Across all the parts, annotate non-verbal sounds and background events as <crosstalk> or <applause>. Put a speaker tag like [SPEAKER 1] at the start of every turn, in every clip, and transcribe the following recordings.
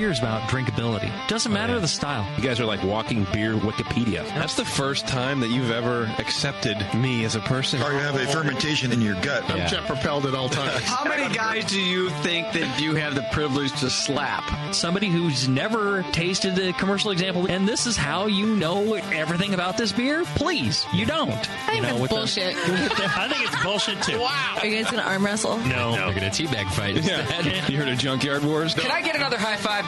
[SPEAKER 1] beer is about drinkability. Doesn't matter the style.
[SPEAKER 2] You guys are like walking beer Wikipedia. That's the first time that you've ever accepted me as a person.
[SPEAKER 3] Or you have a fermentation in your gut.
[SPEAKER 4] I'm jet propelled at all times.
[SPEAKER 5] How many guys do you think that you have the privilege to slap?
[SPEAKER 1] Somebody who's never tasted a commercial example, and this is how you know everything about this beer? Please, you don't.
[SPEAKER 6] I think
[SPEAKER 1] you know,
[SPEAKER 6] that's
[SPEAKER 1] with the-
[SPEAKER 6] bullshit. <laughs>
[SPEAKER 1] I think it's <laughs> bullshit too.
[SPEAKER 6] Wow. Are you guys going to arm wrestle?
[SPEAKER 1] No,
[SPEAKER 2] No.
[SPEAKER 1] we're gonna teabag fight
[SPEAKER 2] Yeah.
[SPEAKER 1] instead. <laughs>
[SPEAKER 2] You heard of Junkyard Wars?
[SPEAKER 5] Can I get another high five,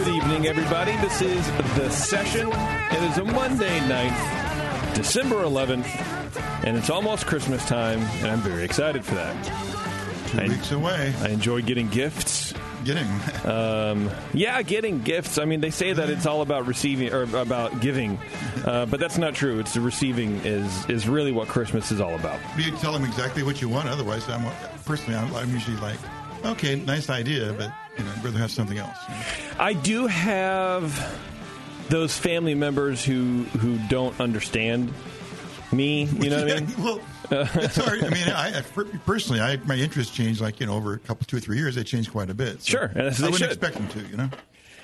[SPEAKER 7] Good evening, everybody. This is The Session. It is a Monday night, December 11th, and it's almost Christmas time, and I'm very excited for that.
[SPEAKER 3] Two
[SPEAKER 7] I-
[SPEAKER 3] weeks away.
[SPEAKER 7] I enjoy getting gifts.
[SPEAKER 3] Getting.
[SPEAKER 7] Um, yeah, getting gifts. I mean, they say that it's all about receiving or about giving, uh, but that's not true. It's the receiving is is really what Christmas is all about.
[SPEAKER 3] you tell them exactly what you want. Otherwise, I'm personally, I'm, I'm usually like, okay, nice idea, but you know, I'd rather have something else.
[SPEAKER 7] I do have those family members who who don't understand me. You know what I mean? <laughs>
[SPEAKER 3] well, it's hard. I mean, I, I personally, I my interest changed like you know over a couple, two or three years. They changed quite a bit. So
[SPEAKER 7] Sure, that's-
[SPEAKER 3] I wouldn't
[SPEAKER 7] should.
[SPEAKER 3] expect them to. You know.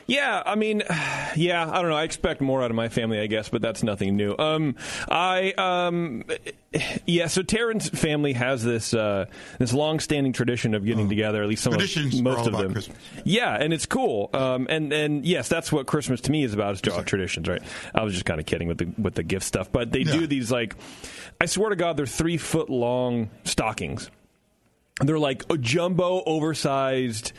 [SPEAKER 7] Yeah, I mean, <sighs> yeah, I don't know. I expect more out of my family, I guess, but that's nothing new. Um, I, um, <sighs> yeah. So Taryn's family has this uh, this long-standing tradition of getting together. At least some.
[SPEAKER 3] Traditions
[SPEAKER 7] of most of them.
[SPEAKER 3] Christmas.
[SPEAKER 7] Yeah, and it's cool. Um, and and yes, that's what Christmas to me is about. Is draw traditions, right? I was just kind of kidding with the with the gift stuff, but they do these like, I swear to God, they're three foot long stockings. They're like a jumbo, oversized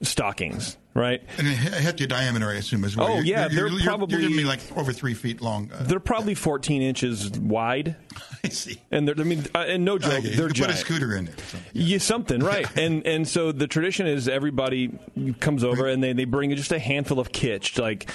[SPEAKER 7] stockings, right?
[SPEAKER 3] And hefty diameter, I assume, as well.
[SPEAKER 7] Oh,
[SPEAKER 3] You're-
[SPEAKER 7] yeah,
[SPEAKER 3] you're,
[SPEAKER 7] they're
[SPEAKER 3] you're,
[SPEAKER 7] probably-
[SPEAKER 3] you're gonna be like over three feet long. Uh,
[SPEAKER 7] They're probably 14 inches wide, <laughs>
[SPEAKER 3] I see.
[SPEAKER 7] and they're, I mean, uh, and no joke,
[SPEAKER 3] Okay,
[SPEAKER 7] they're
[SPEAKER 3] could put a
[SPEAKER 7] giant.
[SPEAKER 3] scooter in there. or something.
[SPEAKER 7] Yeah, something right, <laughs> and and so the tradition is everybody comes over and they, they bring just a handful of kitsch like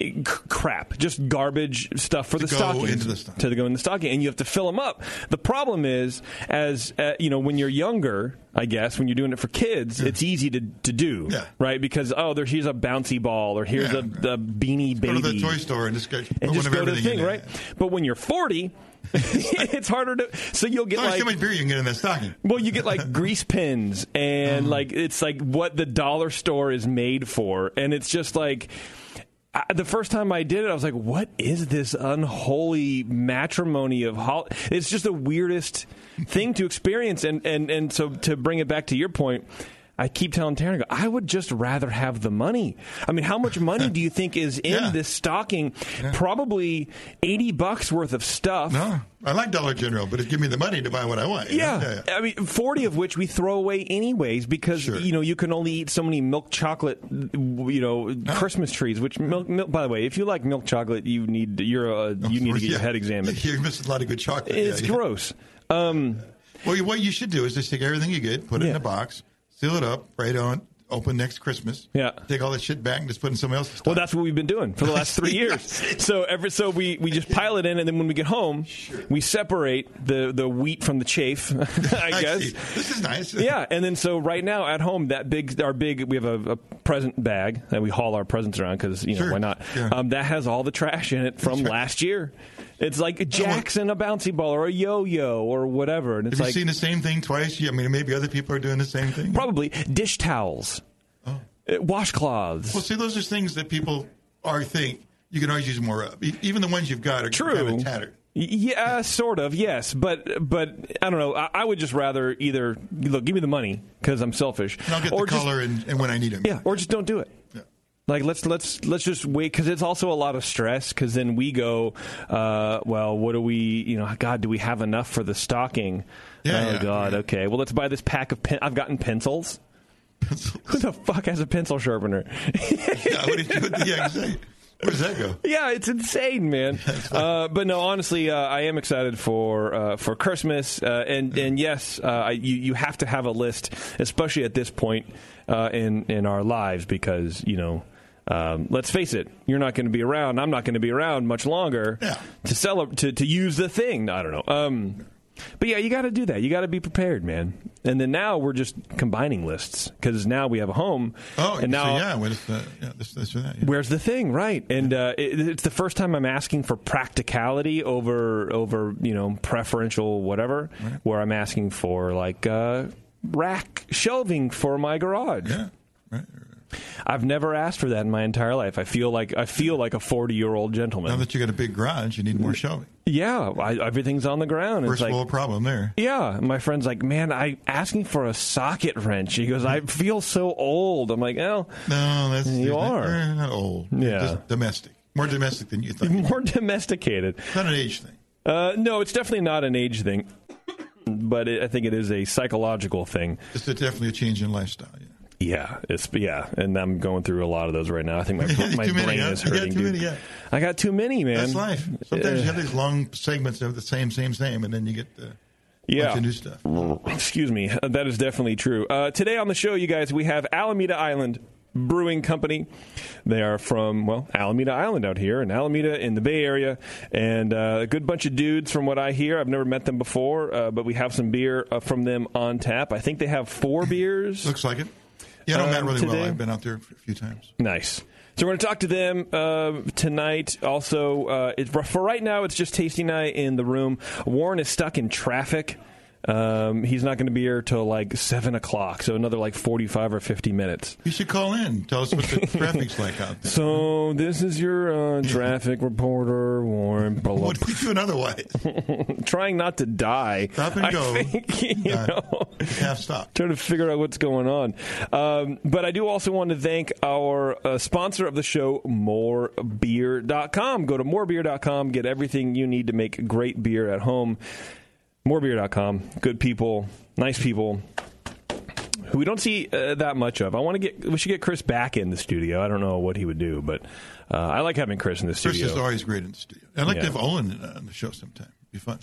[SPEAKER 7] eh, c- crap, just garbage stuff for
[SPEAKER 3] To
[SPEAKER 7] the
[SPEAKER 3] go
[SPEAKER 7] stockings
[SPEAKER 3] into the stocking.
[SPEAKER 7] to go in the stocking, and you have to fill them up. The problem is, as uh, you know, when you're younger, I guess when you're doing it for kids, it's easy to to do,
[SPEAKER 3] Yeah.
[SPEAKER 7] right? Because oh, there here's a bouncy ball, or here's
[SPEAKER 3] Yeah,
[SPEAKER 7] a, the beanie baby.
[SPEAKER 3] Go to the toy store and just go,
[SPEAKER 7] and just go to the thing, right? But when you're 40, <laughs> it's harder to. So you'll get like
[SPEAKER 3] so much beer you can get in that stocking.
[SPEAKER 7] well, you get like <laughs> grease pins and
[SPEAKER 3] Uh-huh.
[SPEAKER 7] like it's like what the dollar store is made for, and it's just like. I, the first time I did it, I was like, "What is this unholy matrimony of hol-? It's just the weirdest thing to experience." And and and so to bring it back to your point, I keep telling Taryn, I, would just rather have the money. I mean, how much money do you think is in
[SPEAKER 3] Yeah.
[SPEAKER 7] this stocking? Probably eighty bucks worth of stuff.
[SPEAKER 3] No, I like Dollar General, but it give me the money to buy what I want. know?
[SPEAKER 7] Yeah. I mean, forty of which we throw away anyways because
[SPEAKER 3] Sure.
[SPEAKER 7] you know you can only eat so many milk chocolate, you know, Christmas trees. Which milk, milk, by the way, if you like milk chocolate, you need you're a, you need to get your head examined. <laughs>
[SPEAKER 3] You're missing a lot of good chocolate.
[SPEAKER 7] It's
[SPEAKER 3] Yeah, yeah.
[SPEAKER 7] gross. Um,
[SPEAKER 3] Well, what you should do is just take everything you get, put it in a box, seal it up, right on, open next Christmas.
[SPEAKER 7] Yeah.
[SPEAKER 3] Take all that shit back and just put it in somebody else's.
[SPEAKER 7] Well, that's what we've been doing for the last three <laughs> years. So every so we, we just pile it in, and then when we get home, we separate the, the wheat from the chaff. <laughs> I
[SPEAKER 3] I
[SPEAKER 7] guess.
[SPEAKER 3] see. This is nice. <laughs>
[SPEAKER 7] Yeah, and then so right now at home, that big, our big, we have a, a present bag that we haul our presents around because you know
[SPEAKER 3] Sure.
[SPEAKER 7] why not?
[SPEAKER 3] Yeah.
[SPEAKER 7] Um, that has all the trash in it from
[SPEAKER 3] right.
[SPEAKER 7] last year. It's like a Jackson, a bouncy ball, or a yo-yo, or whatever, and it's
[SPEAKER 3] Have you
[SPEAKER 7] like
[SPEAKER 3] seen the same thing twice? Yeah, I mean, maybe other people are doing the same thing.
[SPEAKER 7] probably dish towels, washcloths.
[SPEAKER 3] Well, see, those are things that people are think you can always use more of. Even the ones you've got are
[SPEAKER 7] True.
[SPEAKER 3] kind of tattered.
[SPEAKER 7] Yeah, sort of. Yes, but but I don't know. I, I would just rather either look, give me the money because I'm selfish,
[SPEAKER 3] And I'll get
[SPEAKER 7] or
[SPEAKER 3] the
[SPEAKER 7] just,
[SPEAKER 3] color and, and when I need them.
[SPEAKER 7] yeah, or just don't do it.
[SPEAKER 3] Yeah.
[SPEAKER 7] Like let's let's let's just wait because it's also a lot of stress because then we go, uh, well, what do we, you know, God, do we have enough for the stocking?
[SPEAKER 3] Yeah,
[SPEAKER 7] oh
[SPEAKER 3] yeah,
[SPEAKER 7] God, okay. Well, let's buy this pack of pen. I've gotten pencils. <laughs> Who the fuck has a pencil sharpener? <laughs>
[SPEAKER 3] yeah, what did you, yeah, exactly. Where does that go?
[SPEAKER 7] Yeah, it's insane, man. <laughs> Uh, but no, honestly, uh, I am excited for uh, for Christmas, uh, and and yes, uh, I, you you have to have a list, especially at this point uh, in in our lives, because you know. Um, let's face it, you're not going to be around. I'm not going to be around much longer
[SPEAKER 3] Yeah.
[SPEAKER 7] to sell to to use the thing. I don't know. Um, but yeah, you got to do that. You got to be prepared, man. And then now we're just combining lists because now we have a home.
[SPEAKER 3] Oh,
[SPEAKER 7] and now
[SPEAKER 3] so yeah, what is the, yeah, this, this that. Yeah.
[SPEAKER 7] Where's the thing, right? And uh, it, it's the first time I'm asking for practicality over over you know preferential whatever. Where I'm asking for like uh, rack shelving for my garage.
[SPEAKER 3] yeah, right.
[SPEAKER 7] I've never asked for that in my entire life. I feel like I feel like a 40 year old gentleman.
[SPEAKER 3] Now that you got a big garage, you need more shelving.
[SPEAKER 7] Yeah, I, everything's on the ground. It's
[SPEAKER 3] First
[SPEAKER 7] like,
[SPEAKER 3] world problem there.
[SPEAKER 7] yeah, my friend's like, man, I asking for a socket wrench. He goes, I feel so old. I'm like, well,
[SPEAKER 3] No, that's
[SPEAKER 7] You.
[SPEAKER 3] Not, you're not old.
[SPEAKER 7] Yeah.
[SPEAKER 3] Just domestic, more domestic than you think. <laughs>
[SPEAKER 7] more domesticated.
[SPEAKER 3] It's not an age thing.
[SPEAKER 7] Uh, no, it's definitely not an age thing, but it, I think it is a psychological thing.
[SPEAKER 3] It's definitely a change in lifestyle. Yeah.
[SPEAKER 7] Yeah, it's yeah, and I'm going through a lot of those right now. I think my <laughs> my
[SPEAKER 3] too many,
[SPEAKER 7] brain is
[SPEAKER 3] got
[SPEAKER 7] hurting. dude.
[SPEAKER 3] many, yeah.
[SPEAKER 7] I got too many, man.
[SPEAKER 3] That's life. Sometimes you have these long segments of the same, same, same, and then you get the
[SPEAKER 7] Yeah.
[SPEAKER 3] bunch of new stuff.
[SPEAKER 7] Excuse me. That is definitely true. Uh, today on the show, you guys, we have Alameda Island Brewing Company. They are from, well, Alameda Island out here in Alameda in the Bay Area. And uh, a good bunch of dudes from what I hear. I've never met them before, uh, but we have some beer uh, from them on tap. I think they have four <clears throat> beers.
[SPEAKER 3] Looks like it. Yeah, I know
[SPEAKER 7] Um,
[SPEAKER 3] Matt really
[SPEAKER 7] today?
[SPEAKER 3] well. I've been out there a few times.
[SPEAKER 7] Nice. So we're going to talk to them uh, tonight. Also, uh, it, for right now, it's just Tasty Night in the room. Warren is stuck in traffic. Um, he's not going to be here till like seven o'clock, so another like forty-five or fifty minutes.
[SPEAKER 3] You should call in. Tell us what the <laughs> traffic's like out there.
[SPEAKER 7] So this is your uh, traffic reporter, Warren. <laughs>
[SPEAKER 3] What are you doing otherwise? <laughs>
[SPEAKER 7] trying not to die.
[SPEAKER 3] Stop and
[SPEAKER 7] I
[SPEAKER 3] go.
[SPEAKER 7] think, you
[SPEAKER 3] Uh,
[SPEAKER 7] know.
[SPEAKER 3] Half stop.
[SPEAKER 7] trying to figure out what's going on. Um, but I do also want to thank our uh, sponsor of the show, morebeer.com. Go to morebeer.com, get everything you need to make great beer at home. Morebeer.com. Good people, nice people. Who we don't see uh, that much of. I want to get. We should get Chris back in the studio. I don't know what he would do, but uh, I like having Chris in the studio.
[SPEAKER 3] Chris is always great in the studio. I'd like
[SPEAKER 7] Yeah.
[SPEAKER 3] to have Olin uh, on the show sometime. Be fun.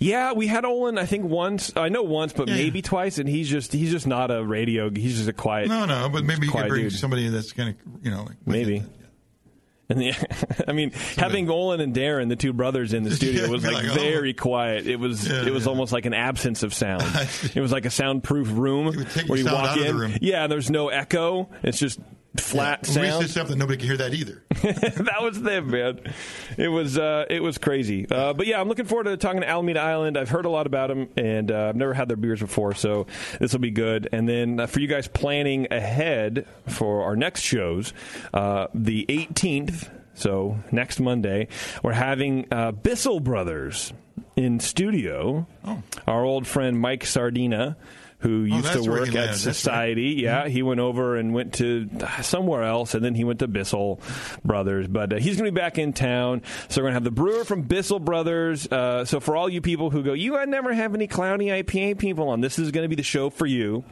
[SPEAKER 7] Yeah, we had Olin. I think once. I know once, but
[SPEAKER 3] Yeah.
[SPEAKER 7] maybe twice. And he's just he's just not a radio. He's just a quiet.
[SPEAKER 3] No, no, but maybe you could bring
[SPEAKER 7] dude.
[SPEAKER 3] somebody that's kind of, you know, like
[SPEAKER 7] Maybe.
[SPEAKER 3] it. <laughs>
[SPEAKER 7] And the, <laughs> I mean, having Olin and Darren, the two brothers, in the <laughs> studio
[SPEAKER 3] Yeah,
[SPEAKER 7] was like,
[SPEAKER 3] like, oh.
[SPEAKER 7] very quiet. It was
[SPEAKER 3] Yeah,
[SPEAKER 7] it was
[SPEAKER 3] yeah.
[SPEAKER 7] almost like an absence of sound. It was like a soundproof room where you walk in. Yeah, there's no echo. It's just <laughs> flat
[SPEAKER 3] Yeah, We
[SPEAKER 7] sound.
[SPEAKER 3] stuff that nobody could hear that either. <laughs>
[SPEAKER 7] that was them, man. It was uh, it was crazy. Uh, but yeah, I'm looking forward to talking to Alameda Island. I've heard a lot about them, and uh, I've never had their beers before, so this will be good. And then uh, for you guys planning ahead for our next shows, uh, the 18th, so next Monday, we're having uh, Bissell Brothers in studio. Oh. Our old friend Mike Sardina. Who used
[SPEAKER 3] Oh,
[SPEAKER 7] to work at.
[SPEAKER 3] That's right.
[SPEAKER 7] Society? Yeah, he went over and went to somewhere else, and then he went to Bissell Brothers. But uh, he's going to be back in town, so we're going to have the brewer from Bissell Brothers. Uh, so for all you people who go, you I never have any cloudy IPA people on. This is going to be the show for you.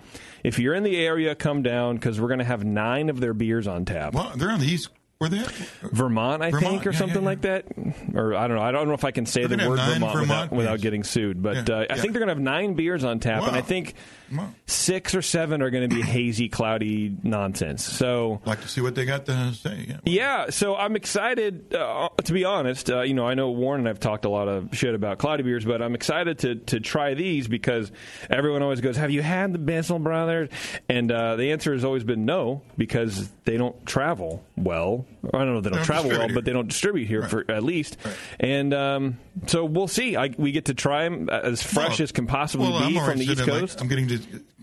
[SPEAKER 7] If you're in the area, come down because we're going to have nine of their beers on tap.
[SPEAKER 3] Well, they're on the east Were they?
[SPEAKER 7] Vermont, I
[SPEAKER 3] Vermont,
[SPEAKER 7] think, or
[SPEAKER 3] yeah,
[SPEAKER 7] something
[SPEAKER 3] yeah,
[SPEAKER 7] like that, or I don't know. I don't know if I can say
[SPEAKER 3] They're
[SPEAKER 7] the word Vermont,
[SPEAKER 3] Vermont
[SPEAKER 7] without, without getting sued. But
[SPEAKER 3] Yeah,
[SPEAKER 7] uh, I think they're going to have nine beers on tap, and I think
[SPEAKER 3] Wow.
[SPEAKER 7] six or seven are going to be <coughs> hazy, cloudy nonsense. So
[SPEAKER 3] Like to see what they got to say. Yeah.
[SPEAKER 7] Yeah, so I'm excited. Uh, to be honest, uh, you know, I know Warren and I've talked a lot of shit about cloudy beers, but I'm excited to to try these because everyone always goes, "Have you had the Bissell Brothers?" And uh, the answer has always been no because they don't travel well. I don't know they don't, travel well, but they don't distribute here for at least. And um, so we'll see. I, we get to try them as fresh
[SPEAKER 3] Well,
[SPEAKER 7] as can possibly
[SPEAKER 3] well, I'm
[SPEAKER 7] be from the East Coast.
[SPEAKER 3] Like, I'm getting to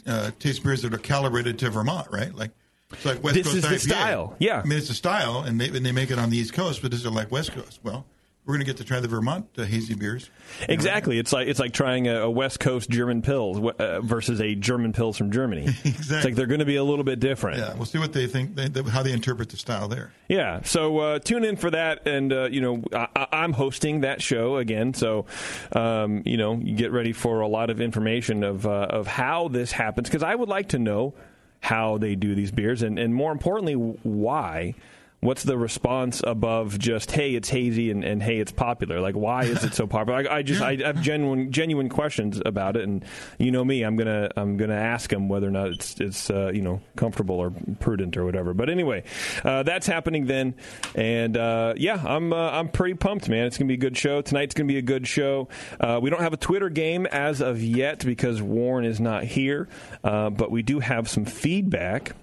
[SPEAKER 3] uh, taste beers that are calibrated to Vermont, right? Like it's like West
[SPEAKER 7] This
[SPEAKER 3] Coast
[SPEAKER 7] is the style, yeah.
[SPEAKER 3] I mean, it's a style, and they and they make it on the East Coast, but this is like West Coast. Well, we're going to get to try the Vermont uh, hazy beers.
[SPEAKER 7] Exactly. It's like it's like trying a, a West Coast German Pils uh, versus a German Pils from Germany. <laughs> It's like they're going to be a little bit different.
[SPEAKER 3] Yeah, we'll see what they think, they, they, how they interpret the style there.
[SPEAKER 7] Yeah, so uh, tune in for that, and uh, you know I, I- I'm hosting that show again, so um, you know you get ready for a lot of information of uh, of how this happens because I would like to know how they do these beers, and, and more importantly, why. What's the response above just hey it's hazy and, and hey it's popular. Like why is it so popular? I, I just I have genuine genuine questions about it and you know me I'm gonna I'm gonna ask them whether or not it's it's uh, you know comfortable or prudent or whatever. But anyway uh, that's happening then and uh, yeah I'm uh, I'm pretty pumped man. It's gonna be a good show. Tonight's gonna be a good show. Uh, we don't have a Twitter game as of yet because Warren is not here uh, but we do have some feedback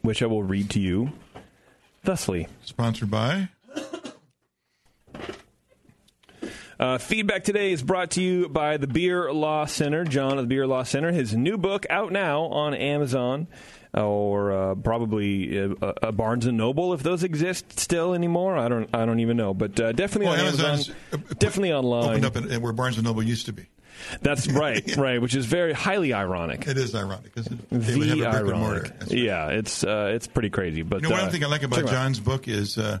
[SPEAKER 7] which I will read to you thusly.
[SPEAKER 3] Sponsored by.
[SPEAKER 7] Uh, feedback today is brought to you by the Beer Law Center. John of the Beer Law Center. His new book out now on Amazon or uh, probably uh, uh, Barnes and Noble if those exist still anymore. I don't. I don't even know. But uh, definitely
[SPEAKER 3] Well,
[SPEAKER 7] on Amazon.
[SPEAKER 3] uh,
[SPEAKER 7] Definitely online.
[SPEAKER 3] Opened up in, where Barnes and Noble used to be.
[SPEAKER 7] That's <laughs> right. Right. Which is very highly ironic.
[SPEAKER 3] It is ironic because they would have
[SPEAKER 7] The
[SPEAKER 3] a brick and
[SPEAKER 7] ironic.
[SPEAKER 3] That's right.
[SPEAKER 7] Yeah. It's uh, it's pretty crazy. But
[SPEAKER 3] You know, one
[SPEAKER 7] uh,
[SPEAKER 3] thing I like about
[SPEAKER 7] check 'em out.
[SPEAKER 3] John's book is uh,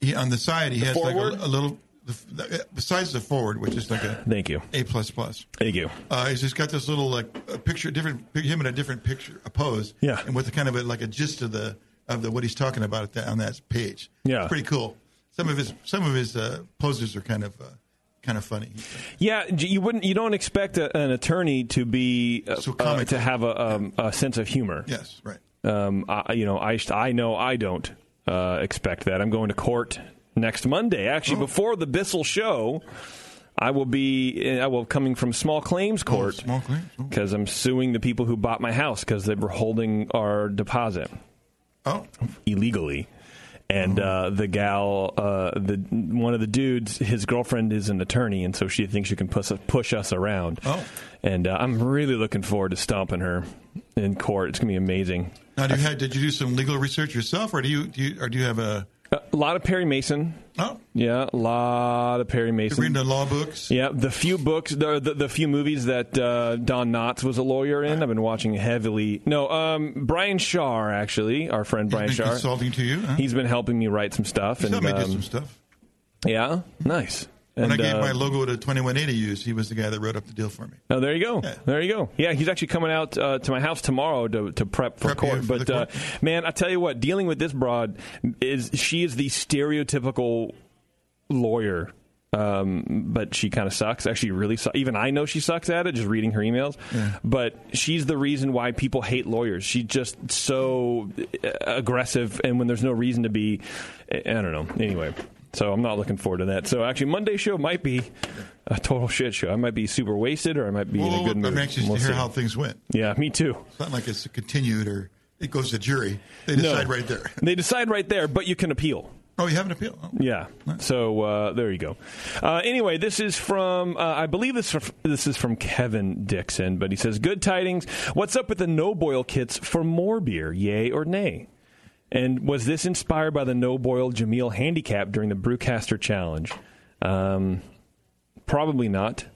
[SPEAKER 3] he, on the side he has like a, a little. The, the, besides the forward, which is like a
[SPEAKER 7] Thank you.
[SPEAKER 3] A plus plus.
[SPEAKER 7] Thank you.
[SPEAKER 3] Uh, he's just got this little like a picture, different him in a different picture, a pose.
[SPEAKER 7] Yeah.
[SPEAKER 3] and with the kind of a, like a gist of the of the what he's talking about at that, on that page.
[SPEAKER 7] Yeah.
[SPEAKER 3] it's pretty cool. Some of his some of his uh, poses are kind of uh, kind of funny.
[SPEAKER 7] Yeah, you wouldn't. You don't expect a, an attorney to be uh,
[SPEAKER 3] So
[SPEAKER 7] uh, to have a, um, a sense of humor.
[SPEAKER 3] Yes, right.
[SPEAKER 7] Um, I, you know, I I know I don't uh, expect that. I'm going to court next Monday. Actually,
[SPEAKER 3] Oh.
[SPEAKER 7] before the Bissell show, I will be. I will coming from small claims court
[SPEAKER 3] Oh, small claims. Oh.
[SPEAKER 7] because I'm suing the people who bought my house because they were holding our deposit
[SPEAKER 3] Oh,
[SPEAKER 7] illegally. And uh, the gal, uh, the one of the dudes, his girlfriend is an attorney, and so she thinks she can push us, push us around.
[SPEAKER 3] Oh.
[SPEAKER 7] And uh, I'm really looking forward to stomping her in court. It's gonna be amazing.
[SPEAKER 3] now do you have, did you do some legal research yourself, or do you, do you or do you have a
[SPEAKER 7] A lot of Perry Mason.
[SPEAKER 3] oh
[SPEAKER 7] Yeah, a lot of Perry Mason.
[SPEAKER 3] reading the law books?
[SPEAKER 7] Yeah, the few books, the the, the few movies that uh, Don Knotts was a lawyer in, I've been watching heavily. No, um, Brian Shaw, actually, our friend Brian Shaw.
[SPEAKER 3] consulting to you? Huh?
[SPEAKER 7] He's been helping me write some stuff.
[SPEAKER 3] He's
[SPEAKER 7] and
[SPEAKER 3] helped me do
[SPEAKER 7] um,
[SPEAKER 3] some stuff.
[SPEAKER 7] Yeah, nice.
[SPEAKER 3] When I gave
[SPEAKER 7] uh,
[SPEAKER 3] my logo to 2180 use, he was the guy that wrote up the deal for me.
[SPEAKER 7] Oh, there you go.
[SPEAKER 3] Yeah.
[SPEAKER 7] There you go. Yeah, he's actually coming out uh, to my house tomorrow to, to prep for
[SPEAKER 3] Prep
[SPEAKER 7] court.
[SPEAKER 3] for
[SPEAKER 7] but Uh,
[SPEAKER 3] court.
[SPEAKER 7] man, I tell you what, dealing with this broad is she is the stereotypical lawyer. Um, but she kind of sucks. Actually, really sucks. Even I know she sucks at it. Just reading her emails. But she's the reason why people hate lawyers. She's just so uh, aggressive, and when there's no reason to be, I don't know. Anyway, so I'm not looking forward to that. So actually, Monday show might be a total shit show. I might be super wasted, or I might be in a good mood.
[SPEAKER 3] I'm anxious
[SPEAKER 7] We'll
[SPEAKER 3] to hear
[SPEAKER 7] see.
[SPEAKER 3] how things went.
[SPEAKER 7] Yeah, me too.
[SPEAKER 3] It's not like it's continued or it goes to jury. They decide
[SPEAKER 7] No.
[SPEAKER 3] right there.
[SPEAKER 7] They decide right there, but you can appeal.
[SPEAKER 3] Oh, you have an appeal? Oh.
[SPEAKER 7] Yeah. So uh, there you go. Uh, anyway, this is from uh, I believe this this is from Kevin Dixon, but he says, "Good tidings. What's up with the no boil kits for more beer? Yay or nay?" And was this inspired by the no boil Jamil handicap during the Brewcaster Challenge? Um, probably not.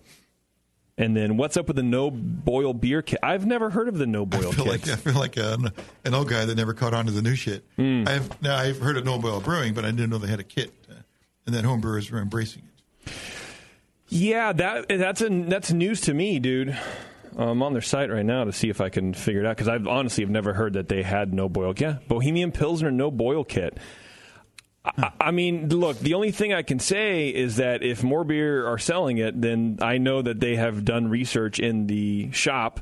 [SPEAKER 7] And then, what's up with the no boil beer kit? I've never heard of the no
[SPEAKER 3] I
[SPEAKER 7] boil
[SPEAKER 3] feel
[SPEAKER 7] kits.
[SPEAKER 3] like I feel like an, an old guy that never caught on to the new shit.
[SPEAKER 7] Hmm.
[SPEAKER 3] I've now I've heard of No Boil Brewing, but I didn't know they had a kit, uh, and that home brewers were embracing it.
[SPEAKER 7] Yeah, that that's a that's news to me, dude. I'm on their site right now to see if I can figure it out because I've honestly have never heard that they had no boil. Yeah, Bohemian Pilsner no boil kit. I, I mean, look, the only thing I can say is that if more beer are selling it, then I know that they have done research in the shop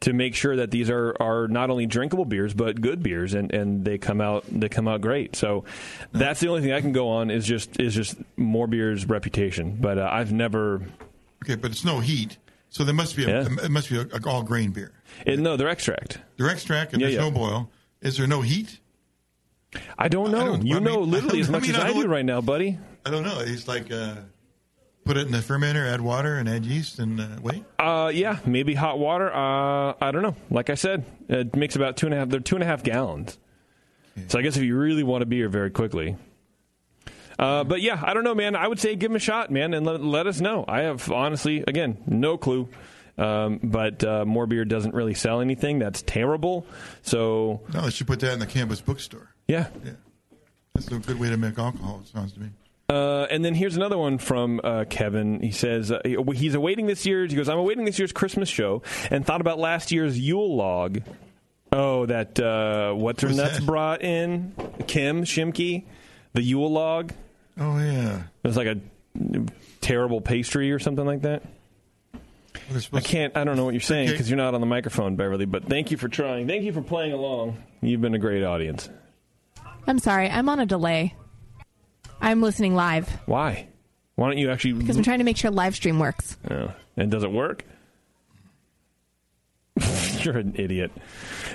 [SPEAKER 7] to make sure that these are, are not only drinkable beers but good beers and, and they come out they come out great. So that's the only thing I can go on is just is just more beer's reputation. But uh, I've never
[SPEAKER 3] Okay, but it's no heat, so there must be a,
[SPEAKER 7] Yeah.
[SPEAKER 3] it must be a, a all grain beer.
[SPEAKER 7] it, no they're extract.
[SPEAKER 3] They're extract and
[SPEAKER 7] Yeah,
[SPEAKER 3] there's
[SPEAKER 7] yeah.
[SPEAKER 3] no boil. Is there no heat?
[SPEAKER 7] I don't know.
[SPEAKER 3] don't-
[SPEAKER 7] you
[SPEAKER 3] I
[SPEAKER 7] know
[SPEAKER 3] mean-
[SPEAKER 7] literally <laughs> as
[SPEAKER 3] I
[SPEAKER 7] much
[SPEAKER 3] mean,
[SPEAKER 7] as
[SPEAKER 3] I
[SPEAKER 7] I do right now, buddy.
[SPEAKER 3] I don't know. It's like uh, put it in the fermenter, add water, and add yeast, and uh, wait.
[SPEAKER 7] Uh, yeah, maybe hot water. Uh, I don't know. Like I said, it makes about two and a half. They're two and a half gallons. So I guess if you really want a beer very quickly. Uh, but yeah, I don't know, man. I would say give him a shot, man, and let, let us know. I have honestly, again, no clue. Um, but uh, more beer doesn't really sell anything. That's terrible. So
[SPEAKER 3] No, they should put that in the campus bookstore.
[SPEAKER 7] yeah,
[SPEAKER 3] Yeah, that's a good way to make alcohol. It sounds to me.
[SPEAKER 7] Uh, and then here's another one from uh, Kevin. He says uh, he's awaiting this year's. He goes, "I'm awaiting this year's Christmas show, and thought about last year's Yule log. Oh, that uh, what's her nuts brought in Kim Shimke, the Yule log.
[SPEAKER 3] Oh yeah,
[SPEAKER 7] It was like a terrible pastry or something like that. I can't. I don't know what you're saying because you're not on the microphone, Beverly. But thank you for trying. Thank you for playing along. You've been a great audience.
[SPEAKER 4] I'm sorry, I'm on a delay. I'm listening live
[SPEAKER 7] Why? Why don't you actually?
[SPEAKER 4] because I'm trying to make sure live stream works.
[SPEAKER 7] Oh, and does it work? <laughs> You're an idiot.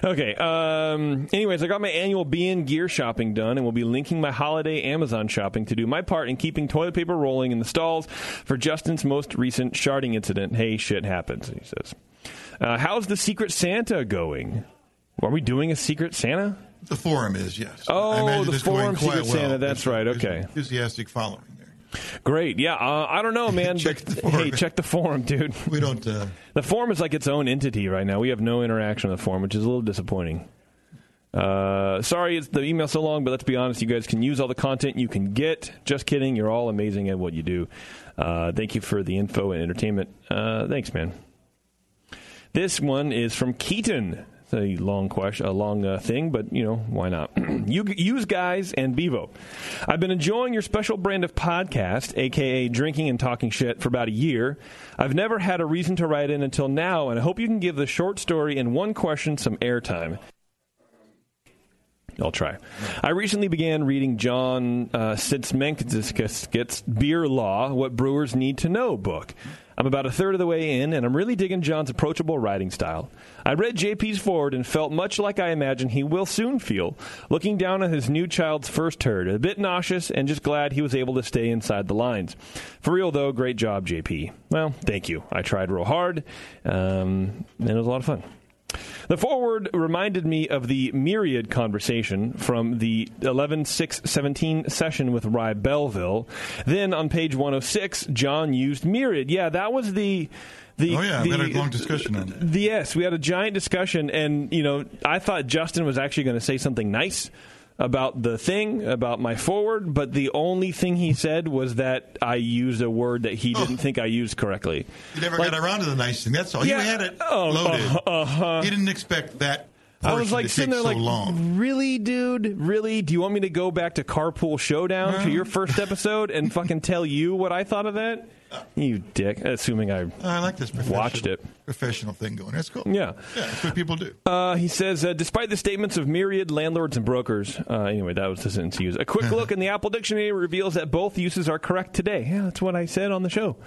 [SPEAKER 7] Okay. Um, anyways, I got my annual BN gear shopping done, and will be linking my holiday Amazon shopping to do my part in keeping toilet paper rolling in the stalls for Justin's most recent sharding incident. Hey, shit happens, he says. Uh, how's the Secret Santa going? Are we doing a Secret Santa?
[SPEAKER 3] The forum is yes.
[SPEAKER 7] Oh, the forum Secret
[SPEAKER 3] well.
[SPEAKER 7] Santa, that's
[SPEAKER 3] There's-
[SPEAKER 7] right, okay.
[SPEAKER 3] Enthusiastic following.
[SPEAKER 7] Great. Yeah. Uh, I don't know, <laughs> man.
[SPEAKER 3] Check
[SPEAKER 7] but. Hey, check the forum, <laughs> dude.
[SPEAKER 3] We don't. Uh,
[SPEAKER 7] The forum is like its own entity right now. We have no interaction with the forum, which is a little disappointing. Uh, sorry, it's the email so long, but let's be honest. You guys can use all the content you can get. Just kidding. You're all amazing at what you do. Uh, thank you for the info and entertainment. Uh, thanks, man. This one is from Keaton. A long question, a long uh, thing, but you know why not? <clears throat> you use guys and Bevo. I've been enjoying your special brand of podcast, aka drinking and talking shit, for about a year. I've never had a reason to write in until now, and I hope you can give the short story in one question some airtime. I'll try. I recently began reading John uh, Sitzmenk's Beer Law, What Brewers Need to Know book. I'm about a third of the way in, and I'm really digging John's approachable writing style. I read JP's forward and felt much like I imagine he will soon feel, looking down at his new child's first herd, a bit nauseous and just glad he was able to stay inside the lines. For real, though, great job, JP. Well, thank you. I tried real hard, um, and it was a lot of fun. The forward reminded me of the myriad conversation from the 11 6 17 session with Rye Belleville. Then on page 106, John used myriad. Yeah, that was the. The,
[SPEAKER 3] oh yeah,
[SPEAKER 7] the,
[SPEAKER 3] we had a long discussion on it.
[SPEAKER 7] the- yes, we had a giant discussion, and you know, I thought Justin was actually going to say something nice about the thing about my forward, but the only thing he said was that I used a word that he didn't think I used correctly.
[SPEAKER 3] You never
[SPEAKER 7] Like-
[SPEAKER 3] got around to the nice thing. That's all.
[SPEAKER 7] Yeah.
[SPEAKER 3] You had it
[SPEAKER 7] Oh,
[SPEAKER 3] loaded.
[SPEAKER 7] uh, uh-huh.
[SPEAKER 3] He didn't expect that.
[SPEAKER 7] I was like sitting there,
[SPEAKER 3] so
[SPEAKER 7] like,
[SPEAKER 3] long.
[SPEAKER 7] really, dude, really? Do you want me to go back to Carpool Showdown to your first <laughs> episode and fucking tell you what I thought of that? You dick. Assuming I
[SPEAKER 3] I like this
[SPEAKER 7] watched it.
[SPEAKER 3] professional thing going. That's cool.
[SPEAKER 7] Yeah.
[SPEAKER 3] yeah, that's what people do.
[SPEAKER 7] Uh, he says, uh, despite the statements of myriad landlords and brokers, uh, anyway, that was the sentence he used. A quick look in the Apple Dictionary reveals that both uses are correct today. Yeah, that's what I said on the show.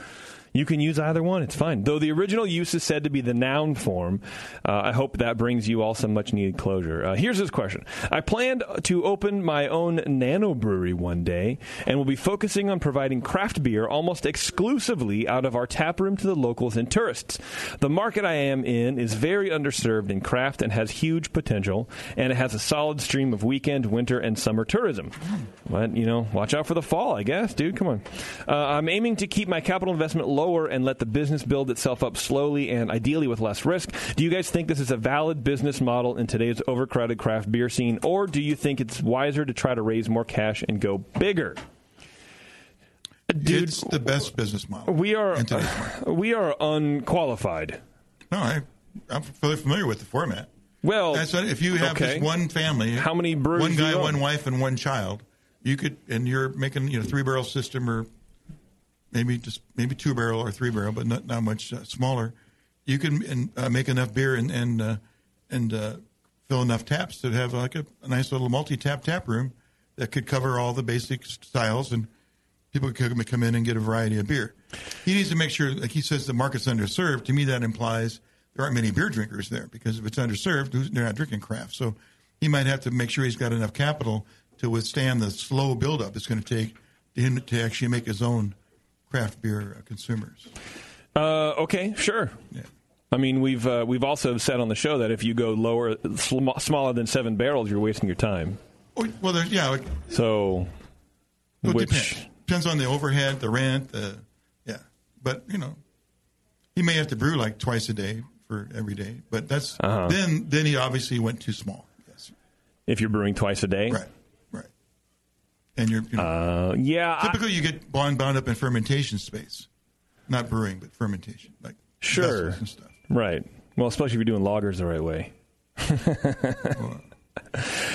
[SPEAKER 7] You can use either one. It's fine. Though the original use is said to be the noun form, uh, I hope that brings you all some much needed closure. Uh, here's his question I planned to open my own nano brewery one day and will be focusing on providing craft beer almost exclusively out of our tap room to the locals and tourists. The market I am in is very underserved in craft and has huge potential, and it has a solid stream of weekend, winter, and summer tourism. But, you know, watch out for the fall, I guess, dude. Come on. Uh, I'm aiming to keep my capital investment lower and let the business build itself up slowly and ideally with less risk. Do you guys think this is a valid business model in today's overcrowded craft beer scene, or do you think it's wiser to try to raise more cash and go bigger? Dude,
[SPEAKER 3] it's the best business model.
[SPEAKER 7] we are
[SPEAKER 3] in today's market. <laughs>
[SPEAKER 7] we are unqualified
[SPEAKER 3] No, I, I'm fairly familiar with the format.
[SPEAKER 7] Well,
[SPEAKER 3] That's what, if you have
[SPEAKER 7] okay.
[SPEAKER 3] just one family,
[SPEAKER 7] How many breweries
[SPEAKER 3] One
[SPEAKER 7] do
[SPEAKER 3] guy,
[SPEAKER 7] you own?
[SPEAKER 3] one wife, and one child. You could, and you're making you know three barrel system or maybe just maybe two barrel or three barrel, but not not much uh, smaller. You can and, uh, make enough beer and and uh, and uh, fill enough taps to have like a, a nice little multi tap tap room that could cover all the basic styles and people could come in and get a variety of beer. He needs to make sure, like he says, the market's underserved. To me, that implies there aren't many beer drinkers there because if it's underserved, they're not drinking craft. So he might have to make sure he's got enough capital to withstand the slow buildup it's going to take to him to actually make his own craft beer consumers.
[SPEAKER 7] Uh, okay, sure.
[SPEAKER 3] Yeah.
[SPEAKER 7] I mean, we've uh, we've also said on the show that if you go lower, sm- smaller than seven barrels, you're wasting your time.
[SPEAKER 3] Oh, Well, yeah,
[SPEAKER 7] So,
[SPEAKER 3] it
[SPEAKER 7] which
[SPEAKER 3] depends. Depends on the overhead, the rent, the yeah. But you know, he may have to brew like twice a day for every day. But that's
[SPEAKER 7] Uh-huh.
[SPEAKER 3] then then he obviously went too small. Yes,
[SPEAKER 7] if you're brewing twice a day,
[SPEAKER 3] right. And you're you know,
[SPEAKER 7] Uh, yeah, I-
[SPEAKER 3] typically you get bound bound up in fermentation space, not brewing, but fermentation, like
[SPEAKER 7] Sure.
[SPEAKER 3] and stuff.
[SPEAKER 7] right. Well, especially if you're doing loggers the right way. <laughs> <laughs>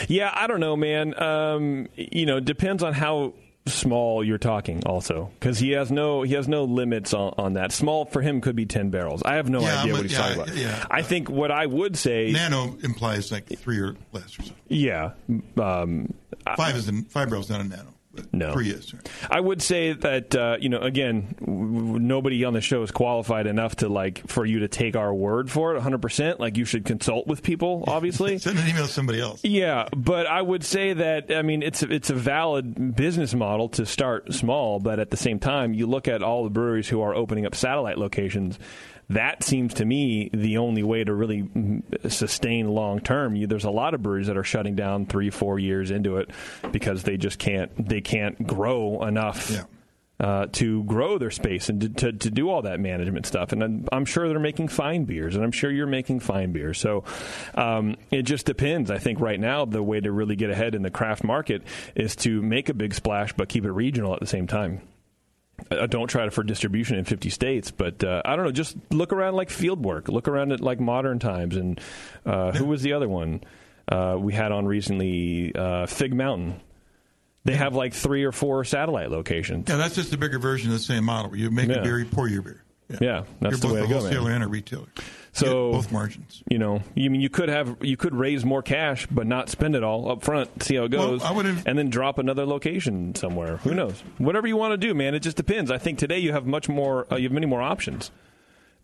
[SPEAKER 7] yeah, I don't know, man. Um, you know, depends on how small you're talking also because he has no he has no limits on, on that small for him could be 10 barrels i have no
[SPEAKER 3] Yeah,
[SPEAKER 7] idea
[SPEAKER 3] I'm
[SPEAKER 7] what
[SPEAKER 3] a-
[SPEAKER 7] he's
[SPEAKER 3] yeah,
[SPEAKER 7] talking about
[SPEAKER 3] yeah.
[SPEAKER 7] i think what i would say
[SPEAKER 3] Nano implies like three or less or something.
[SPEAKER 7] yeah um,
[SPEAKER 3] Five is in, five barrels not a nano.
[SPEAKER 7] No.
[SPEAKER 3] is.
[SPEAKER 7] I would say that uh, you know again, w- w- nobody on the show is qualified enough to like for you to take our word for it 100. percent Like you should consult with people, <laughs> obviously.
[SPEAKER 3] Send an email to somebody else.
[SPEAKER 7] Yeah, but I would say that I mean it's it's a valid business model to start small, but at the same time, you look at all the breweries who are opening up satellite locations. That seems to me the only way to really sustain long term. There's a lot of breweries that are shutting down three, four years into it because they just can't they can't grow enough
[SPEAKER 3] Yeah.
[SPEAKER 7] uh, to grow their space and to, to, to do all that management stuff. And I'm, I'm sure they're making fine beers, and I'm sure you're making fine beers. So um, it just depends. I think right now the way to really get ahead in the craft market is to make a big splash, but keep it regional at the same time. Uh, don't try to for distribution in 50 states, but uh, I don't know. Just look around like Fieldwork. Look around at like Modern Times, and uh, who was the other one uh, we had on recently? Uh, Fig Mountain. They have like three or four satellite locations.
[SPEAKER 3] Yeah, that's just a bigger version of the same model. You make
[SPEAKER 7] Yeah.
[SPEAKER 3] a beer, you pour your beer.
[SPEAKER 7] Yeah, that's
[SPEAKER 3] You're
[SPEAKER 7] the
[SPEAKER 3] both
[SPEAKER 7] way to
[SPEAKER 3] a
[SPEAKER 7] go,
[SPEAKER 3] wholesaler
[SPEAKER 7] man.
[SPEAKER 3] and a retailer.
[SPEAKER 7] So-
[SPEAKER 3] Get both margins.
[SPEAKER 7] You know, you mean you could have you could raise more cash, but not spend it all up front, see how it
[SPEAKER 3] Well,
[SPEAKER 7] goes,
[SPEAKER 3] I would've-
[SPEAKER 7] and then drop another location somewhere. Who knows? Whatever you want to do, man. It just depends. I think today you have much more. Uh, you have many more options.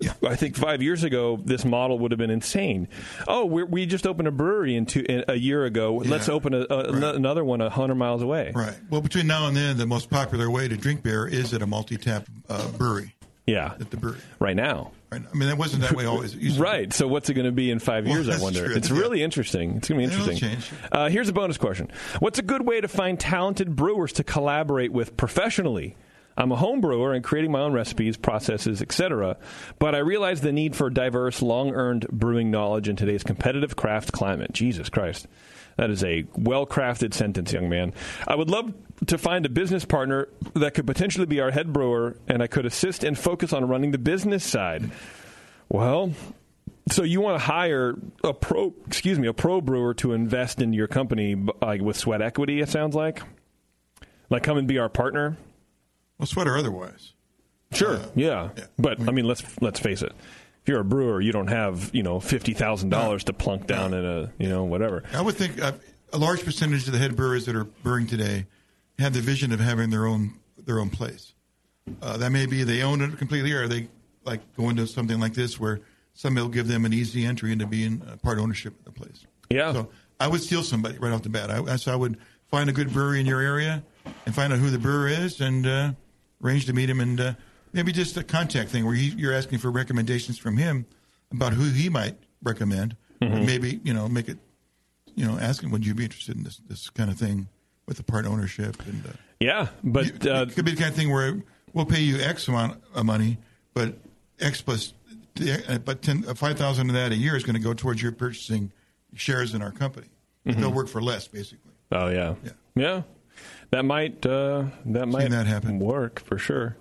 [SPEAKER 3] Yeah.
[SPEAKER 7] I think five years ago this model would have been insane. Oh, we're, we just opened a brewery in two, in, a year ago. Let's open a, a,
[SPEAKER 3] Right.
[SPEAKER 7] another one a hundred miles away.
[SPEAKER 3] Right. Well, between now and then, the most popular way to drink beer is at a multi-tap uh, brewery.
[SPEAKER 7] Yeah,
[SPEAKER 3] At the brewery.
[SPEAKER 7] right now.
[SPEAKER 3] Right. I mean, that wasn't that way always. It used to be.
[SPEAKER 7] Right. So what's it going to be in five
[SPEAKER 3] Well,
[SPEAKER 7] years? I wonder.
[SPEAKER 3] true.
[SPEAKER 7] It's
[SPEAKER 3] Yeah.
[SPEAKER 7] really interesting. It's going to be interesting. Uh, here's a bonus question: What's a good way to find talented brewers to collaborate with professionally? I'm a home brewer and creating my own recipes, processes, etc. But I realize the need for diverse, long-earned brewing knowledge in today's competitive craft climate. Jesus Christ. That is a well crafted sentence, young man. I would love to find a business partner that could potentially be our head brewer, and I could assist and focus on running the business side. Well, so you want to hire a pro, excuse me, a pro brewer to invest in your company, like with sweat equity? It sounds like, like come and be our partner.
[SPEAKER 3] Well, sweat or otherwise.
[SPEAKER 7] Sure, yeah.
[SPEAKER 3] Uh, yeah.
[SPEAKER 7] but I mean, let's let's face it. If you're a brewer, you don't have you know fifty thousand dollars to plunk down in a you know whatever.
[SPEAKER 3] I would think uh, a large percentage of the head brewers that are brewing today have the vision of having their own their own place. Uh, that may be they own it completely, or they like go into something like this where somebody will give them an easy entry into being part ownership of the place.
[SPEAKER 7] Yeah.
[SPEAKER 3] So I would steal somebody right off the bat. I, so I would find a good brewery in your area and find out who the brewer is and uh, arrange to meet him and uh, maybe just a contact thing where he, you're asking for recommendations from him about who he might recommend. Or maybe you know make it you know ask him would you be interested in this this kind of thing with the part ownership and. Uh,
[SPEAKER 7] Yeah, but
[SPEAKER 3] it
[SPEAKER 7] uh,
[SPEAKER 3] could be the kind of thing where we'll pay you X amount of money, but X plus, uh, but 10, uh, 5000 of that a year is going to go towards your purchasing shares in our company. They'll work for less, basically.
[SPEAKER 7] oh yeah,
[SPEAKER 3] Yeah.
[SPEAKER 7] yeah, that might uh, that might
[SPEAKER 3] that happen.
[SPEAKER 7] work for sure.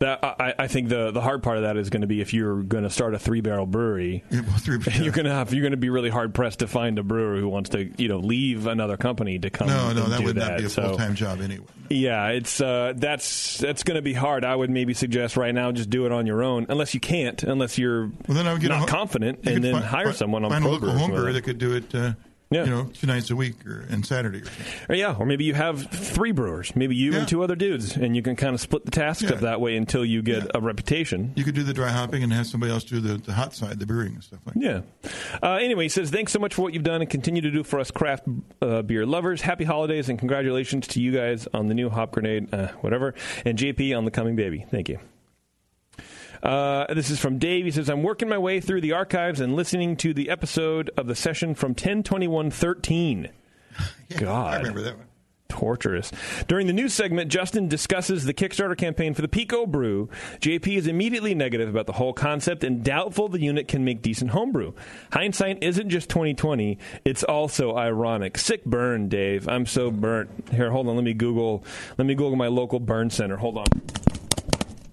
[SPEAKER 7] That I, I think the the hard part of that is going to be if you're going to start a three barrel brewery, <laughs>
[SPEAKER 3] three-
[SPEAKER 7] you're going to have you're going to be really hard pressed to find a brewer who wants to you know leave another company to come.
[SPEAKER 3] No, no, that
[SPEAKER 7] do
[SPEAKER 3] would
[SPEAKER 7] that.
[SPEAKER 3] not be a
[SPEAKER 7] So-
[SPEAKER 3] full time job anyway.
[SPEAKER 7] Yeah, it's uh, that's that's going to be hard. I would maybe suggest right now just do it on your own, unless you can't, unless you're
[SPEAKER 3] Well, then I would get
[SPEAKER 7] not
[SPEAKER 3] ho-
[SPEAKER 7] confident, and then
[SPEAKER 3] fi-
[SPEAKER 7] hire someone on
[SPEAKER 3] find a local home brewer that could do it. Uh,
[SPEAKER 7] Yeah.
[SPEAKER 3] you know, two nights a week or and Saturday or something.
[SPEAKER 7] Or yeah, or maybe you have three brewers, maybe you
[SPEAKER 3] Yeah.
[SPEAKER 7] and two other dudes, and you can kind of split the tasks
[SPEAKER 3] Yeah.
[SPEAKER 7] up that way until you get
[SPEAKER 3] Yeah.
[SPEAKER 7] a reputation.
[SPEAKER 3] You could do the dry hopping and have somebody else do the, the hot side, the brewing and stuff like that.
[SPEAKER 7] Yeah. Uh, anyway, he says, thanks so much for what you've done and continue to do for us craft uh, beer lovers. Happy holidays and congratulations to you guys on the new Hop Grenade, uh, whatever, and JP on the coming baby. Thank you. Uh, this is from Dave. He says, I'm working my way through the archives and listening to the episode of the session from 102113. <laughs> God.
[SPEAKER 3] I remember that one.
[SPEAKER 7] Torturous. During the news segment, Justin discusses the Kickstarter campaign for the Pico Brew. JP is immediately negative about the whole concept and doubtful the unit can make decent homebrew. Hindsight isn't just 2020; it's also ironic. Sick burn, Dave. I'm so burnt. Here, hold on. Let me Google. Let me Google my local burn center. Hold on.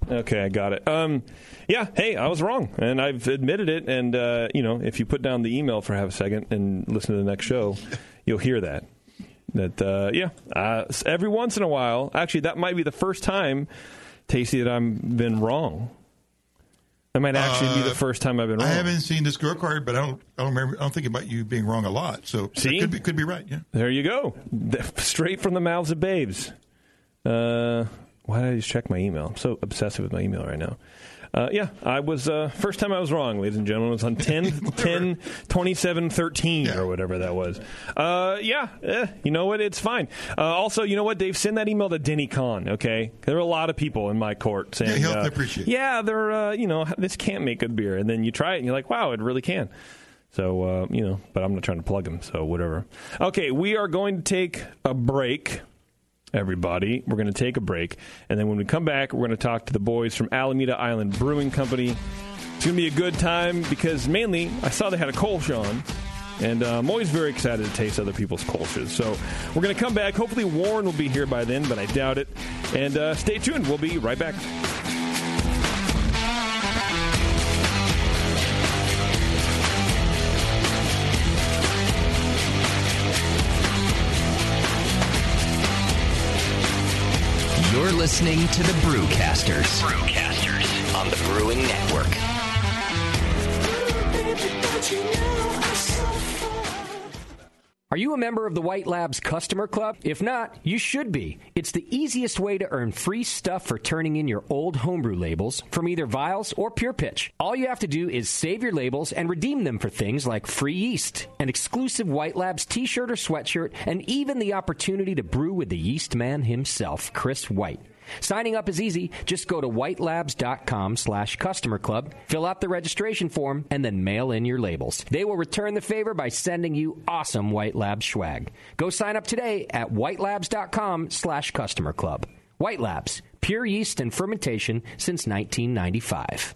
[SPEAKER 7] Okay, I got it. Um, yeah, hey, I was wrong, and I've admitted it. And uh, you know, if you put down the email for half a second and listen to the next show, you'll hear that. That uh, yeah, uh, every once in a while, actually, that might be the first time, Tasty, that I've been wrong. That might actually be the
[SPEAKER 3] Uh,
[SPEAKER 7] first time I've been wrong.
[SPEAKER 3] I haven't seen the scorecard, but I don't. I don't remember. I don't think about you being wrong a lot. So
[SPEAKER 7] See?
[SPEAKER 3] it could be could be right. Yeah.
[SPEAKER 7] There you go. Straight from the mouths of babes. Uh, why did I just check my email? I'm so obsessive with my email right now. Uh, yeah, I was, uh, first time I was wrong, ladies and gentlemen. It was on <laughs> 10, 10 27, 13
[SPEAKER 3] Yeah.
[SPEAKER 7] or whatever that was. Uh, yeah, eh, you know what? It's fine. Uh, also, you know what, Dave? Send that email to Denny Conn, okay? There are a lot of people in my court saying,
[SPEAKER 3] Yeah,
[SPEAKER 7] uh,
[SPEAKER 3] appreciate it.
[SPEAKER 7] Yeah, they're, uh, you know, this can't make good beer. And then you try it and you're like, wow, it really can. So, uh, you know, but I'm not trying to plug them, so whatever. Okay, we are going to take a break, everybody. We're going to take a break. And then when we come back, we're going to talk to the boys from Alameda Island Brewing Company. It's going to be a good time because mainly I saw they had a Kolsch on. And uh, I'm always very excited to taste other people's Kolsches. So we're going to come back. Hopefully, Warren will be here by then, but I doubt it. And uh, stay tuned. We'll be right back.
[SPEAKER 6] You're listening to the Brewcasters. Brewcasters on the Brewing Network.
[SPEAKER 8] Are you a member of the White Labs Customer Club? If not, you should be. It's the easiest way to earn free stuff for turning in your old homebrew labels from either Vials or Pure Pitch. All you have to do is save your labels and redeem them for things like free yeast, an exclusive White Labs t-shirt or sweatshirt, and even the opportunity to brew with the yeast man himself, Chris White. Signing up is easy. Just go to whitelabs.com slash customer club, fill out the registration form, and then mail in your labels. They will return the favor by sending you awesome White Labs swag. Go sign up today at whitelabs.com slash customer club. White Labs, pure yeast and fermentation since 1995.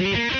[SPEAKER 9] Thank you.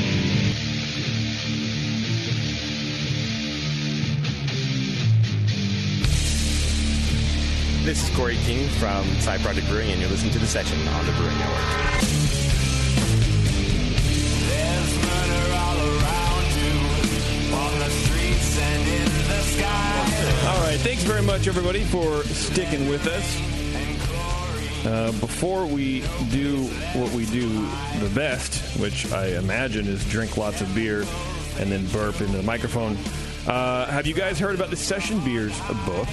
[SPEAKER 10] This is Corey King from Side Project Brewing, and you're listening to the session on the Brewing Network.
[SPEAKER 7] All right, thanks very much, everybody, for sticking with us. Uh, before we do what we do the best, which I imagine is drink lots of beer and then burp into the microphone, uh, have you guys heard about the Session Beers book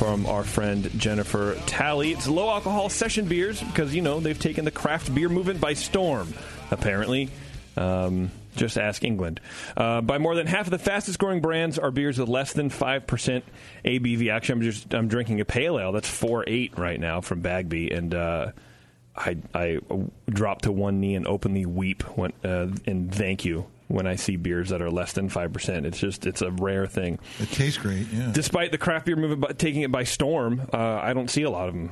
[SPEAKER 7] from our friend Jennifer Talley. It's low alcohol session beers because, you know, they've taken the craft beer movement by storm, apparently. Um, just ask England. Uh, by more than half of the fastest growing brands are beers with less than 5% ABV. Actually, I'm just I'm drinking a pale ale that's 4.8 right now from Bagby, and uh, I, I drop to one knee and openly weep when, uh, and thank you when I see beers that are less than 5%. It's just, it's a rare thing.
[SPEAKER 3] It tastes great, yeah.
[SPEAKER 7] Despite the craft beer movement taking it by storm, uh, I don't see a lot of them.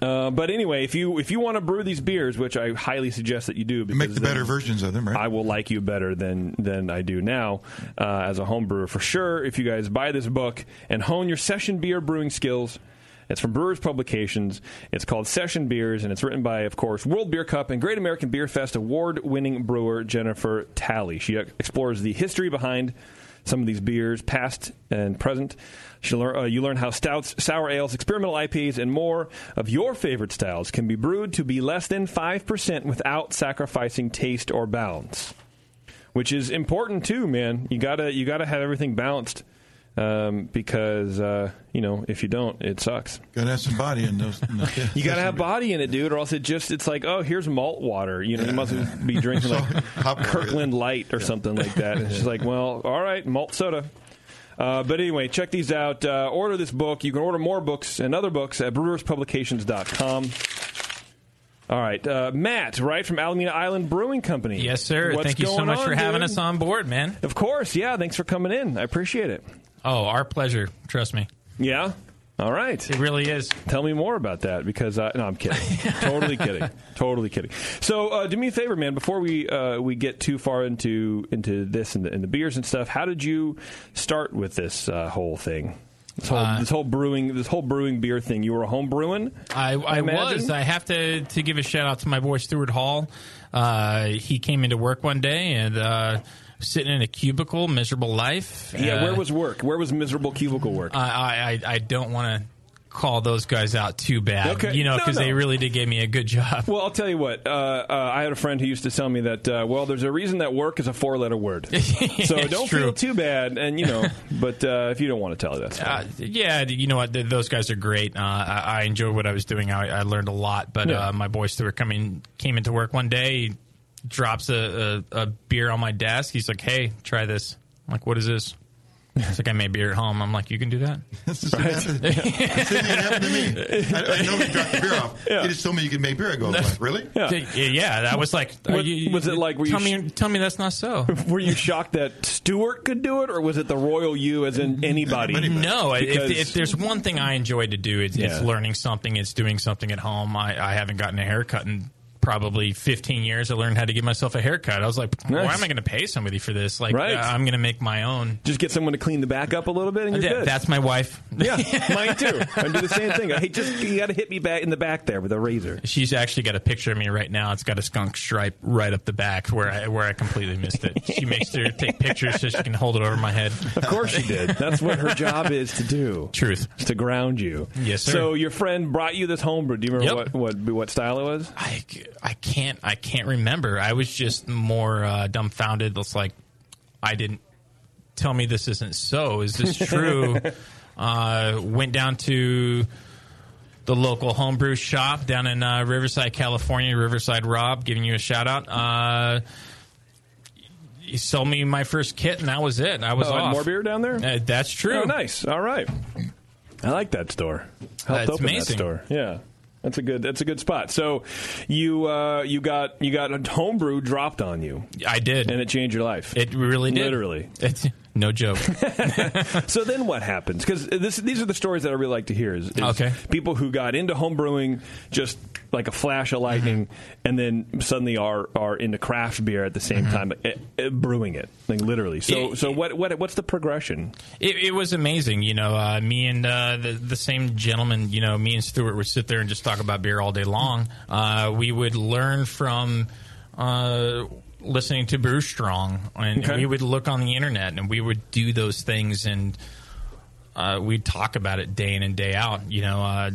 [SPEAKER 7] Uh, but anyway, if you if you want to brew these beers, which I highly suggest that you do, because
[SPEAKER 3] Make the better versions of them, right?
[SPEAKER 7] I will like you better than than I do now uh, as a home brewer for sure. If you guys buy this book and hone your session beer brewing skills. It's from Brewers Publications. It's called Session Beers, and it's written by, of course, World Beer Cup and Great American Beer Fest award winning brewer Jennifer Talley. She explores the history behind some of these beers, past and present. Learn, uh, you learn how stouts, sour ales, experimental IPAs, and more of your favorite styles can be brewed to be less than 5% without sacrificing taste or balance. Which is important too, man. You gotta you gotta have everything balanced um, because uh, you know if you don't, it sucks.
[SPEAKER 3] Got to have some body in those. In those <laughs>
[SPEAKER 7] You got to have body in it, dude, or else it just it's like, oh, here's malt water. You know, you must be drinking like <laughs> Kirkland Light or something like that. It's just like, well, all right, malt soda. Uh, but anyway, check these out. Uh, order this book. You can order more books and other books at brewerspublications.com. All right, uh, Matt, right from Alameda Island Brewing Company.
[SPEAKER 11] Yes, sir.
[SPEAKER 7] What's
[SPEAKER 11] Thank you so
[SPEAKER 7] going
[SPEAKER 11] much
[SPEAKER 7] on,
[SPEAKER 11] for having
[SPEAKER 7] dude?
[SPEAKER 11] us on board, man.
[SPEAKER 7] Of course, yeah. Thanks for coming in. I appreciate it.
[SPEAKER 11] Oh, our pleasure. Trust me.
[SPEAKER 7] Yeah. All right.
[SPEAKER 11] It really is.
[SPEAKER 7] Tell me more about that because uh, no, I'm kidding. <laughs> totally kidding. Totally kidding. So, uh, do me a favor, man. Before we uh, we get too far into into this and the, and the beers and stuff, how did you start with this uh, whole thing? This whole,
[SPEAKER 11] Uh,
[SPEAKER 7] this whole brewing, this whole brewing beer thing. You were a home brewing.
[SPEAKER 11] I, I,
[SPEAKER 7] imagine?
[SPEAKER 11] was. I have to to give a shout out to my boy Stuart Hall. Uh, he came into work one day and uh, sitting in a cubicle, miserable life.
[SPEAKER 7] Yeah.
[SPEAKER 11] Uh,
[SPEAKER 7] where was work? Where was miserable cubicle work?
[SPEAKER 11] I I, I don't want to call those guys out too bad.
[SPEAKER 7] Okay.
[SPEAKER 11] You know, because
[SPEAKER 7] no.
[SPEAKER 11] they really did give me a good job.
[SPEAKER 7] Well, I'll tell you what. Uh, uh, I had a friend who used to tell me that. Uh, well, there's a reason that work is a four-letter word. <laughs> so don't
[SPEAKER 11] true.
[SPEAKER 7] feel too bad, and you know. <laughs> But uh, if you don't want to tell it, that's fine.
[SPEAKER 11] Uh, yeah, you know what? th- Those guys are great. Uh, I, I enjoyed what I was doing. I, I learned a lot. But
[SPEAKER 7] Yeah.
[SPEAKER 11] uh, my boy Stuart coming came into work one day, he drops a, a, a beer on my desk. He's like, "Hey, try this." I'm like, "What is this?" He's like, "I made beer at home." I'm like, "You can do that." <laughs>
[SPEAKER 3] happened to me. I, I know he dropped the beer off. He just told me you could make beer. I go, like, <laughs> really?
[SPEAKER 11] Yeah, yeah. That was like,
[SPEAKER 7] uh,
[SPEAKER 11] What- you-
[SPEAKER 7] was it like? Were you
[SPEAKER 11] tell
[SPEAKER 7] sh-
[SPEAKER 11] me, tell me that's not so. <laughs>
[SPEAKER 7] Were you shocked that Stewart could do it, or was it the royal you, as in mm-hmm. anybody?
[SPEAKER 11] No, if,
[SPEAKER 7] Because-
[SPEAKER 11] if there's one thing I enjoy to do, it's, it's learning something. It's doing something at home. I, I haven't gotten a haircut in probably 15 years. I learned how to give myself a haircut. I was like, why am I going to pay somebody for this? Like,
[SPEAKER 7] Right.
[SPEAKER 11] uh, I'm going to make my own.
[SPEAKER 7] Just get someone to clean the back up a little bit, and you're
[SPEAKER 11] That-
[SPEAKER 7] good.
[SPEAKER 11] That's my wife.
[SPEAKER 7] yeah, <laughs> mine too. I do the same thing. Hey, just you got to hit me back in the back there with a razor.
[SPEAKER 11] She's actually got a picture of me right now. It's got a skunk stripe right up the back where I where I completely missed it. She makes her take pictures so she can hold it over my head.
[SPEAKER 7] Of course she did. That's what her job is to do.
[SPEAKER 11] Truth.
[SPEAKER 7] To ground you.
[SPEAKER 11] Yes, sir.
[SPEAKER 7] So your friend brought you this homebrew. Do you remember
[SPEAKER 11] Yep.
[SPEAKER 7] what, what what style it was?
[SPEAKER 11] I, I can't I can't remember. I was just more uh, dumbfounded. It's like I didn't tell me this isn't so. Is this <laughs> true? uh, went down to the local homebrew shop down in uh, Riverside, California. Riverside Rob, giving you a shout out. Uh, he sold me my first kit, and that was it. I was
[SPEAKER 7] Oh,
[SPEAKER 11] off.
[SPEAKER 7] more beer down there?
[SPEAKER 11] Uh, that's true.
[SPEAKER 7] Oh, nice. All right. I like that store. Helped
[SPEAKER 11] Uh,
[SPEAKER 7] open
[SPEAKER 11] amazing.
[SPEAKER 7] that store. Yeah. That's a good. That's a good spot. So, you uh, you got you got a homebrew dropped on you.
[SPEAKER 11] I did,
[SPEAKER 7] and it changed your life.
[SPEAKER 11] It really did.
[SPEAKER 7] Literally.
[SPEAKER 11] It's no joke. <laughs>
[SPEAKER 7] so then what happens? Because these are the stories that I really like to hear. Is, is
[SPEAKER 11] Okay.
[SPEAKER 7] people who got into homebrewing just like a flash of lightning,
[SPEAKER 11] Mm-hmm.
[SPEAKER 7] and then suddenly are are into craft beer at the same time, eh, eh, brewing it, like literally. So so what what what's the progression?
[SPEAKER 11] It, it was amazing, you know. Uh, me and uh, the the same gentleman, you know, me and Stuart would sit there and just talk about beer all day long. Uh, we would learn from uh, listening to Brew Strong, and
[SPEAKER 7] Okay.
[SPEAKER 11] we would look on the internet, and we would do those things, and uh, we'd talk about it day in and day out. You know, uh,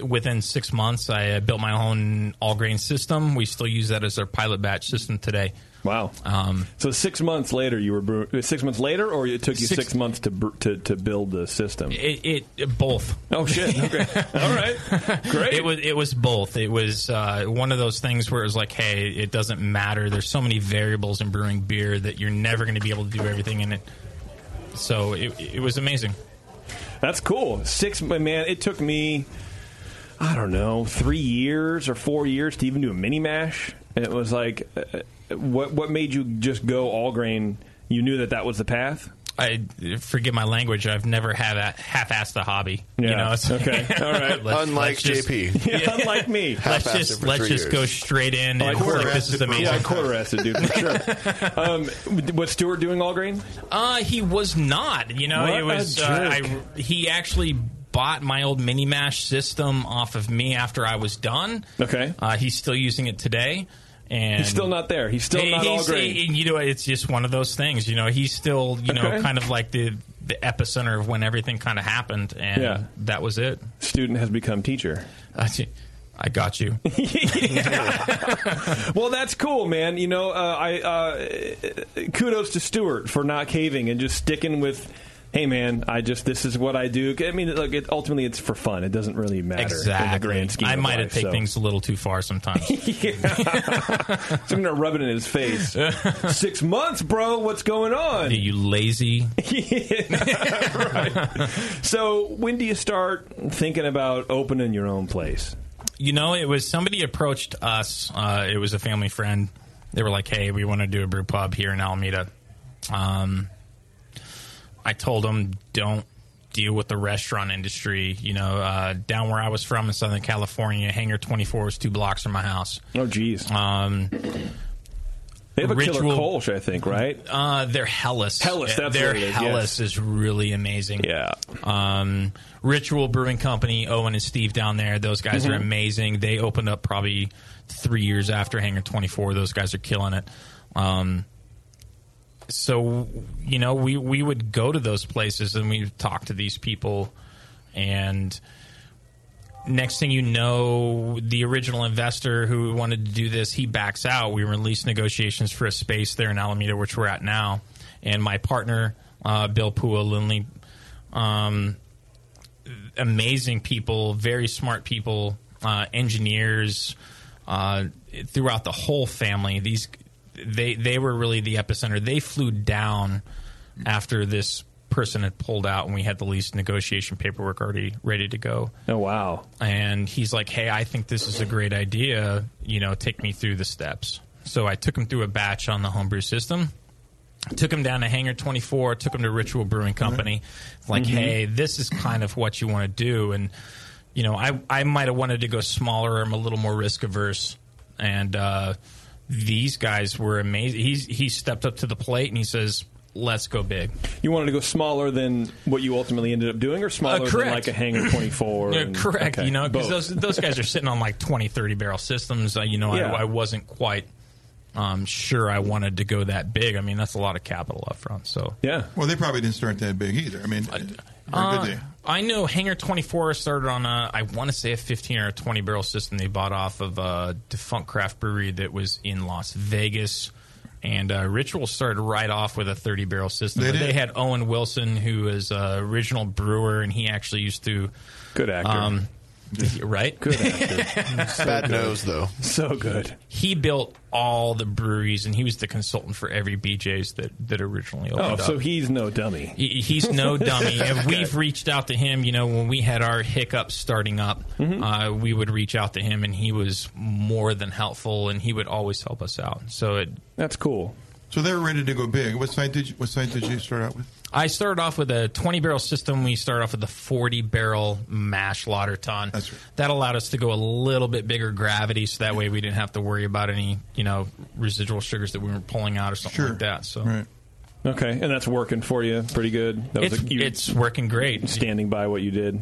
[SPEAKER 11] within six months, I uh, built my own all grain system. We still use that as our pilot batch system today.
[SPEAKER 7] Wow.
[SPEAKER 11] Um,
[SPEAKER 7] so six months later, you were six months later, or it took you six,
[SPEAKER 11] Six-
[SPEAKER 7] months to, br- to to build the system.
[SPEAKER 11] It, it both.
[SPEAKER 7] Oh shit! Okay, <laughs> all right, great.
[SPEAKER 11] It was it was both. It was uh, one of those things where it was like, hey, it doesn't matter. There's so many variables in brewing beer that you're never going to be able to do everything in it. So it, it was amazing.
[SPEAKER 7] That's cool. Six man, it took me I don't know, three years or four years to even do a mini mash. It was like, uh, what what made you just go all grain? You knew that that was the path.
[SPEAKER 11] I forget my language. I've never had a half-assed a hobby. You
[SPEAKER 7] Yeah.
[SPEAKER 11] know, it's
[SPEAKER 7] Okay. <laughs> All right.
[SPEAKER 11] Let's-
[SPEAKER 7] Unlike
[SPEAKER 11] let's just-
[SPEAKER 7] JP. <laughs> Yeah, unlike me.
[SPEAKER 11] Let's
[SPEAKER 7] Half-assed
[SPEAKER 11] just let's just
[SPEAKER 7] years.
[SPEAKER 11] go straight in
[SPEAKER 7] Oh,
[SPEAKER 11] and
[SPEAKER 7] quarter
[SPEAKER 11] like, this is amazing.
[SPEAKER 7] Yeah, quarter assed dude, for sure. <laughs> um, was Stuart doing all grain?
[SPEAKER 11] Uh, he was not. You know,
[SPEAKER 7] What
[SPEAKER 11] it
[SPEAKER 7] a
[SPEAKER 11] was. Uh. I, he actually bought my old mini mash system off of me after I was done.
[SPEAKER 7] Okay.
[SPEAKER 11] Uh, he's still using it today. And
[SPEAKER 7] He's still not there. He's still
[SPEAKER 11] He-
[SPEAKER 7] not all grain.
[SPEAKER 11] and, you know, it's just one of those things. You know, he's still, you know, kind of like the the epicenter of when everything kind of happened, and
[SPEAKER 7] Yeah.
[SPEAKER 11] that was it.
[SPEAKER 7] Student has become teacher.
[SPEAKER 11] I, I got you. <laughs>
[SPEAKER 7] well, that's cool, man. You know, uh, I uh, kudos to Stuart for not caving and just sticking with. Hey, man, I just this is what I do. I mean, look, it, ultimately it's for fun. It doesn't really matter
[SPEAKER 11] Exactly.
[SPEAKER 7] in the grand scheme.
[SPEAKER 11] I might have taken
[SPEAKER 7] so.
[SPEAKER 11] things a little too far sometimes.
[SPEAKER 7] So I'm gonna rub it in his face. <laughs> Six months, bro. What's going on?
[SPEAKER 11] Are you lazy. <laughs> <laughs>
[SPEAKER 7] So when do you start thinking about opening your own place?
[SPEAKER 11] You know, it was somebody approached us. Uh, it was a family friend. They were like, "Hey, we want to do a brew pub here in Alameda." Um, I told them, "Don't deal with the restaurant industry." You know, uh, down where I was from in Southern California, Hangar Twenty Four was two blocks from my house.
[SPEAKER 7] Oh, geez.
[SPEAKER 11] Um,
[SPEAKER 7] They have a killer
[SPEAKER 11] Ritual-
[SPEAKER 7] Kolsch, I think, right?
[SPEAKER 11] Uh, they're Helles.
[SPEAKER 7] Helles, that's
[SPEAKER 11] their
[SPEAKER 7] what it is,
[SPEAKER 11] Helles
[SPEAKER 7] yes.
[SPEAKER 11] is really amazing.
[SPEAKER 7] Yeah.
[SPEAKER 11] Um, Ritual Brewing Company, Owen and Steve down there. Those guys are
[SPEAKER 7] Mhm.
[SPEAKER 11] amazing. They opened up probably three years after Hangar Twenty Four. Those guys are killing it. Um, so you know, we we would go to those places and we talk to these people, and next thing you know, the original investor who wanted to do this, he backs out. We were in lease negotiations for a space there in Alameda, which we're at now. And my partner, uh, Bill Pua Lindley, um, amazing people, very smart people, uh, engineers uh, throughout the whole family. These they they were really the epicenter. They flew down after this person had pulled out and we had the lease negotiation paperwork already ready to go.
[SPEAKER 7] Oh wow.
[SPEAKER 11] And he's like, "Hey, I think this is a great idea. You know, take me through the steps." So I took him through a batch on the homebrew system. Took him down to Hangar 24, took him to Ritual Brewing Company. Like,
[SPEAKER 7] Mhm.
[SPEAKER 11] hey, this is kind of what you want to do. And, you know, I, I might have wanted to go smaller. I'm a little more risk averse. And uh, these guys were amazing. He's, he stepped up to the plate and he says, let's go big.
[SPEAKER 7] You wanted to go smaller than what you ultimately ended up doing, or smaller than
[SPEAKER 11] correct.
[SPEAKER 7] like a Hangar <laughs> 24?
[SPEAKER 11] Yeah, correct.
[SPEAKER 7] okay,
[SPEAKER 11] You know, because those, those guys are sitting on like 20, 30 barrel systems. Uh, you know,
[SPEAKER 7] Yeah.
[SPEAKER 11] I, I wasn't quite um, sure I wanted to go that big. I mean, that's a lot of capital up front. So
[SPEAKER 7] yeah.
[SPEAKER 3] Well, they probably didn't start that big either. I mean, or
[SPEAKER 11] Uh,
[SPEAKER 3] did they?
[SPEAKER 11] I know Hangar 24 started on a, I want to say a 15 or a 20 barrel system they bought off of a defunct craft brewery that was in Las Vegas. And uh, Ritual started right off with a 30 barrel system.
[SPEAKER 3] They
[SPEAKER 11] But they had Owen Wilson, who is a original brewer, and he actually used to.
[SPEAKER 7] Good actor.
[SPEAKER 11] Um, <laughs> right?
[SPEAKER 7] Good <laughs> actor.
[SPEAKER 12] Bad nose, though.
[SPEAKER 7] So good.
[SPEAKER 11] He built all the breweries, and he was the consultant for every BJ's that, that originally opened
[SPEAKER 7] Oh,
[SPEAKER 11] up.
[SPEAKER 7] so he's no dummy.
[SPEAKER 11] He- He's no <laughs> dummy. And we've reached out to him. You know, when we had our hiccups starting up,
[SPEAKER 7] Mm-hmm.
[SPEAKER 11] uh, we would reach out to him, and he was more than helpful, and he would always help us out. So it,
[SPEAKER 7] that's cool.
[SPEAKER 3] So they were ready to go big. What site did you, what site did you start out with?
[SPEAKER 11] I started off with a 20 barrel system. We started off with a 40 barrel mash lauter tun. That's right. That allowed us to go a little bit bigger gravity, so that way we didn't have to worry about any, you know, residual sugars that we were pulling out or something like that. So
[SPEAKER 3] right.
[SPEAKER 7] Okay, and that's working for you pretty good. That
[SPEAKER 11] It's- it's working great.
[SPEAKER 7] Standing by what you did.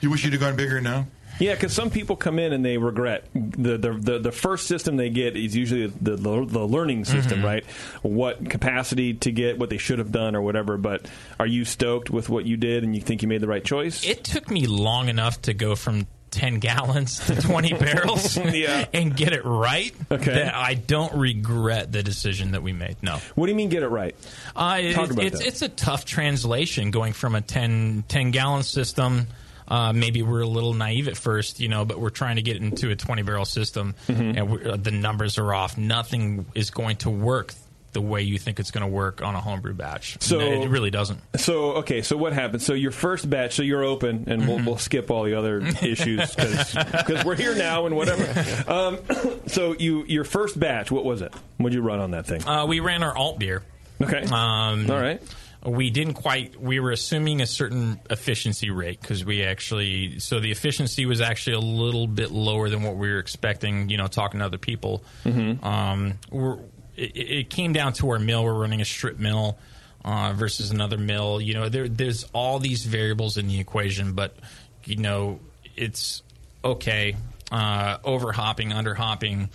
[SPEAKER 3] You wish you'd have gone bigger now.
[SPEAKER 7] Yeah, because some people come in and they regret the, the the the first system they get is usually the the, learning system,
[SPEAKER 11] Mhm.
[SPEAKER 7] right? What capacity to get, what they should have done, or whatever. But are you stoked with what you did, and you think you made the right choice?
[SPEAKER 11] It took me long enough to go from 10 gallons to 20 <laughs> barrels
[SPEAKER 7] Yeah.
[SPEAKER 11] and get it right
[SPEAKER 7] Okay.
[SPEAKER 11] that I don't regret the decision that we made. No.
[SPEAKER 7] What do you mean get it right?
[SPEAKER 11] Uh, it-
[SPEAKER 7] about
[SPEAKER 11] it's,
[SPEAKER 7] that.
[SPEAKER 11] it's a tough translation going from a 10, 10 gallon system. Uh, maybe we're a little naive at first, you know, but we're trying to get into a 20 barrel system
[SPEAKER 7] Mm-hmm.
[SPEAKER 11] and uh, the numbers are off. Nothing is going to work the way you think it's going to work on a homebrew batch.
[SPEAKER 7] So-
[SPEAKER 11] it really doesn't.
[SPEAKER 7] So okay, so what happened? So your first batch, so you're open, and we'll, we'll skip all the other issues because we're here now and whatever. Um, <clears throat> so you your first batch, what was it? What'd you run on that thing?
[SPEAKER 11] Uh, we ran our alt beer.
[SPEAKER 7] Okay.
[SPEAKER 11] Um,
[SPEAKER 7] All right.
[SPEAKER 11] We didn't quite. We were assuming a certain efficiency rate because we actually. So the efficiency was actually a little bit lower than what we were expecting. You know, talking to other people.
[SPEAKER 7] Mhm.
[SPEAKER 11] Um, we're, it, it came down to our mill. We're running a strip mill uh, versus another mill. You know, there, there's all these variables in the equation, but you know, it's okay. Uh, over hopping, under hopping.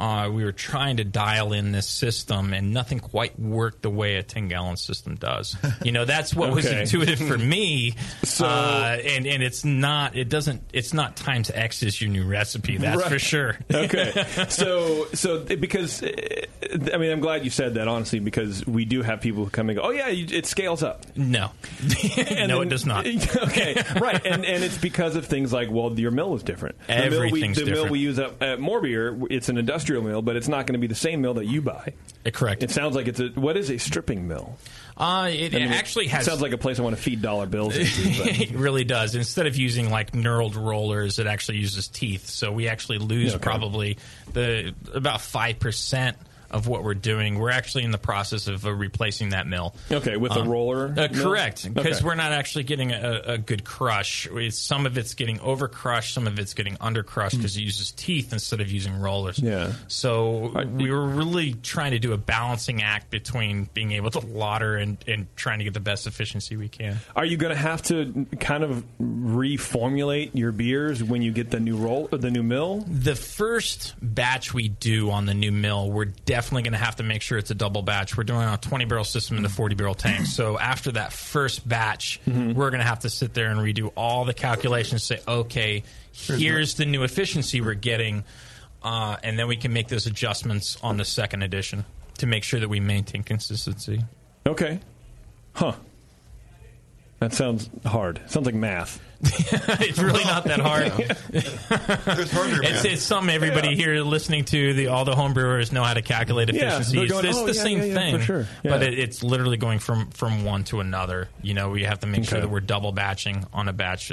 [SPEAKER 11] Uh, we were trying to dial in this system, and nothing quite worked the way a ten gallon system does. <laughs> You know, that's what was intuitive for me.
[SPEAKER 7] So-
[SPEAKER 11] uh, and and it's not. It doesn't. It's not times X is your new recipe. That's
[SPEAKER 7] right.
[SPEAKER 11] for sure.
[SPEAKER 7] okay. <laughs> So, so because I mean, I'm glad you said that honestly because we do have people who come and go, "Oh yeah, it scales up."
[SPEAKER 11] No, <laughs> no, it does not.
[SPEAKER 7] okay, right, and and it's because of things like well, your mill is different. The mill we,
[SPEAKER 11] Everything's
[SPEAKER 7] the mill we use at, at MoreBeer, it's an industrial mill, but it's not going to be the same mill that you buy.
[SPEAKER 11] correct.
[SPEAKER 7] It sounds like it's a what is a stripping mill?
[SPEAKER 11] Uh, it,
[SPEAKER 7] I mean,
[SPEAKER 11] it actually
[SPEAKER 7] it
[SPEAKER 11] has.
[SPEAKER 7] sounds like a place I want to feed dollar bills into. <laughs>
[SPEAKER 11] It really does. Instead of using like knurled rollers, it actually uses teeth. So we actually lose
[SPEAKER 7] Yeah, okay.
[SPEAKER 11] probably the about five percent of what we're doing. We're actually in the process of uh, replacing that mill.
[SPEAKER 7] Okay, with a roller
[SPEAKER 11] Uh, correct, because
[SPEAKER 7] Okay.
[SPEAKER 11] we're not actually getting a, a good crush. It's, some of it's getting over crushed, some of it's getting under crushed because it uses teeth instead of using rollers.
[SPEAKER 7] Yeah.
[SPEAKER 11] So we were really trying to do a balancing act between being able to lauter and, and trying to get the best efficiency we can.
[SPEAKER 7] Are you going to have to kind of reformulate your beers when you get the new roll, the new mill?
[SPEAKER 11] The first batch we do on the new mill, we're definitely going to have to make sure it's a double batch. We're doing a 20 barrel system in the 40 barrel tank. So after that first batch,
[SPEAKER 7] Mm-hmm.
[SPEAKER 11] we're going to have to sit there and redo all the calculations. Say, okay, here's the new efficiency we're getting, uh, and then we can make those adjustments on the second edition to make sure that we maintain consistency.
[SPEAKER 7] Okay. Huh. That sounds hard. Sounds like math. <laughs>
[SPEAKER 11] it's really not that hard. <laughs> it's, it's something everybody here listening to the all the home brewers know how to calculate
[SPEAKER 7] Yeah,
[SPEAKER 11] efficiency.
[SPEAKER 7] they're
[SPEAKER 11] it's
[SPEAKER 7] going,
[SPEAKER 11] it's
[SPEAKER 7] "Oh,
[SPEAKER 11] the
[SPEAKER 7] yeah,
[SPEAKER 11] same
[SPEAKER 7] yeah, yeah,
[SPEAKER 11] thing,
[SPEAKER 7] for sure."
[SPEAKER 11] but
[SPEAKER 7] Yeah.
[SPEAKER 11] it, it's literally going from from one to another. You know, we have to make sure
[SPEAKER 7] Okay.
[SPEAKER 11] that we're double batching on a batch.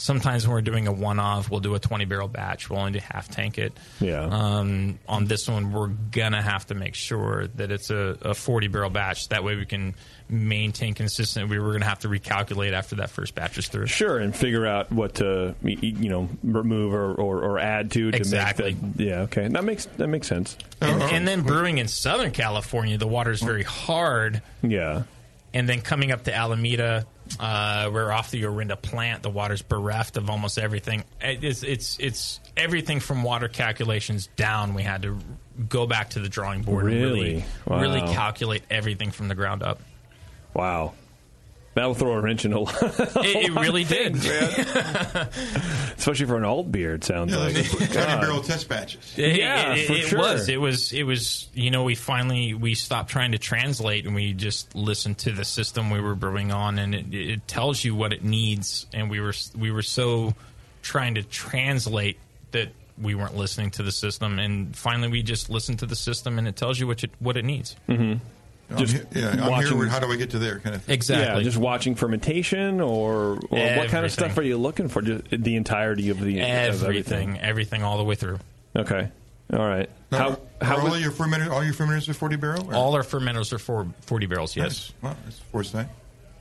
[SPEAKER 11] Sometimes when we're doing a one off, we'll do a twenty barrel batch. We'll only do half tank it.
[SPEAKER 7] Yeah.
[SPEAKER 11] Um, on this one, we're gonna have to make sure that it's a, a forty barrel batch. That way, we can maintain consistent. We were gonna have to recalculate after that first batch is through.
[SPEAKER 7] Sure, and figure out what to you know remove or, or, or add to to
[SPEAKER 11] Exactly.
[SPEAKER 7] that. Yeah, okay, that makes that makes sense.
[SPEAKER 11] And, and then brewing in Southern California, the water is very hard.
[SPEAKER 7] Yeah.
[SPEAKER 11] And then coming up to Alameda, uh, we're off the Orinda plant. The water's bereft of almost everything. It's, it's it's everything from water calculations down. We had to go back to the drawing board and
[SPEAKER 7] Really?
[SPEAKER 11] really,
[SPEAKER 7] Wow.
[SPEAKER 11] really calculate everything from the ground up.
[SPEAKER 7] Wow. That'll throw a wrench in a <laughs> lot.
[SPEAKER 11] It, it really did. <laughs>
[SPEAKER 7] Especially for an alt beer, it sounds like.
[SPEAKER 3] Twenty
[SPEAKER 7] God.
[SPEAKER 3] barrel test batches.
[SPEAKER 11] It,
[SPEAKER 7] Yeah,
[SPEAKER 11] it,
[SPEAKER 7] for
[SPEAKER 11] it
[SPEAKER 7] sure.
[SPEAKER 11] was. It was. It was. You know, we finally we stopped trying to translate and we just listened to the system we were brewing on, and it, it tells you what it needs. And we were we were so trying to translate that we weren't listening to the system. And finally, we just listened to the system, and it tells you what it, what it needs.
[SPEAKER 7] Mm-hmm.
[SPEAKER 3] I'm here- yeah, I'm here. How do I get to there? Kind of thing.
[SPEAKER 11] Exactly.
[SPEAKER 7] Yeah, just watching fermentation, or, or what kind of stuff are you looking for? Just the entirety of the of
[SPEAKER 11] Everything, everything, all the way through.
[SPEAKER 7] Okay. All right.
[SPEAKER 3] Now,
[SPEAKER 7] How
[SPEAKER 3] are
[SPEAKER 7] how
[SPEAKER 3] all your fermenters? All your fermenters are forty barrel. or-
[SPEAKER 11] All our fermenters are for forty barrels. Yes.
[SPEAKER 3] Nice. Wow, that's foresight.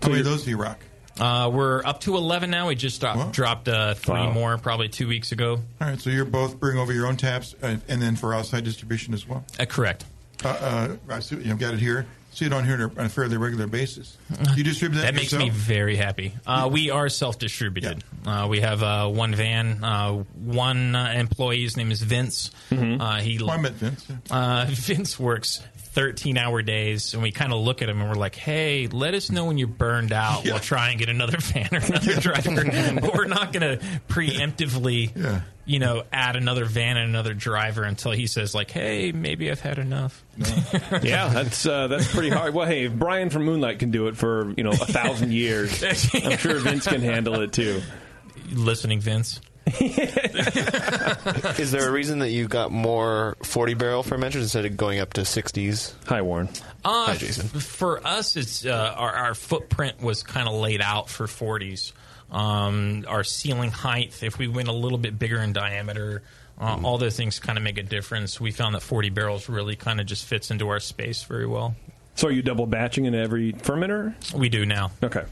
[SPEAKER 3] How many of those do you rock?
[SPEAKER 11] Uh, we're up to 11 now. We just dropped, dropped uh, three
[SPEAKER 3] Wow.
[SPEAKER 11] more probably two weeks ago.
[SPEAKER 3] All right, so you're both bringing over your own taps, uh, and then for outside distribution as well.
[SPEAKER 11] Uh, correct.
[SPEAKER 3] Uh, uh, I see, you've got it here. See it on here on a fairly regular basis. <laughs> You distribute that.
[SPEAKER 11] That makes
[SPEAKER 3] yourself?
[SPEAKER 11] me very happy. Uh, we are self distributed. Uh, we have uh, one van, uh, one uh, employee. His name is Vince. Uh, he
[SPEAKER 3] Well, I met Vince. yeah.
[SPEAKER 11] Uh, <laughs> Vince works 13 hour days, and we kind of look at him and we're like, hey, let us know when you're burned out. We'll try and get another <laughs> van or another driver. but we're not going to preemptively, you know, add another van and another driver until he says, like, hey, maybe I've had enough.
[SPEAKER 7] yeah, <laughs> that's uh, that's pretty hard. Well, hey, if Brian from Moonlight can do it for you know a thousand years, <laughs> I'm sure Vince can handle it too.
[SPEAKER 11] Listening, Vince. <laughs>
[SPEAKER 10] Is there a reason that you got more 40 barrel fermenters instead of going up to 60s?
[SPEAKER 7] Hi, Warren.
[SPEAKER 11] Uh,
[SPEAKER 10] Hi, Jason.
[SPEAKER 11] f- For us, it's uh, our, our footprint was kind of laid out for 40s. Um, our ceiling height, if we went a little bit bigger in diameter, uh,
[SPEAKER 7] Mm-hmm.
[SPEAKER 11] all those things kind of make a difference. We found that 40 barrels really kind of just fits into our space very well.
[SPEAKER 7] So, are you double batching in every fermenter?
[SPEAKER 11] We do now.
[SPEAKER 7] Okay.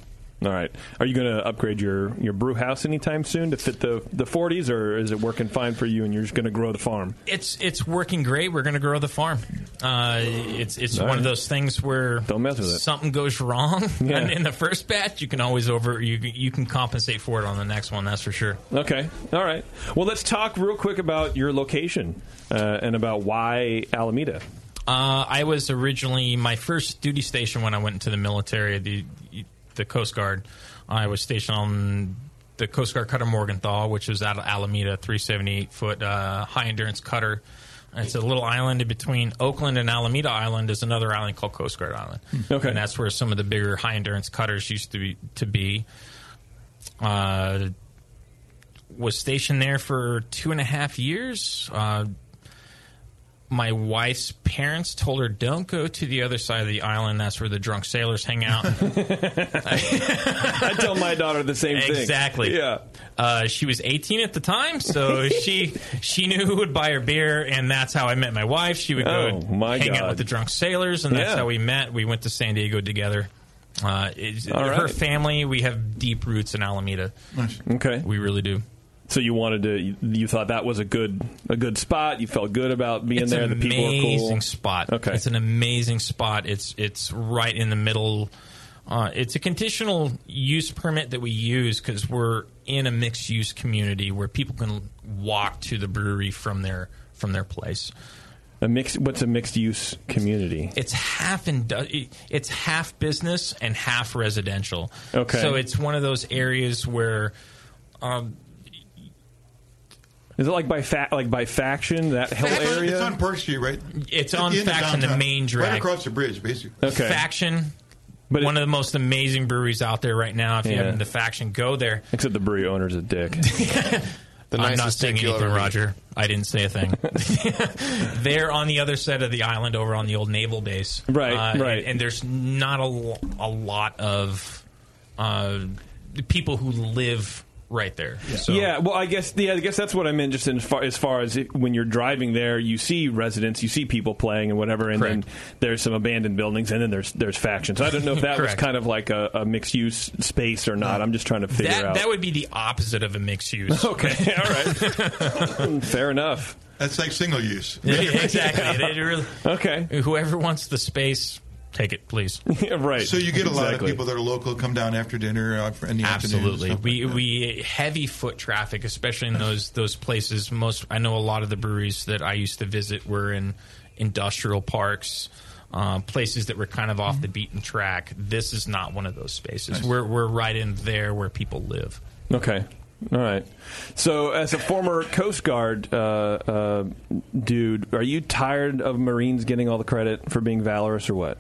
[SPEAKER 7] All right. Are you going to upgrade your, your brew house anytime soon to fit the the 40s, or is it working fine for you and you're just going to grow the farm?
[SPEAKER 11] It's it's working great. We're going to grow the farm. Uh, it's it's
[SPEAKER 7] All
[SPEAKER 11] one
[SPEAKER 7] right.
[SPEAKER 11] of those things where
[SPEAKER 7] Don't mess with it.
[SPEAKER 11] something goes wrong <laughs>
[SPEAKER 7] Yeah.
[SPEAKER 11] and in the first batch. You can always over you you can compensate for it on the next one. That's for sure.
[SPEAKER 7] Okay. All right. Well, let's talk real quick about your location uh, and about why Alameda.
[SPEAKER 11] Uh, I was originally my first duty station when I went into the military, the the Coast Guard. I was stationed on the Coast Guard cutter Morgenthau, which was out of Alameda, 378 foot uh, high endurance cutter. And It's a little island in between Oakland and Alameda Island. Is another island called Coast Guard Island.
[SPEAKER 7] Okay.
[SPEAKER 11] and that's where some of the bigger high endurance cutters used to be. To be. Uh, was stationed there for two and a half years. Uh, my wife's parents told her, "Don't go to the other side of the island. That's where the drunk sailors hang out." <laughs>
[SPEAKER 7] I tell my daughter the same thing.
[SPEAKER 11] Exactly.
[SPEAKER 7] Yeah.
[SPEAKER 11] Uh, she was 18 at the time, so <laughs> she she knew who would buy her beer, and that's how I met my wife. She would go
[SPEAKER 7] Oh, my
[SPEAKER 11] hang out with the drunk sailors, and that's
[SPEAKER 7] Yeah.
[SPEAKER 11] how we met. We went to San Diego together. Uh, it's-
[SPEAKER 7] All
[SPEAKER 11] Her
[SPEAKER 7] right.
[SPEAKER 11] family, we have deep roots in Alameda.
[SPEAKER 7] Okay.
[SPEAKER 11] We really do.
[SPEAKER 7] So you wanted to, you, thought that was a good a good spot. You felt good about being
[SPEAKER 11] it's
[SPEAKER 7] there.
[SPEAKER 11] an
[SPEAKER 7] The people
[SPEAKER 11] amazing
[SPEAKER 7] cool.
[SPEAKER 11] spot.
[SPEAKER 7] Okay.
[SPEAKER 11] it's an amazing spot. It's it's right in the middle. Uh, it's a conditional use permit that we use because we're in a mixed use community where people can walk to the brewery from their from their place.
[SPEAKER 7] A mixed. What's a mixed use community?
[SPEAKER 11] It's half indu- it's half business and half residential.
[SPEAKER 7] Okay.
[SPEAKER 11] So it's one of those areas where um,
[SPEAKER 7] Is it like by fa- like by faction that whole
[SPEAKER 3] It's
[SPEAKER 7] area?
[SPEAKER 3] It's on Park Street, right?
[SPEAKER 11] It's
[SPEAKER 3] At
[SPEAKER 11] on
[SPEAKER 3] the
[SPEAKER 11] Faction, the
[SPEAKER 3] downtown.
[SPEAKER 11] main drag.
[SPEAKER 3] Right across the bridge, basically.
[SPEAKER 7] Okay.
[SPEAKER 11] Faction. But one of the most amazing breweries out there right now. If you haven't the faction, go there.
[SPEAKER 7] Except the brewery owner's a dick. <laughs>
[SPEAKER 11] I'm not
[SPEAKER 7] nicest
[SPEAKER 11] saying anything. Roger. I didn't say a thing. <laughs> <laughs> They're on the other side of the island, over on the old naval base.
[SPEAKER 7] Right,
[SPEAKER 11] Uh,
[SPEAKER 7] right.
[SPEAKER 11] And, and there's not a, lo- a lot of uh, people who live right there. So
[SPEAKER 7] Yeah, well, I guess yeah, I guess that's what I meant. Just in far, as far as it, when you're driving there, you see residents, you see people playing and whatever, and then there's some abandoned buildings, and then there's there's factions. I don't know if that was kind of like a, a mixed use space or not. I'm just trying to figure
[SPEAKER 11] that
[SPEAKER 7] out.
[SPEAKER 11] that would be the opposite of a mixed use. <laughs>
[SPEAKER 7] okay, <laughs> all right, <laughs> fair enough.
[SPEAKER 3] That's like single use.
[SPEAKER 11] Yeah, exactly. It- it really-
[SPEAKER 7] okay.
[SPEAKER 11] Whoever wants the space, take it, please. <laughs>
[SPEAKER 7] right.
[SPEAKER 3] So you get a lot of people that are local come down after dinner uh, for- in the
[SPEAKER 11] Absolutely,
[SPEAKER 3] stuff
[SPEAKER 11] we
[SPEAKER 3] like
[SPEAKER 11] we heavy foot traffic, especially in those those places. Most I know a lot of the breweries that I used to visit were in industrial parks, uh, places that were kind of off the beaten track. This is not one of those spaces. We're we're right in there where people live.
[SPEAKER 7] Okay. All right. So, as a former Coast Guard uh, uh, dude, are you tired of Marines getting all the credit for being valorous, or what?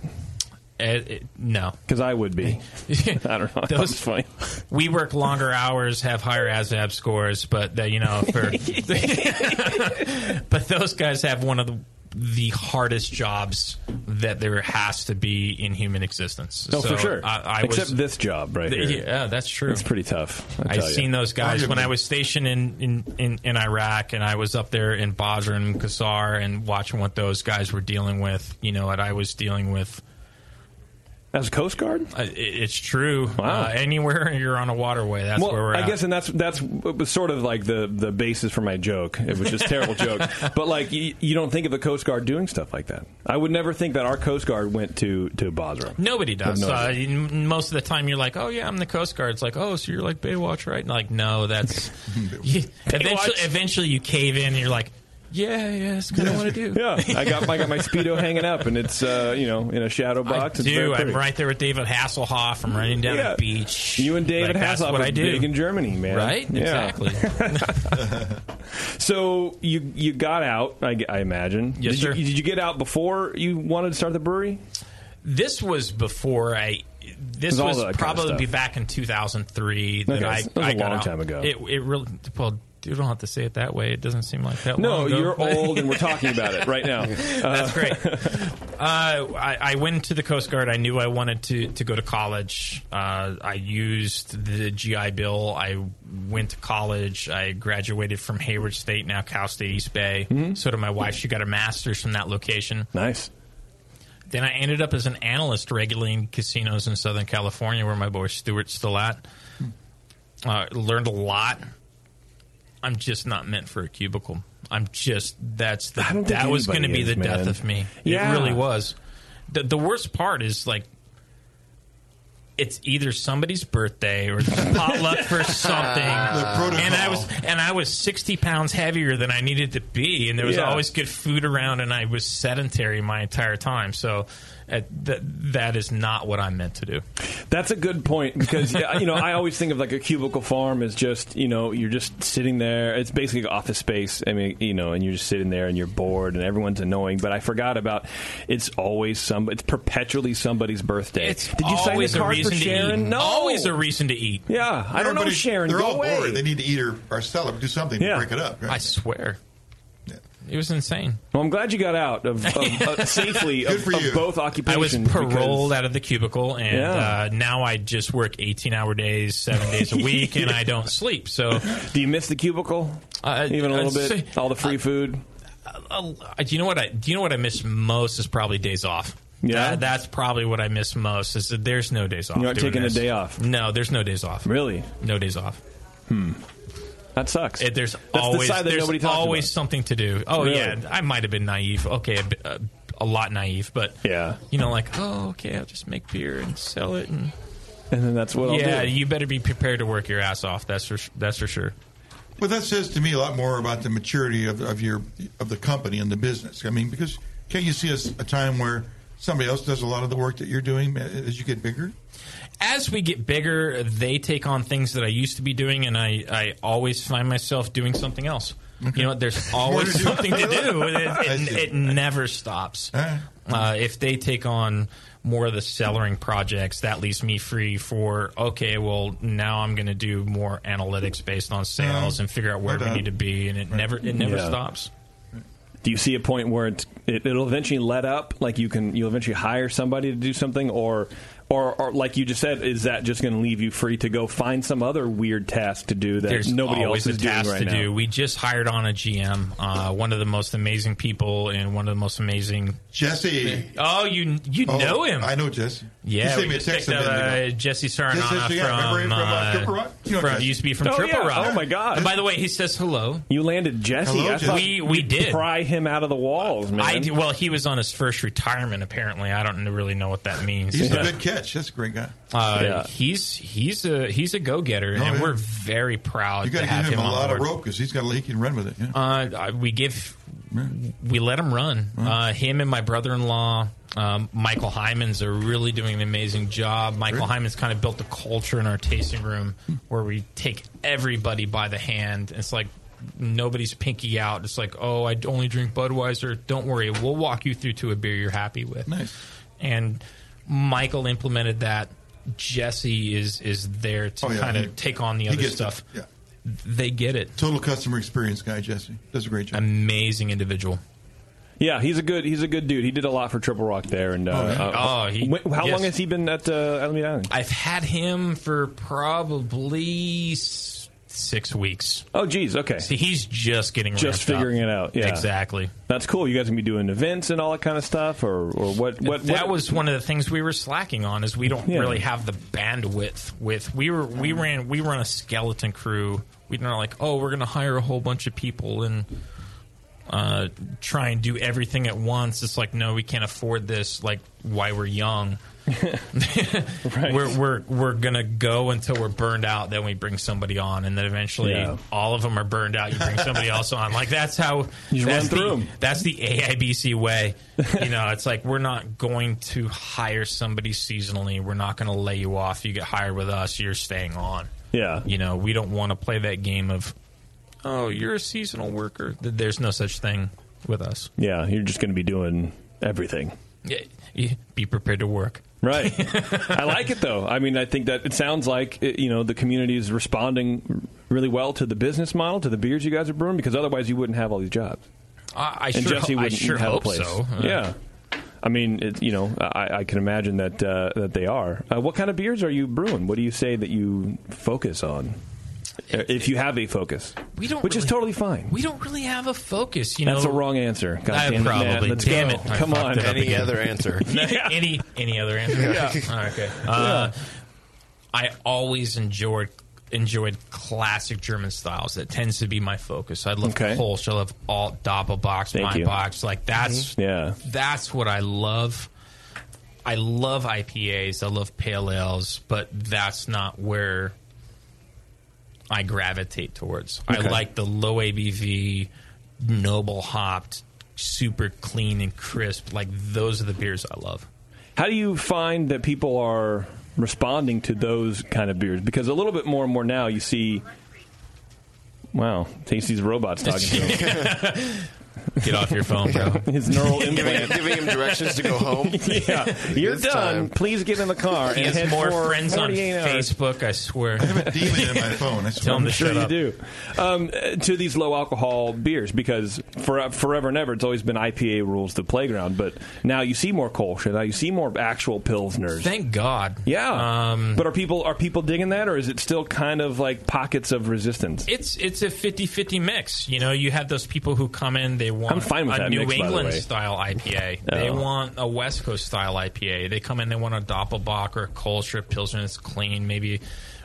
[SPEAKER 11] Eh, eh, no,
[SPEAKER 7] because I would be. <laughs> I don't know. <laughs>
[SPEAKER 11] Those-
[SPEAKER 7] That's funny.
[SPEAKER 11] We work longer hours, have higher ASVAB scores, but that you know, for <laughs> but those guys have one of the the hardest jobs that there has to be in human existence.
[SPEAKER 7] No,
[SPEAKER 11] So
[SPEAKER 7] for sure.
[SPEAKER 11] I, I
[SPEAKER 7] Except
[SPEAKER 11] was,
[SPEAKER 7] this job right
[SPEAKER 11] Th-. Yeah, that's true.
[SPEAKER 7] It's pretty tough.
[SPEAKER 11] I've seen those guys when I was stationed in, in, in, in Iraq, and I was up there in Basra and Qassar, and watching what those guys were dealing with. You know, what I was dealing with.
[SPEAKER 7] As a Coast Guard,
[SPEAKER 11] uh, it's true.
[SPEAKER 7] Wow.
[SPEAKER 11] Uh, anywhere <laughs> you're on a waterway, that's
[SPEAKER 7] well,
[SPEAKER 11] where we're at.
[SPEAKER 7] I
[SPEAKER 11] at.
[SPEAKER 7] guess, and that's that's sort of like the the basis for my joke. It was just a <laughs> terrible joke, but like you, you don't think of the Coast Guard doing stuff like that. I would never think that our Coast Guard went to to Basra.
[SPEAKER 11] Nobody does.
[SPEAKER 7] No
[SPEAKER 11] Uh, most of the time, you're like, "Oh yeah, I'm the Coast Guard." It's like, "Oh, so you're like Baywatch, right?" And like, no, that's <laughs> you, eventually. Eventually, you cave in, and you're like, "Yeah, yeah, that's what I want to do." <laughs>
[SPEAKER 7] yeah, I got I got my speedo hanging up, and it's uh, you know in a shadow box.
[SPEAKER 11] I
[SPEAKER 7] it's
[SPEAKER 11] do. I'm right there with David Hasselhoff. I'm running down
[SPEAKER 7] Yeah.
[SPEAKER 11] the beach.
[SPEAKER 7] You and David
[SPEAKER 11] Like, that's
[SPEAKER 7] Hasselhoff
[SPEAKER 11] what
[SPEAKER 7] was
[SPEAKER 11] I do.
[SPEAKER 7] big in Germany, man.
[SPEAKER 11] Right?
[SPEAKER 7] Yeah.
[SPEAKER 11] Exactly. <laughs> <laughs>
[SPEAKER 7] So you you got out, I, I imagine.
[SPEAKER 11] Yes,
[SPEAKER 7] did
[SPEAKER 11] sir.
[SPEAKER 7] You, did you get out before you wanted to start the brewery?
[SPEAKER 11] This was before I. This
[SPEAKER 7] was that kind of
[SPEAKER 11] probably back in 2003 that
[SPEAKER 7] Okay,
[SPEAKER 11] I,
[SPEAKER 7] that was
[SPEAKER 11] I
[SPEAKER 7] a
[SPEAKER 11] got
[SPEAKER 7] long
[SPEAKER 11] out.
[SPEAKER 7] time ago.
[SPEAKER 11] It, it really well. You don't have to say it that way. It doesn't seem like that.
[SPEAKER 7] No, you're old, and we're talking about it right now. <laughs>
[SPEAKER 11] That's great. Uh, I, I went to the Coast Guard. I knew I wanted to, to go to college. Uh, I used the GI Bill. I went to college. I graduated from Hayward State, now Cal State East Bay. So did my wife. She got a master's from that location.
[SPEAKER 7] Nice.
[SPEAKER 11] Then I ended up as an analyst regulating casinos in Southern California, where my boy Stewart's still at. Uh, learned a lot. I'm just not meant for a cubicle. I'm just that's the
[SPEAKER 7] I don't think
[SPEAKER 11] that was going to be
[SPEAKER 7] is,
[SPEAKER 11] the death of me.
[SPEAKER 7] Yeah.
[SPEAKER 11] It really was. The the worst part is like it's either somebody's birthday or there's potluck for <laughs> something. and I was and I was sixty pounds heavier than I needed to be, and there was
[SPEAKER 7] Yeah.
[SPEAKER 11] always good food around, and I was sedentary my entire time. So uh, that that is not what I'm meant to do.
[SPEAKER 7] That's a good point because you know I always think of like a cubicle farm as just you know you're just sitting there. It's basically office space. I mean you know, and you're just sitting there and you're bored and everyone's annoying. But I forgot about it's always some. It's perpetually somebody's birthday.
[SPEAKER 11] It's
[SPEAKER 7] Did you sign
[SPEAKER 11] always
[SPEAKER 7] the
[SPEAKER 11] a
[SPEAKER 7] card
[SPEAKER 11] reason
[SPEAKER 7] for
[SPEAKER 11] to
[SPEAKER 7] Sharon?
[SPEAKER 11] eat.
[SPEAKER 7] No,
[SPEAKER 11] Always a reason to eat.
[SPEAKER 7] Yeah, I don't know
[SPEAKER 3] Everybody-
[SPEAKER 7] Sharon.
[SPEAKER 3] They're
[SPEAKER 7] Go
[SPEAKER 3] all
[SPEAKER 7] away.
[SPEAKER 3] bored. They need to eat or, or sell it, do something
[SPEAKER 7] Yeah.
[SPEAKER 3] to break it up. right?
[SPEAKER 11] I swear, it was insane.
[SPEAKER 7] Well, I'm glad you got out of, of uh, <laughs> safely of,
[SPEAKER 3] for
[SPEAKER 7] of
[SPEAKER 3] you.
[SPEAKER 7] both
[SPEAKER 11] I was
[SPEAKER 7] occupations.
[SPEAKER 11] paroled
[SPEAKER 7] because-
[SPEAKER 11] out of the cubicle, and
[SPEAKER 7] Yeah.
[SPEAKER 11] uh, now I just work 18 hour days, seven days a week, and I don't <laughs> sleep. So,
[SPEAKER 7] do you miss the cubicle?
[SPEAKER 11] Uh,
[SPEAKER 7] Even a little
[SPEAKER 11] I'd
[SPEAKER 7] bit.
[SPEAKER 11] say-
[SPEAKER 7] All the free food.
[SPEAKER 11] uh, do you know what I do? You know what I miss most is probably days off.
[SPEAKER 7] Yeah?
[SPEAKER 11] That- that's probably what I miss most. Is that there's no days off.
[SPEAKER 7] You're not
[SPEAKER 11] doing
[SPEAKER 7] taking a day off?
[SPEAKER 11] No, there's no days off.
[SPEAKER 7] Really?
[SPEAKER 11] No days off.
[SPEAKER 7] Hmm. That sucks.
[SPEAKER 11] It, there's
[SPEAKER 7] That's the
[SPEAKER 11] always
[SPEAKER 7] side that
[SPEAKER 11] there's
[SPEAKER 7] nobody talks
[SPEAKER 11] always
[SPEAKER 7] about.
[SPEAKER 11] something to do. Oh
[SPEAKER 7] Really?
[SPEAKER 11] yeah, I might have been naive. Okay, a, bit- a, a lot naive, but
[SPEAKER 7] yeah,
[SPEAKER 11] you know, like oh, okay, I'll just make beer and sell it, and
[SPEAKER 7] And then that's what I'll
[SPEAKER 11] yeah,
[SPEAKER 7] do.
[SPEAKER 11] you better be prepared to work your ass off. That's for that's for sure.
[SPEAKER 3] Well, that says to me a lot more about the maturity of, of your of the company and the business. I mean, because can't you see a time where somebody else does a lot of the work that you're doing eh, as you get bigger?
[SPEAKER 11] As we get bigger, they take on things that I used to be doing, and I, I always find myself doing something else. You know, there's <laughs> always something to do. It, <laughs>
[SPEAKER 3] I
[SPEAKER 11] it, it never stops. Uh, if they take on more of the cellaring projects, that leaves me free for okay. Well, now I'm going to do more analytics based on sales
[SPEAKER 7] Uh,
[SPEAKER 11] and figure out where we need to be, and it never it never
[SPEAKER 7] Yeah.
[SPEAKER 11] stops.
[SPEAKER 7] Do you see a point where it's, it, it'll eventually let up? Like you can, you'll eventually hire somebody to do something, or, or, or like you just said, is that just going to leave you free to go find some other weird task to do that
[SPEAKER 11] There's
[SPEAKER 7] nobody
[SPEAKER 11] always
[SPEAKER 7] else is
[SPEAKER 11] a task
[SPEAKER 7] doing right
[SPEAKER 11] to
[SPEAKER 7] now?
[SPEAKER 11] do. We just hired on a GM, uh, one of the most amazing people and one of the most amazing
[SPEAKER 3] Jesse.
[SPEAKER 11] Oh, you you
[SPEAKER 3] Oh,
[SPEAKER 11] know him?
[SPEAKER 3] I know Jesse.
[SPEAKER 11] Yeah,
[SPEAKER 3] He sent
[SPEAKER 11] we
[SPEAKER 3] me a
[SPEAKER 11] just
[SPEAKER 3] text
[SPEAKER 11] picked up, uh, Jesse Saranana
[SPEAKER 3] Jesse, yeah,
[SPEAKER 11] from,
[SPEAKER 3] from, uh,
[SPEAKER 11] uh,
[SPEAKER 3] Triple Rock? You know
[SPEAKER 11] from- used to be from
[SPEAKER 7] Oh,
[SPEAKER 11] Triple
[SPEAKER 7] yeah.
[SPEAKER 11] Rock.
[SPEAKER 7] Oh, my God.
[SPEAKER 11] And by the way, he says hello.
[SPEAKER 7] You landed Jesse.
[SPEAKER 11] Hello, Jesse. We- we did.
[SPEAKER 7] pry him out of the walls, man.
[SPEAKER 11] I well, he was on his first retirement. Apparently, I don't really know what that means.
[SPEAKER 3] He's
[SPEAKER 11] but,
[SPEAKER 3] a good catch. That's a great guy.
[SPEAKER 11] Uh,
[SPEAKER 3] Yeah.
[SPEAKER 11] He's he's a he's a go getter,
[SPEAKER 3] Oh,
[SPEAKER 11] and
[SPEAKER 3] yeah.
[SPEAKER 11] we're very proud
[SPEAKER 3] You got
[SPEAKER 11] to
[SPEAKER 3] to
[SPEAKER 11] have
[SPEAKER 3] give him
[SPEAKER 11] him
[SPEAKER 3] a lot
[SPEAKER 11] board.
[SPEAKER 3] of rope because he's got he can run with it. Yeah.
[SPEAKER 11] Uh, we give, we let him run. Uh, him and my brother-in-law, um, Michael Hyman's, are really doing an amazing job. Michael
[SPEAKER 3] Great.
[SPEAKER 11] Hyman's kind of built a culture in our tasting room where we take everybody by the hand. It's like nobody's pinky out. It's like, oh, I only drink Budweiser. Don't worry, we'll walk you through to a beer you're happy with.
[SPEAKER 3] Nice.
[SPEAKER 11] And Michael implemented that. Jesse is is there to
[SPEAKER 3] Oh, yeah,
[SPEAKER 11] kind of take on the
[SPEAKER 3] he
[SPEAKER 11] other
[SPEAKER 3] gets it.
[SPEAKER 11] stuff.
[SPEAKER 3] Yeah.
[SPEAKER 11] They get it.
[SPEAKER 3] Total customer experience guy, Jesse. Does a great job.
[SPEAKER 11] Amazing individual.
[SPEAKER 7] Yeah, he's a good he's a good dude. He did a lot for Triple Rock there. And uh,
[SPEAKER 11] Oh, yeah.
[SPEAKER 7] uh,
[SPEAKER 11] Oh, he-
[SPEAKER 7] how
[SPEAKER 11] yes.
[SPEAKER 7] long has he been at uh, Alameda Island?
[SPEAKER 11] I've had him for probably s- six weeks.
[SPEAKER 7] Oh, geez. Okay.
[SPEAKER 11] See, he's just getting
[SPEAKER 7] Just
[SPEAKER 11] ramped up.
[SPEAKER 7] figuring it out. Yeah,
[SPEAKER 11] exactly.
[SPEAKER 7] That's cool. You guys gonna be doing events and all that kind of stuff, or or what? What
[SPEAKER 11] that
[SPEAKER 7] what-
[SPEAKER 11] was one of the things we were slacking on is we don't
[SPEAKER 7] Yeah.
[SPEAKER 11] really have the bandwidth with we were we ran we run a skeleton crew we don't like oh we're gonna hire a whole bunch of people and uh, try and do everything at once it's like no we can't afford this like why we're young <laughs> we're, we're we're gonna go until we're burned out then we bring somebody on and then eventually
[SPEAKER 7] Yeah.
[SPEAKER 11] all of them are burned out you bring somebody else on like that's how
[SPEAKER 7] You
[SPEAKER 11] that's
[SPEAKER 7] run through
[SPEAKER 11] the,
[SPEAKER 7] 'em.
[SPEAKER 11] that's the AIBC way. <laughs> You know, it's like we're not going to hire somebody seasonally. We're not going to lay you off. You get hired with us, you're staying on.
[SPEAKER 7] Yeah.
[SPEAKER 11] You know, we don't want to play that game of, oh, you're a seasonal worker. There's no such thing with us.
[SPEAKER 7] Yeah, you're just going to be doing everything.
[SPEAKER 11] Yeah, be prepared to work.
[SPEAKER 7] Right. I like it though. I mean, I think that it sounds like uh, you know the community is responding really well to the business model, to the beers you guys are brewing, because otherwise you wouldn't have all these jobs.
[SPEAKER 11] I, I
[SPEAKER 7] and
[SPEAKER 11] sure,
[SPEAKER 7] Jesse wouldn't
[SPEAKER 11] sure
[SPEAKER 7] have
[SPEAKER 11] hope
[SPEAKER 7] a place.
[SPEAKER 11] so. Uh,
[SPEAKER 7] yeah. I mean, it, you know, I, I can imagine that uh, that they are. Uh, what kind of beers are you brewing? What do you say that you focus on, if you have a focus?
[SPEAKER 11] We don't
[SPEAKER 7] which is totally fine.
[SPEAKER 11] We don't really have a focus, you know,
[SPEAKER 7] That's
[SPEAKER 11] know.
[SPEAKER 7] a wrong answer. God
[SPEAKER 11] I
[SPEAKER 7] damn it,
[SPEAKER 11] probably.
[SPEAKER 7] Matt. Let's
[SPEAKER 11] damn
[SPEAKER 7] go.
[SPEAKER 11] it.
[SPEAKER 7] Come
[SPEAKER 11] fucked
[SPEAKER 7] on. Any other answer. <laughs>
[SPEAKER 11] Yeah, any any other answer?
[SPEAKER 7] Yeah.
[SPEAKER 11] Oh, okay. Uh, I always enjoyed enjoyed classic German styles. That tends to be my focus. I love
[SPEAKER 7] Okay.
[SPEAKER 11] Kolsch. I love alt Doppelbocks,
[SPEAKER 7] Thank
[SPEAKER 11] Maibocks. Like that's
[SPEAKER 7] Mhm. Yeah.
[SPEAKER 11] that's what I love. I love IPAs. I love pale ales, but that's not where I gravitate towards. I like the low ABV, noble hopped, super clean and crisp. Like those are the beers I love.
[SPEAKER 7] How do you find that people are responding to those kind of beers? Because a little bit more and more now you see. Wow, Tasty's robots talking to <laughs> him.
[SPEAKER 11] Get off your phone, bro. <laughs>
[SPEAKER 7] His neural
[SPEAKER 12] Giving-
[SPEAKER 7] implant.
[SPEAKER 12] giving him directions to go <laughs> home.
[SPEAKER 7] yeah, <laughs> you're
[SPEAKER 12] It's
[SPEAKER 7] done.
[SPEAKER 12] time.
[SPEAKER 7] Please get in the car
[SPEAKER 11] He
[SPEAKER 7] and
[SPEAKER 11] has
[SPEAKER 7] head
[SPEAKER 11] more
[SPEAKER 7] for
[SPEAKER 11] friends on
[SPEAKER 7] 48 hours.
[SPEAKER 11] Facebook. I swear.
[SPEAKER 3] I have a demon in my phone. I swear.
[SPEAKER 11] Tell him to
[SPEAKER 7] sure
[SPEAKER 11] shut
[SPEAKER 7] you
[SPEAKER 11] up.
[SPEAKER 7] do. Um, uh, to these low alcohol beers, because for forever and ever, it's always been IPA rules the playground. But now you see more Kolsch, now you see more actual pilsners.
[SPEAKER 11] Thank God.
[SPEAKER 7] yeah,
[SPEAKER 11] Um,
[SPEAKER 7] but are people are people digging that, or is it still kind of like pockets of resistance?
[SPEAKER 11] It's it's a 50-50 mix. You know, you have those people who come in, they want
[SPEAKER 7] I'm fine with
[SPEAKER 11] a
[SPEAKER 7] that
[SPEAKER 11] New
[SPEAKER 7] mix, by the
[SPEAKER 11] England
[SPEAKER 7] way.
[SPEAKER 11] style IPA. They
[SPEAKER 7] Oh.
[SPEAKER 11] want a West Coast style IPA. They come in, they want a Doppelbock or a Kolsch or a Pilsner that's clean, maybe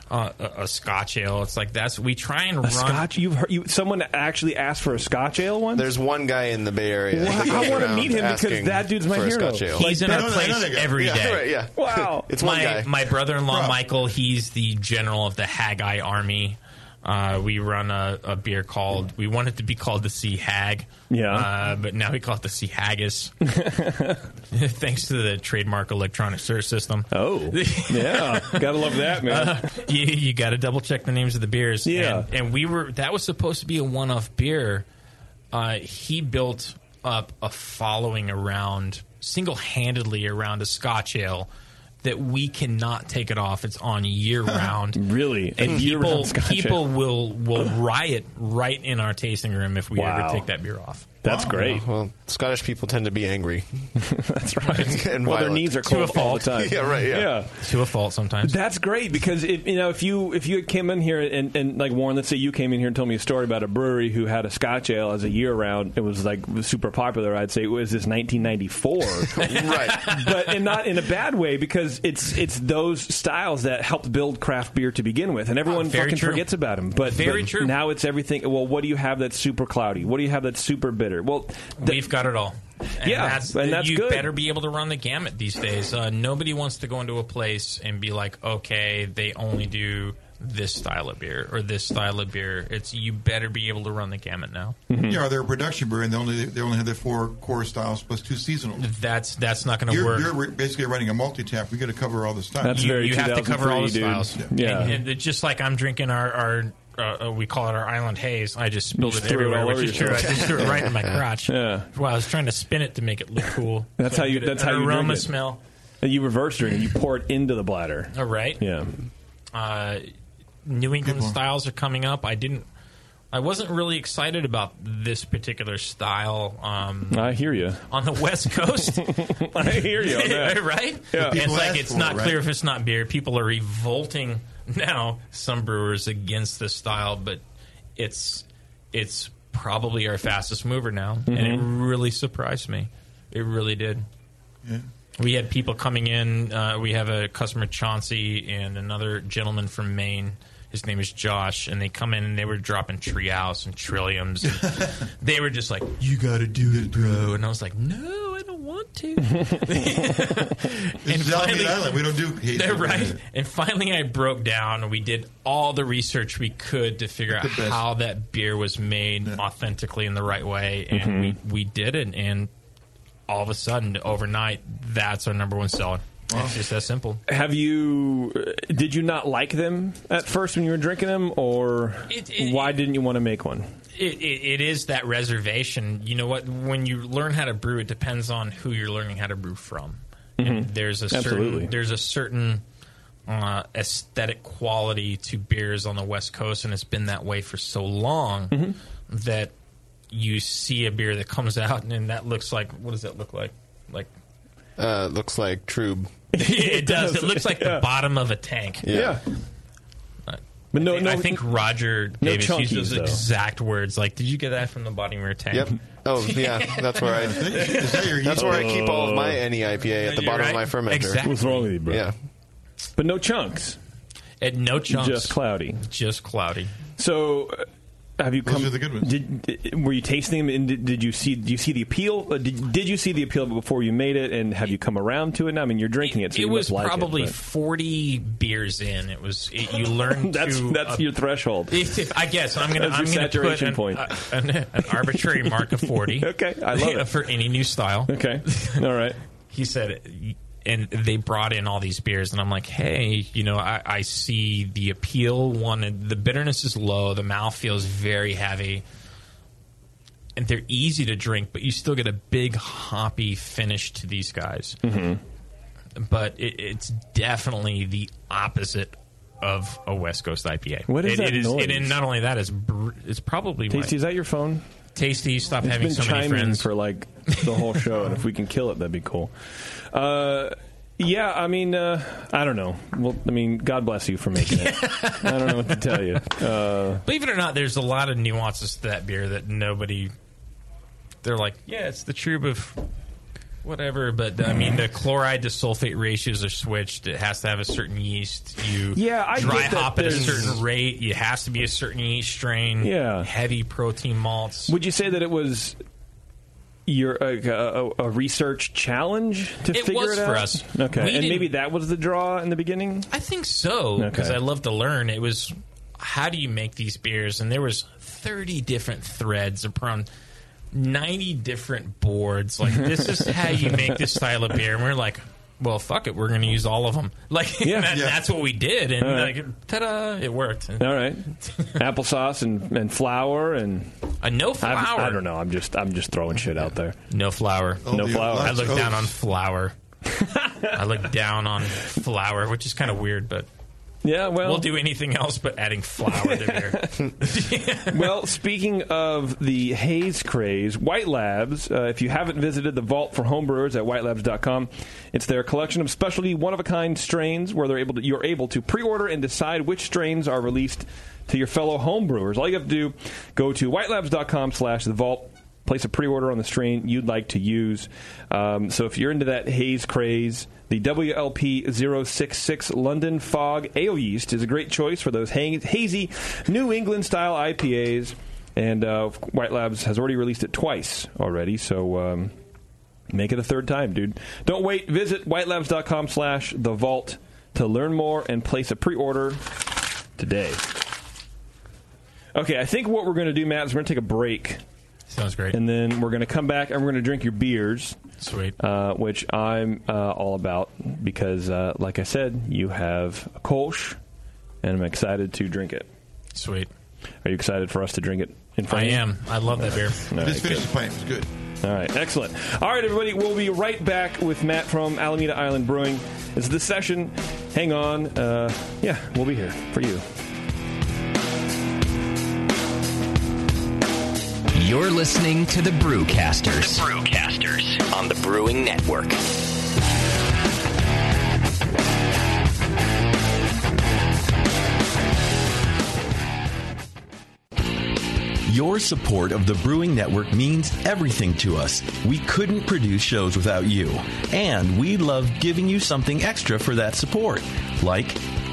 [SPEAKER 11] uh, a, a Scotch ale. It's like that's we try and
[SPEAKER 7] A
[SPEAKER 11] run.
[SPEAKER 7] Scotch? You've heard, you someone actually asked for a Scotch ale once?
[SPEAKER 12] There's one guy in the Bay Area.
[SPEAKER 7] Wow,
[SPEAKER 12] that goes
[SPEAKER 7] I wanna
[SPEAKER 12] around
[SPEAKER 7] meet him because
[SPEAKER 12] asking
[SPEAKER 7] that dude's my
[SPEAKER 12] for a
[SPEAKER 7] hero.
[SPEAKER 12] Scotch ale.
[SPEAKER 11] He's in
[SPEAKER 3] I
[SPEAKER 11] our
[SPEAKER 3] know that- I know
[SPEAKER 11] place
[SPEAKER 3] that guy.
[SPEAKER 11] every day.
[SPEAKER 12] Yeah, right, yeah.
[SPEAKER 7] Wow.
[SPEAKER 12] It's one
[SPEAKER 11] my
[SPEAKER 12] guy.
[SPEAKER 11] my brother-in-law
[SPEAKER 3] Rob.
[SPEAKER 11] Michael. He's the general of the Haggis Army. Uh, we run a, a beer called. We want it to be called the Sea Hag.
[SPEAKER 7] Yeah.
[SPEAKER 11] Uh, but now we call it the Sea Haggis. <laughs> Thanks to the trademark electronic search system.
[SPEAKER 7] Oh, yeah, gotta love that, man.
[SPEAKER 11] Uh, you you got to double check the names of the beers.
[SPEAKER 7] Yeah.
[SPEAKER 11] and, and we were that was supposed to be a one off beer. Uh, he built up a following around single handedly around a Scotch ale that we cannot take it off. It's on year <laughs> round.
[SPEAKER 7] really,
[SPEAKER 11] And people people will will riot right in our tasting room if we
[SPEAKER 12] Wow.
[SPEAKER 11] ever take that beer off.
[SPEAKER 7] That's great.
[SPEAKER 12] Well, Scottish people tend to be angry. <laughs> <laughs>
[SPEAKER 7] That's right. <laughs>
[SPEAKER 12] and
[SPEAKER 7] well, their
[SPEAKER 12] violent.
[SPEAKER 7] knees are
[SPEAKER 11] To a
[SPEAKER 7] cold all the time.
[SPEAKER 12] Yeah, right, yeah.
[SPEAKER 11] To a fault sometimes.
[SPEAKER 7] That's great because if you know if you if you had came in here and, and like Warren, let's say you came in here and told me a story about a brewery who had a Scotch ale as a year round, it was like was super popular. I'd say it was this 1994,
[SPEAKER 12] right?
[SPEAKER 7] But and not in a bad way because it's it's those styles that helped build craft beer to begin with, and everyone
[SPEAKER 11] Oh,
[SPEAKER 7] fucking
[SPEAKER 11] true.
[SPEAKER 7] forgets about them. But
[SPEAKER 11] Very
[SPEAKER 7] but
[SPEAKER 11] true.
[SPEAKER 7] Now it's everything. Well, what do you have that's super cloudy? What do you have that's super bitter? Well,
[SPEAKER 11] We've got it all. And
[SPEAKER 7] Yeah,
[SPEAKER 11] that's,
[SPEAKER 7] and that's
[SPEAKER 11] you
[SPEAKER 7] good.
[SPEAKER 11] better be able to run the gamut these days. Uh, nobody wants to go into a place and be like, okay, they only do this style of beer or this style of beer. It's you better be able to run the gamut now.
[SPEAKER 3] Yeah, they're a production brewery, and they only they only have their four core styles plus two seasonal.
[SPEAKER 11] That's that's not going to work.
[SPEAKER 3] you're basically running a multi tap. We got to cover all the styles.
[SPEAKER 11] you, you have to cover all the styles.
[SPEAKER 7] Yeah.
[SPEAKER 11] and, and it's just like I'm drinking our. our uh, uh, we call it our island haze. I just spilled
[SPEAKER 7] Just
[SPEAKER 11] it
[SPEAKER 7] threw it
[SPEAKER 11] everywhere, which is true. I just threw it right in my <laughs> crotch.
[SPEAKER 7] Yeah.
[SPEAKER 11] Well, I was trying to spin it to make it look cool. <laughs>
[SPEAKER 7] That's
[SPEAKER 11] So
[SPEAKER 7] how you.
[SPEAKER 11] get
[SPEAKER 7] That's
[SPEAKER 11] an
[SPEAKER 7] how you
[SPEAKER 11] aroma
[SPEAKER 7] drink it.
[SPEAKER 11] smell.
[SPEAKER 7] And you reverse drink it. You pour it into the bladder.
[SPEAKER 11] All right.
[SPEAKER 7] Yeah.
[SPEAKER 11] Uh, New England styles are coming up. I didn't. I wasn't really excited about this particular style. Um,
[SPEAKER 7] I hear you.
[SPEAKER 11] on the West <laughs> Coast.
[SPEAKER 7] I hear you on that.
[SPEAKER 11] right?
[SPEAKER 7] Yeah.
[SPEAKER 11] It's like it's not
[SPEAKER 7] it, right?
[SPEAKER 11] clear if it's not beer. People are revolting now. Some brewers against this style, but it's it's probably our fastest mover now, and it
[SPEAKER 7] Mhm.
[SPEAKER 11] really surprised me. It really did.
[SPEAKER 3] Yeah.
[SPEAKER 11] We had people coming in. Uh, we have a customer, Chauncey, and another gentleman from Maine. His name is Josh, and they come in and they were dropping Treehouse and Trilliums. And <laughs> they were just like, "You got to do it, bro," and I was like, "No, want to." <laughs>
[SPEAKER 3] This is Alameda Island. We don't do hazy
[SPEAKER 11] They're
[SPEAKER 3] beer.
[SPEAKER 11] right. And finally, I broke down. We did all the research we could to figure out
[SPEAKER 3] best.
[SPEAKER 11] how that beer was made authentically in the right way, and
[SPEAKER 7] Mhm.
[SPEAKER 11] we we did it. And all of a sudden, overnight, that's our number one seller. It's just that simple.
[SPEAKER 7] Have you? uh, Did you not like them at first when you were drinking them, or why didn't you want to make one?
[SPEAKER 11] It, it, it is that reservation. You know what? When you learn how to brew, it depends on who you're learning how to brew from. And
[SPEAKER 7] Mhm.
[SPEAKER 11] there's a
[SPEAKER 7] Absolutely.
[SPEAKER 11] certain there's a certain uh, aesthetic quality to beers on the West Coast, and it's been that way for so long
[SPEAKER 7] Mm-hmm.
[SPEAKER 11] that you see a beer that comes out and that looks like what does that look like? Like
[SPEAKER 12] Uh, looks like Trub. <laughs>
[SPEAKER 11] it does. It looks like <laughs>
[SPEAKER 7] Yeah.
[SPEAKER 11] the bottom of a tank.
[SPEAKER 7] Yeah.
[SPEAKER 11] But
[SPEAKER 7] no,
[SPEAKER 11] I,
[SPEAKER 7] no-
[SPEAKER 11] think Roger
[SPEAKER 7] no
[SPEAKER 11] Davis used those
[SPEAKER 7] though.
[SPEAKER 11] exact words. Like, did you get that from the bottom of your tank?
[SPEAKER 12] Yep. Oh <laughs> yeah, that's where I.
[SPEAKER 3] That
[SPEAKER 12] that's where I keep all of my NEIPA at the bottom
[SPEAKER 11] right.
[SPEAKER 12] of my fermenter.
[SPEAKER 11] Exactly.
[SPEAKER 7] What's wrong with you, bro?
[SPEAKER 12] Yeah.
[SPEAKER 7] But no chunks.
[SPEAKER 11] At no chunks.
[SPEAKER 7] Just cloudy.
[SPEAKER 11] Just cloudy.
[SPEAKER 7] So, uh, have you
[SPEAKER 3] Those
[SPEAKER 7] come?
[SPEAKER 3] are the good ones.
[SPEAKER 7] Did, did- were you tasting them? And did, did you see? Did you see the appeal? Uh, did, did you see the appeal before you made it? And have you come around to it now? I mean, you're drinking it, so
[SPEAKER 11] it
[SPEAKER 7] you
[SPEAKER 11] was
[SPEAKER 7] must like
[SPEAKER 11] probably
[SPEAKER 7] it,
[SPEAKER 11] forty beers in. It was it, you learned <laughs>
[SPEAKER 7] that's
[SPEAKER 11] to
[SPEAKER 7] that's your threshold. <laughs>
[SPEAKER 11] If, if- I guess I'm gonna I'm gonna
[SPEAKER 7] saturation
[SPEAKER 11] put an,
[SPEAKER 7] point.
[SPEAKER 11] uh, an, an arbitrary mark of forty. <laughs>
[SPEAKER 7] Okay, I love it.
[SPEAKER 11] for any new style.
[SPEAKER 7] Okay, all right.
[SPEAKER 11] he said, and they brought in all these beers, and I'm like, hey, you know, I, I see the appeal. One, the bitterness is low, the mouth feels very heavy, and they're easy to drink, but you still get a big hoppy finish to these guys.
[SPEAKER 7] Mm-hmm.
[SPEAKER 11] But it, it's definitely the opposite of a West Coast IPA.
[SPEAKER 7] What is
[SPEAKER 11] it,
[SPEAKER 7] that
[SPEAKER 11] it is,
[SPEAKER 7] noise?
[SPEAKER 11] and not only that, it's br- it's probably my-
[SPEAKER 7] Tasty, is that your phone?
[SPEAKER 11] Tasty, stop
[SPEAKER 7] It's
[SPEAKER 11] having
[SPEAKER 7] been
[SPEAKER 11] so many friends.
[SPEAKER 7] for like the whole show, and if we can kill it, that'd be cool. Uh, yeah, I mean, uh, I don't know. Well, I mean, God bless you for making it. <laughs> I don't know what to tell you. Uh,
[SPEAKER 11] Believe it or not, there's a lot of nuances to that beer that nobody. They're like, yeah, it's the trub of whatever, but I mean, the chloride to sulfate ratios are switched. It has to have a certain yeast. You
[SPEAKER 7] Yeah, I
[SPEAKER 11] dry hop at a certain rate. It has to be a certain yeast strain.
[SPEAKER 7] Yeah.
[SPEAKER 11] heavy protein malts.
[SPEAKER 7] would you say that it was your uh, a, a, a research challenge to
[SPEAKER 11] It
[SPEAKER 7] figure it out?
[SPEAKER 11] for us.
[SPEAKER 7] Okay,
[SPEAKER 11] We
[SPEAKER 7] and maybe that was the draw in the beginning.
[SPEAKER 11] I think so because
[SPEAKER 7] Okay.
[SPEAKER 11] I love to learn. It was. how do you make these beers? And there was 30 different threads around 90 different boards. Like, this is how you make this style of beer. And we're like, well, fuck it, we're going to use all of them. <laughs> Like,
[SPEAKER 7] Yeah.
[SPEAKER 11] that-
[SPEAKER 7] Yeah.
[SPEAKER 11] that's what we did, and
[SPEAKER 7] All right.
[SPEAKER 11] like, ta-da, it worked.
[SPEAKER 7] All right, applesauce and, and flour and
[SPEAKER 11] uh, no flour.
[SPEAKER 7] I don't know. I'm just I'm just throwing shit out there.
[SPEAKER 11] No flour.
[SPEAKER 7] No flour.
[SPEAKER 11] I look down on flour. <laughs> I look down on flour, which is kind of weird, but
[SPEAKER 7] yeah, well,
[SPEAKER 11] we'll do anything else but adding flour to beer. <laughs>
[SPEAKER 7] well, speaking of the haze craze, White Labs, uh, if you haven't visited the vault for homebrewers at whitelabs.com, it's their collection of specialty one of a kind strains where they're able to, you're able to pre order and decide which strains are released to your fellow homebrewers. All you have to do, go to whitelabs.com slash the vault. Place a pre-order on the strain you'd like to use. Um, so if you're into that haze craze, the WLP 066 London Fog Ale Yeast is a great choice for those ha- hazy New England style IPAs. And uh, White Labs has already released it twice already, so um, make it a third time, dude. Don't wait. Visit whitelabs.com slash the vault to learn more and place a pre-order today. Okay, I think what we're going to do, Matt, is we're going to take a break.
[SPEAKER 11] Sounds great.
[SPEAKER 7] And then we're going to come back and we're going to drink your beers.
[SPEAKER 11] Sweet.
[SPEAKER 7] Uh, which I'm uh, all about because, uh, like I said, you have a Kolsch, and I'm excited to drink it.
[SPEAKER 11] Sweet.
[SPEAKER 7] Are you excited for us to drink it in front
[SPEAKER 11] I
[SPEAKER 7] of you?
[SPEAKER 11] am. I love that beer.
[SPEAKER 7] All right,
[SPEAKER 3] Just finish
[SPEAKER 7] good.
[SPEAKER 3] the pint. It's good.
[SPEAKER 7] All right, excellent. All right, everybody, we'll be right back with Matt from Alameda Island Brewing. It's the session. Hang on. Uh, yeah, we'll be here for you.
[SPEAKER 6] You're listening to the Brewcasters. The Brewcasters on the Brewing Network.
[SPEAKER 9] Your support of the Brewing Network means everything to us. We couldn't produce shows without you. And we love giving you something extra for that support. Like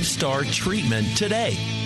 [SPEAKER 9] star treatment today.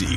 [SPEAKER 13] Easy.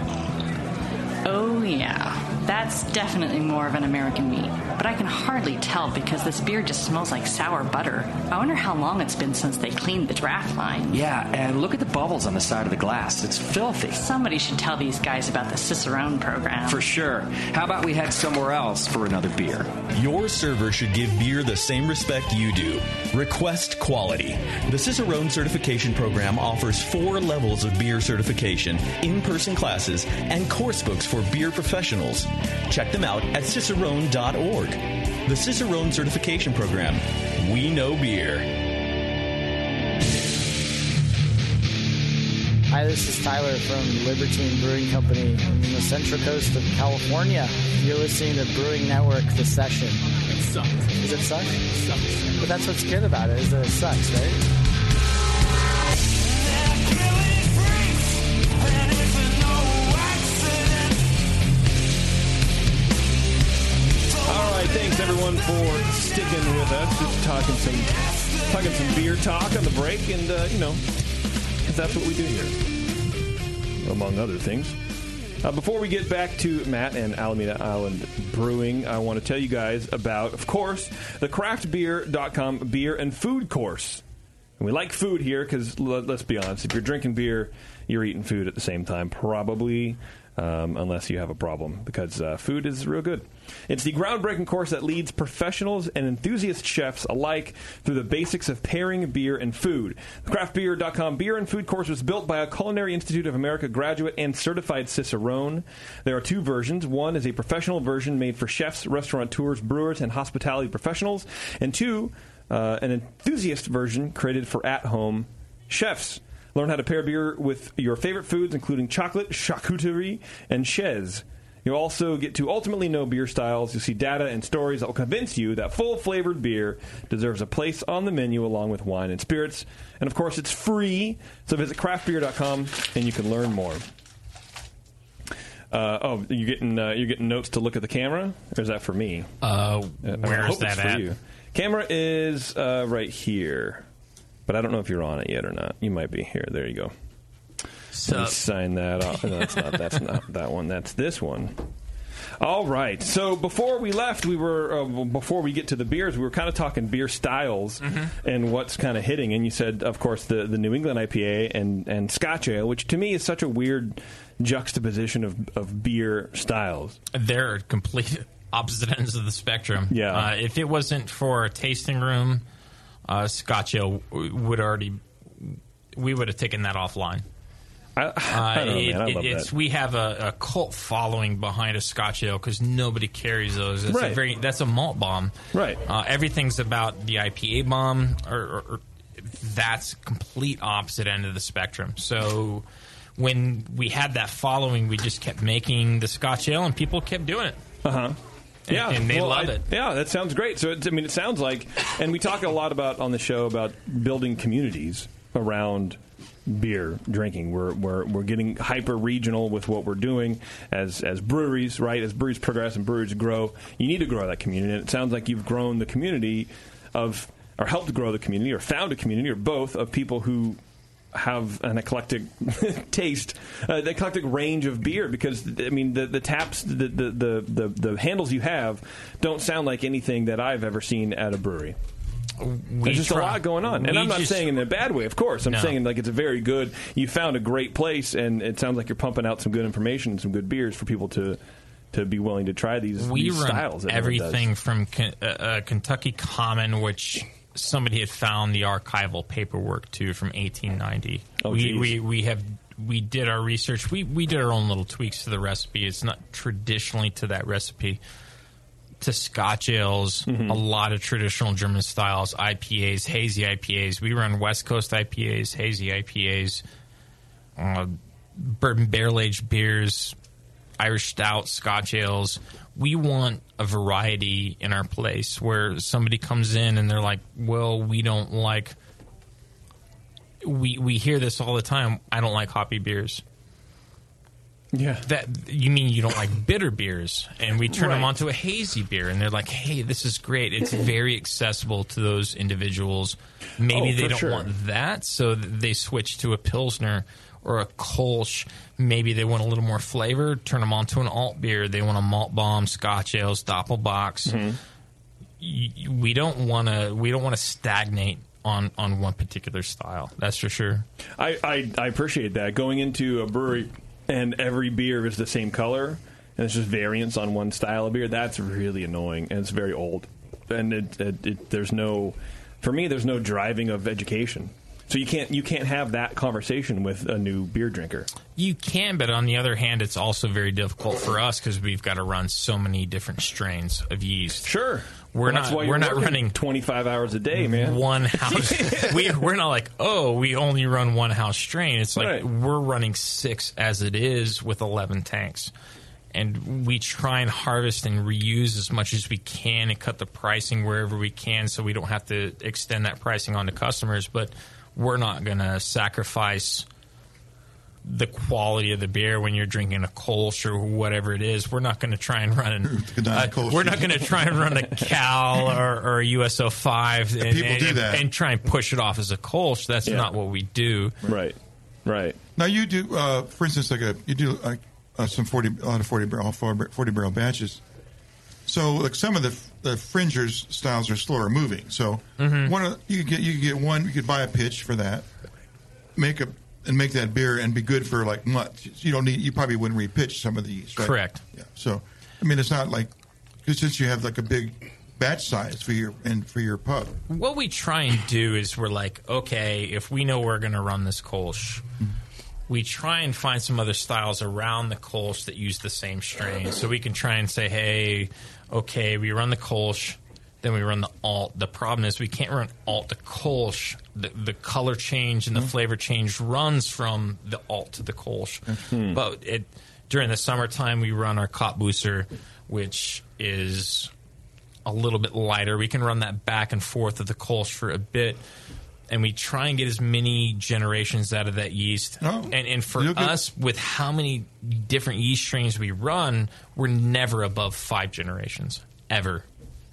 [SPEAKER 14] Oh, yeah. That's definitely more of an American meat. But I can hardly tell because this beer just smells like sour butter. I wonder how long it's been since they cleaned the draft line.
[SPEAKER 8] Yeah, and look at the bubbles on the side of the glass. It's filthy.
[SPEAKER 14] Somebody should tell these guys about the Cicerone program.
[SPEAKER 8] For sure. How about we head somewhere else for another beer?
[SPEAKER 13] Your server should give beer the same respect you do. Request quality. The Cicerone Certification Program offers four levels of beer certification, in person classes, and course books for beer professionals. Check them out at cicerone.org. The Cicerone Certification Program. We know beer.
[SPEAKER 15] Hi, this is Tyler from Libertine Brewing Company on the central coast of California. You're listening to Brewing Network, The Session. It sucks. Does it suck? It sucks. But that's what's good about it, is that it sucks, right?
[SPEAKER 7] Thanks everyone for sticking with us. Just talking some talking some beer talk on the break, and uh, you know, because that's what we do here, among other things. Uh, before we get back to Matt and Alameda Island Brewing, I want to tell you guys about, of course, the craftbeer.com beer and food course. And we like food here because let's be honest, if you're drinking beer, you're eating food at the same time, probably, um, unless you have a problem, because uh, food is real good. It's the groundbreaking course that leads professionals and enthusiast chefs alike through the basics of pairing beer and food. The craftbeer.com beer and food course was built by a Culinary Institute of America graduate and certified Cicerone. There are two versions. One is a professional version made for chefs, restaurateurs, brewers, and hospitality professionals, and two, uh, an enthusiast version created for at home chefs. Learn how to pair beer with your favorite foods, including chocolate, charcuterie, and chaise. You'll also get to ultimately know beer styles. You'll see data and stories that will convince you that full flavored beer deserves a place on the menu along with wine and spirits. And of course, it's free. So visit craftbeer.com and you can learn more. Uh, oh, you getting uh, you getting notes to look at the camera, or is that for me?
[SPEAKER 11] Uh,
[SPEAKER 7] I
[SPEAKER 11] where's that at?
[SPEAKER 7] you. Camera is uh, right here, but I don't know if you're on it yet or not. You might be here. There you go.
[SPEAKER 11] Sup?
[SPEAKER 7] sign that off. No, that's not. That's not that one. That's this one. All right. So before we left, we were uh, before we get to the beers, we were kind of talking beer styles
[SPEAKER 11] Mm-hmm.
[SPEAKER 7] and what's kind of hitting. And you said, of course, the the New England IPA and and Scotch ale, which to me is such a weird juxtaposition of of beer styles.
[SPEAKER 11] They're complete <laughs> opposite ends of the spectrum.
[SPEAKER 7] Yeah.
[SPEAKER 11] Uh, if it wasn't for a tasting room, uh, Scotch ale would already we would have taken that offline.
[SPEAKER 7] I, I don't know,
[SPEAKER 11] it-.
[SPEAKER 7] I
[SPEAKER 11] it- it's
[SPEAKER 7] that.
[SPEAKER 11] we have a, a cult following behind a Scotch ale because nobody carries those. That's
[SPEAKER 7] Right.
[SPEAKER 11] a very that's a malt bomb.
[SPEAKER 7] Right.
[SPEAKER 11] Uh, everything's about the IPA bomb, or, or, or that's complete opposite end of the spectrum. So when we had that following, we just kept making the Scotch ale, and people kept doing it.
[SPEAKER 7] Uh huh. Yeah,
[SPEAKER 11] and they
[SPEAKER 7] well,
[SPEAKER 11] love
[SPEAKER 7] I-
[SPEAKER 11] it.
[SPEAKER 7] Yeah, that sounds great. So, it's, I mean, it sounds like, and we talk a lot about on the show about building communities around beer drinking. We're we're we're getting hyper regional with what we're doing as as breweries, right? As breweries progress and breweries grow, you need to grow that community. And it sounds like you've grown the community of, or helped grow the community, or found a community, or both of people who have an eclectic <laughs> taste, uh, the eclectic range of beer. Because I mean, the the taps, the the, the the the handles you have don't sound like anything that I've ever seen at a brewery. There's just
[SPEAKER 11] try-
[SPEAKER 7] a lot going on, and
[SPEAKER 11] we
[SPEAKER 7] I'm not
[SPEAKER 11] just-
[SPEAKER 7] saying in a bad way. Of course, I'm
[SPEAKER 11] No.
[SPEAKER 7] saying like it's a very good. You found a great place, and it sounds like you're pumping out some good information and some good beers for people to to be willing to try these,
[SPEAKER 11] we
[SPEAKER 7] these
[SPEAKER 11] run
[SPEAKER 7] styles. that everyone does.
[SPEAKER 11] everything from uh, uh, Kentucky Common, which somebody had found the archival paperwork too from 1890.
[SPEAKER 7] Oh,
[SPEAKER 11] we, we we have we did our research. We we did our own little tweaks to the recipe. It's not traditionally to that recipe. To Scotch ales,
[SPEAKER 7] Mm-hmm.
[SPEAKER 11] a lot of traditional German styles, IPAs, hazy IPAs. We run West Coast IPAs, hazy IPAs, uh, bourbon barrel aged beers, Irish stout, Scotch ales. We want a variety in our place where somebody comes in and they're like, "Well, we don't like." We we hear this all the time. I don't like hoppy beers.
[SPEAKER 7] Yeah.
[SPEAKER 11] That you mean you don't like bitter beers, and we turn them
[SPEAKER 7] Right.
[SPEAKER 11] onto a hazy beer, and they're like, "Hey, this is great. It's very accessible to those individuals. Maybe
[SPEAKER 7] Oh,
[SPEAKER 11] they don't
[SPEAKER 7] sure.
[SPEAKER 11] want that, so they switch to a pilsner or a Kolsch. Maybe they want a little more flavor. Turn them onto an alt beer. They want a malt bomb, Scotch ales, Doppelbocks.
[SPEAKER 7] Mm-hmm.
[SPEAKER 11] We don't want to. We don't want to stagnate on on one particular style. That's for sure.
[SPEAKER 7] I, I, I appreciate that. Going into a brewery and every beer is the same color and it's just variants on one style of beer, that's really annoying and it's very old. And it, it, it, there's no, for me, there's no driving of education. So you can't you can't have that conversation with a new beer drinker.
[SPEAKER 11] You can, but on the other hand, it's also very difficult for us because we've got to run so many different strains of yeast.
[SPEAKER 7] Sure,
[SPEAKER 11] we're
[SPEAKER 7] Well,
[SPEAKER 11] not.
[SPEAKER 7] that's why
[SPEAKER 11] we're not running
[SPEAKER 7] 25 hours a day, man.
[SPEAKER 11] One house. <laughs> we we're not like oh we only run one house strain. It's like
[SPEAKER 7] Right.
[SPEAKER 11] we're running six as it is with eleven tanks. And we try and harvest and reuse as much as we can and cut the pricing wherever we can so we don't have to extend that pricing on to customers. But we're not going to sacrifice the quality of the beer when you're drinking a Kolsch or whatever it is. We're not going to try and run an, <laughs> uh, we're not going to try and run a Cal or, or a US-05 and,
[SPEAKER 3] People
[SPEAKER 11] and,
[SPEAKER 3] do that.
[SPEAKER 11] and try and push it off as a Kolsch. That's
[SPEAKER 3] Yeah.
[SPEAKER 11] not what we do.
[SPEAKER 7] Right, right.
[SPEAKER 3] Now you do, uh, for instance, like a you do like uh, some forty a lot of forty barrel forty barrel batches. So like some of the the fringers styles are slower moving. So
[SPEAKER 11] Mhm.
[SPEAKER 3] one of you could get you could get one you could buy a pitch for that, make a and make that beer and be good for like months. You don't need you probably wouldn't repitch some of these. Right?
[SPEAKER 11] Correct.
[SPEAKER 3] Yeah. So I mean it's not like 'cause since you have like a big batch size for your and for your pub.
[SPEAKER 11] What we try and do is we're like, okay, if we know we're going to run this Kolsch, we try and find some other styles around the Kolsch that use the same strain. So we can try and say, hey, okay, we run the Kolsch, then we run the alt. The problem is we can't run alt to Kolsch. The, the color change and the mm-hmm. flavor change runs from the alt to the Kolsch. Mm-hmm. But it during the summertime, we run our Cop Booster, which is a little bit lighter. We can run that back and forth of the Kolsch for a bit. And we try and get as many generations out of that yeast. Oh, and, and for us, with how many different yeast strains we run, we're never above five generations, ever.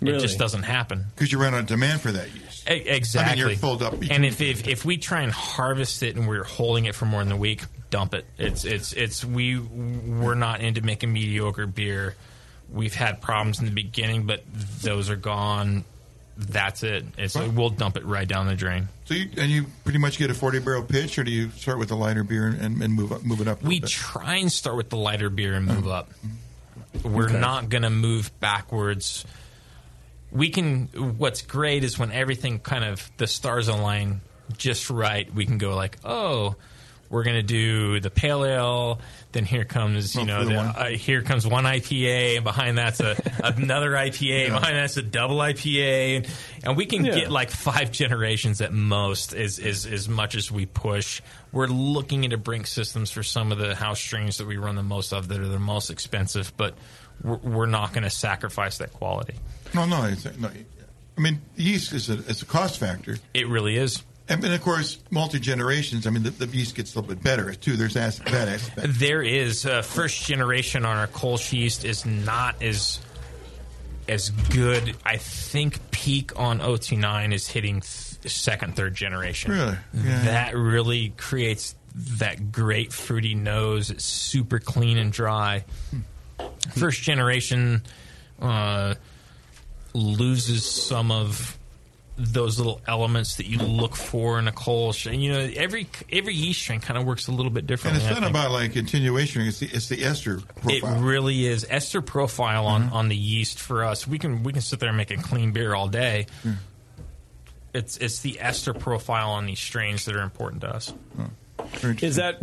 [SPEAKER 11] It just doesn't happen.
[SPEAKER 3] Because you run out of demand for that yeast.
[SPEAKER 11] E- Exactly.
[SPEAKER 3] I mean, you're filled up.
[SPEAKER 11] And if, if if we try and harvest it and we're holding it for more than a week, dump it. It's it's it's we we're not into making mediocre beer. We've had problems in the beginning, but those are gone. That's it. It's we'll dump it right down the drain.
[SPEAKER 3] So you and you pretty much get a forty barrel pitch, or do you start with the lighter beer and, and move up, move it up?
[SPEAKER 11] We
[SPEAKER 3] bit?
[SPEAKER 11] try and start with the lighter beer and move oh. up. Mm-hmm. We're
[SPEAKER 3] Okay.
[SPEAKER 11] not going to move backwards. We can. What's great is when everything kind of the stars align just right. We can go like, oh, We're going to do the pale ale. Then here comes you know the,
[SPEAKER 3] one.
[SPEAKER 11] uh, here comes one IPA, and behind that's a <laughs> another IPA, and behind that's a double IPA, and, and we can
[SPEAKER 7] Yeah.
[SPEAKER 11] get like five generations at most, is is as much as we push. We're looking into brink systems for some of the house strains that we run the most of that are the most expensive, but we're, we're not going to sacrifice that quality.
[SPEAKER 3] No, no, it's, no. I mean, yeast is a, is a cost factor.
[SPEAKER 11] It really is.
[SPEAKER 3] And, and of course, multi generations. I mean, the, the yeast gets a little bit better too. There's that aspect.
[SPEAKER 11] There is uh, first generation on our Kolsch yeast is not as as good. I think peak on 029 is hitting th- second, third generation.
[SPEAKER 3] Really? Yeah.
[SPEAKER 11] that really creates that great fruity nose. It's super clean and dry. First generation uh, loses some of those little elements that you look for in a Kolsch. And you know, every every yeast strain kind of works a little bit differently.
[SPEAKER 3] And
[SPEAKER 11] it's
[SPEAKER 3] not about like continuation. It's the, it's the ester
[SPEAKER 11] It
[SPEAKER 3] profile.
[SPEAKER 11] really is ester profile on, mm-hmm. on the yeast for us. We can we can sit there and make a clean beer all day. Mm. It's it's the ester profile on these strains that are important to us.
[SPEAKER 7] Is that